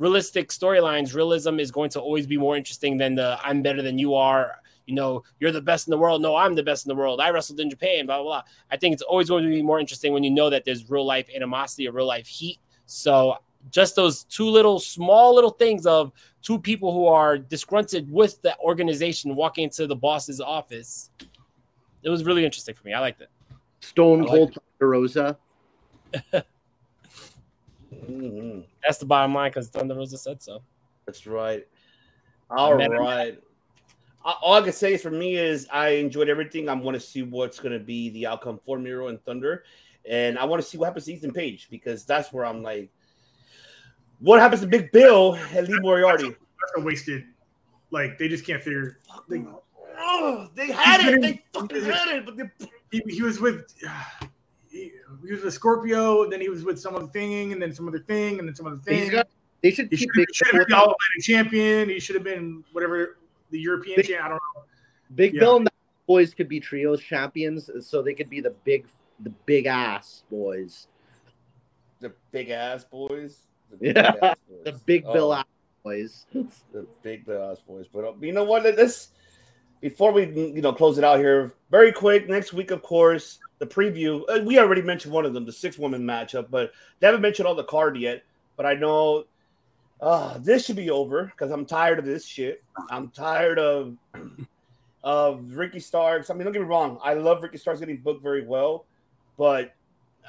Realistic storylines, realism is going to always be more interesting than the I'm better than you are. You know, you're the best in the world. No, I'm the best in the world. I wrestled in Japan, blah, blah, blah. I think it's always going to be more interesting when you know that there's real life animosity or real life heat. So just those two little small little things of two people who are disgruntled with the organization walking into the boss's office. It was really interesting for me. I liked it. Stone Cold Rosa. (laughs) Mhm. That's the bottom line because Thunder Rosa said so. That's right. All Man, I'm- right. Uh, All I can say for me is I enjoyed everything. I want to see what's going to be the outcome for Miro and Thunder, and I want to see what happens to Ethan Page because that's where I'm like, what happens to Big Bill and Lee Moriarty? That's a wasted. Like, they just can't figure. They, Oh, they had it. been- They fucking had it, but they he, he was with. (sighs) He, he was with Scorpio, and then he was with some other thing, and then some other thing, and then some other thing. Got- they should He should Big have should have Bill been the All Atlantic champion. He should have been whatever the European Big- champ. I don't know. Big Yeah. Bill and the boys could be trios champions, so they could be the big, the big ass boys. the big ass boys. The big Yeah, ass boys. the big Bill Oh. ass boys. the big Bill ass boys. But uh, you know what? This before we you know close it out here, very quick. Next week, of course, the preview. Uh, we already mentioned one of them, the six woman matchup, but they haven't mentioned all the card yet. But I know uh, this should be over because I'm tired of this shit. I'm tired of of Ricky Starks. I mean, don't get me wrong. I love Ricky Starks getting booked very well, but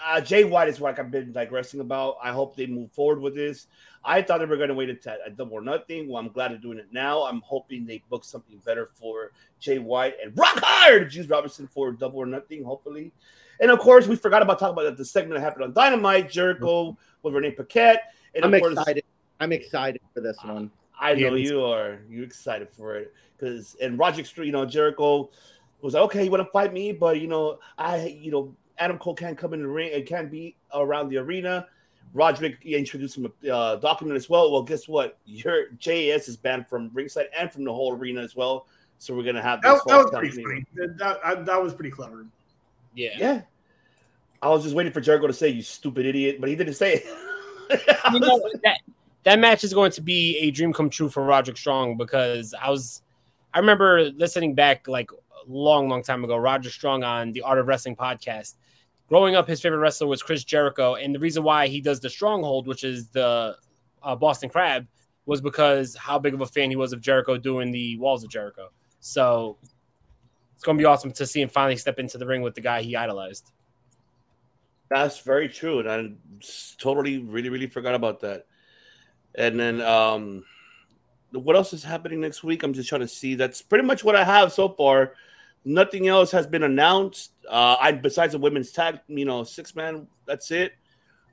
uh, Jay White is what I've been digressing about. I hope they move forward with this. I thought they were going to wait until a double or nothing. Well, I'm glad they're doing it now. I'm hoping they book something better for Jay White and rock hard Juice Robinson for double or nothing, hopefully. And of course, we forgot about talking about the segment that happened on Dynamite, Jericho with Renee Paquette. And I'm of course, excited. I'm excited for this one. I know you are. You excited for it because and Roderick Strong, you know, Jericho was like, okay, you want to fight me, but you know, I, you know, Adam Cole can't come in the ring and can't be around the arena. Roderick introduced him a uh, document as well. Well, guess what? Your JAS is banned from ringside and from the whole arena as well. So we're gonna have this That, that was pretty funny. That, that, I- that was pretty clever. Yeah. Yeah. I was just waiting for Jericho to say "you stupid idiot," but he didn't say it. you know that that match is going to be a dream come true for Roderick Strong because I was I remember listening back like a long, long time ago, Roderick Strong on the Art of Wrestling podcast. Growing up, his favorite wrestler was Chris Jericho, and the reason why he does the Stronghold, which is the uh, Boston Crab, was because how big of a fan he was of Jericho doing the Walls of Jericho. So it's going to be awesome to see him finally step into the ring with the guy he idolized. That's very true, and I totally, really, really forgot about that. And then, um, what else is happening next week? I'm just trying to see. That's pretty much what I have so far. Nothing else has been announced. Uh, I besides the women's tag, you know, six man. That's it.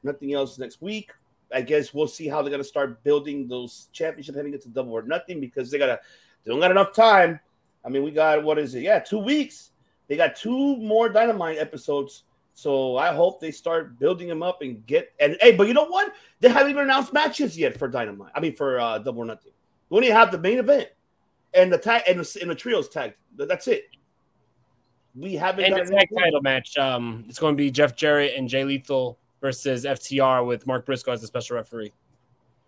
Nothing else next week. I guess we'll see how they're gonna start building those championship heading into double or nothing because they gotta they don't got enough time. I mean, we got what is it? Yeah, two weeks. They got two more dynamite episodes. So I hope they start building them up and get and hey, but you know what? They haven't even announced matches yet for Dynamite. I mean for uh double or nothing. We only have the main event and the tag and the, and the trios tag. That's it. We haven't And got the tag title match, um, it's going to be Jeff Jarrett and Jay Lethal versus FTR with Mark Briscoe as the special referee.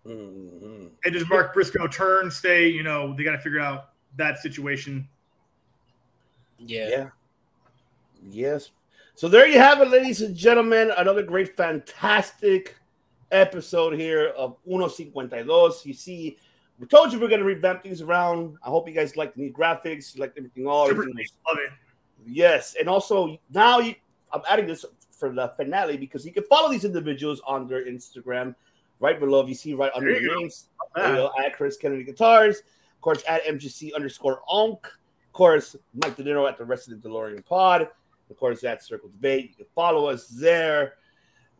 Mm-hmm. And does Mark Briscoe turn, stay? You know, they got to figure out that situation. Yeah. Yeah. Yes. So there you have it, ladies and gentlemen. Another great, fantastic episode here of Uno Cincuenta Dos. You see, we told you we're going to revamp things around. I hope you guys like the new graphics, you like everything all. Super everything was- Love it. Yes, and also now you, I'm adding this for the finale because you can follow these individuals on their Instagram right below. If you see right under the names, you bad. go, at Chris Kennedy Guitars, of course at MGC underscore Onk, of course Mike De Niro at the rest of the DeLorean Pod, of course at Circle Debate. You can follow us there,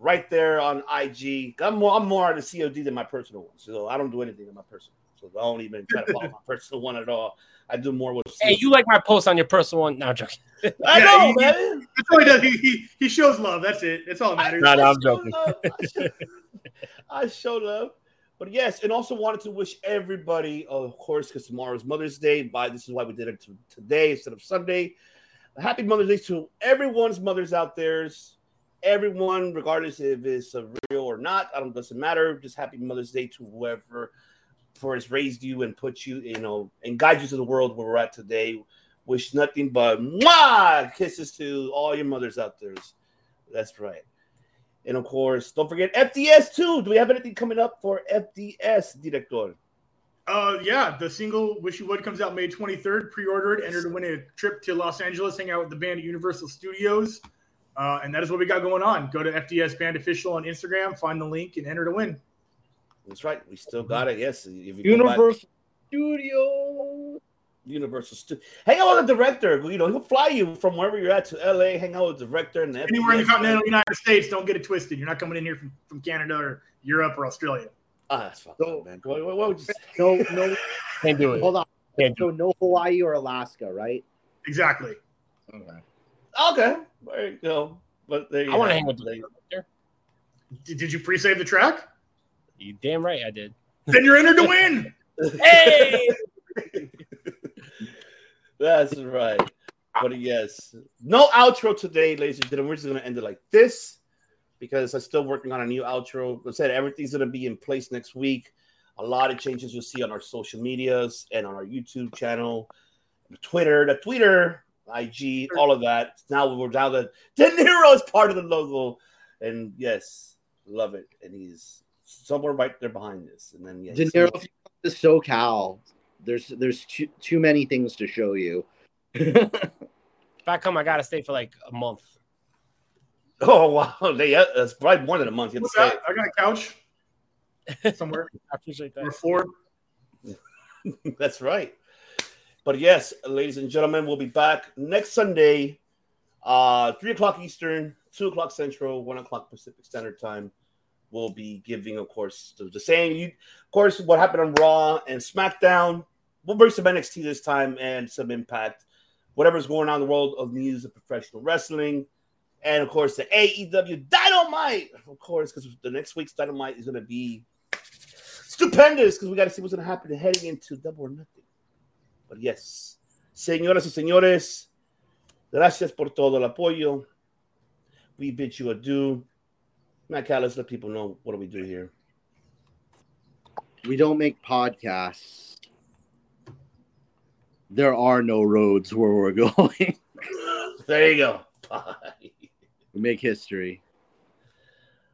right there on IG. I'm more I'm more on the COD than my personal one, so I don't do anything on my personal. So I don't even try to follow my personal one at all. I do more with. Hey, you like my post on your personal one? No, I'm joking. (laughs) I Yeah, know, he- man. That's all he does. He, he, he shows love. That's it. That's all that matters. No, no, I'm joking. I show love. But yes, and also wanted to wish everybody, of course, because tomorrow's Mother's Day. By this is why we did it to, today instead of Sunday. Happy Mother's Day to everyone's mothers out there. Everyone, regardless if it's a real or not, I don't doesn't matter. Just happy Mother's Day to whoever for has raised you and put you, you know, and guide you to the world where we're at today. Wish nothing but mwah, kisses to all your mothers out there. That's right. And of course, don't forget FDS too. Do we have anything coming up for FDS, Director? Uh, yeah, the single "Wish You Would" comes out May 23rd. Pre-order it. Enter to win a trip to Los Angeles, hang out with the band at Universal Studios, uh, and that is what we got going on. Go to FDS Band Official on Instagram, find the link, and enter to win. That's right. We still got it. Yes. If you go Universal Studio. Universal Studio. Hang out with the director. You know, he'll fly you from wherever you're at to LA. Hang out with the director and the Anywhere in the continental United States, don't get it twisted. You're not coming in here from, from Canada or Europe or Australia. Ah, that's fucked up, man. What, what, what would you say? No, no. (laughs) Can't do it. Hold on. Can't do So no Hawaii or Alaska, right? Exactly. Okay. Okay. There you go. But there you I want to hang with it. the director. Did, did you pre-save the track? You damn right I did. Then you're entered to win. (laughs) Hey! That's right. But yes, no outro today, ladies and gentlemen. We're just gonna end it like this because I'm still working on a new outro. I said everything's gonna be in place next week. A lot of changes you'll see on our social medias and on our YouTube channel, Twitter. The Twitter, IG, all of that. Now we're down to De Niro is part of the logo, and yes, love it. And he's somewhere right there behind this. And then yes, De Niro, if you come to SoCal, there's there's too, too many things to show you. If I come, I gotta stay for like a month. (laughs) Oh wow, they, uh, that's probably more than a month. You have What's to say that? I got a couch (laughs) somewhere. I appreciate that. Or four. (laughs) That's right. But yes, ladies and gentlemen, we'll be back next Sunday, uh, three o'clock Eastern, two o'clock Central, one o'clock Pacific Standard Time. We'll be giving, of course, the, same. You, of course, what happened on Raw and SmackDown. We'll bring some NXT this time and some Impact. Whatever's going on in the world of news of professional wrestling. And of course, the AEW Dynamite, of course, because the next week's Dynamite is going to be stupendous because we got to see what's going to happen heading into Double or Nothing. But yes, señoras y señores, gracias por todo el apoyo. We bid you adieu. Matt Callis, let people know what do we do here. We don't make podcasts. There are no roads where we're (laughs) going. There you go. Bye. we make history.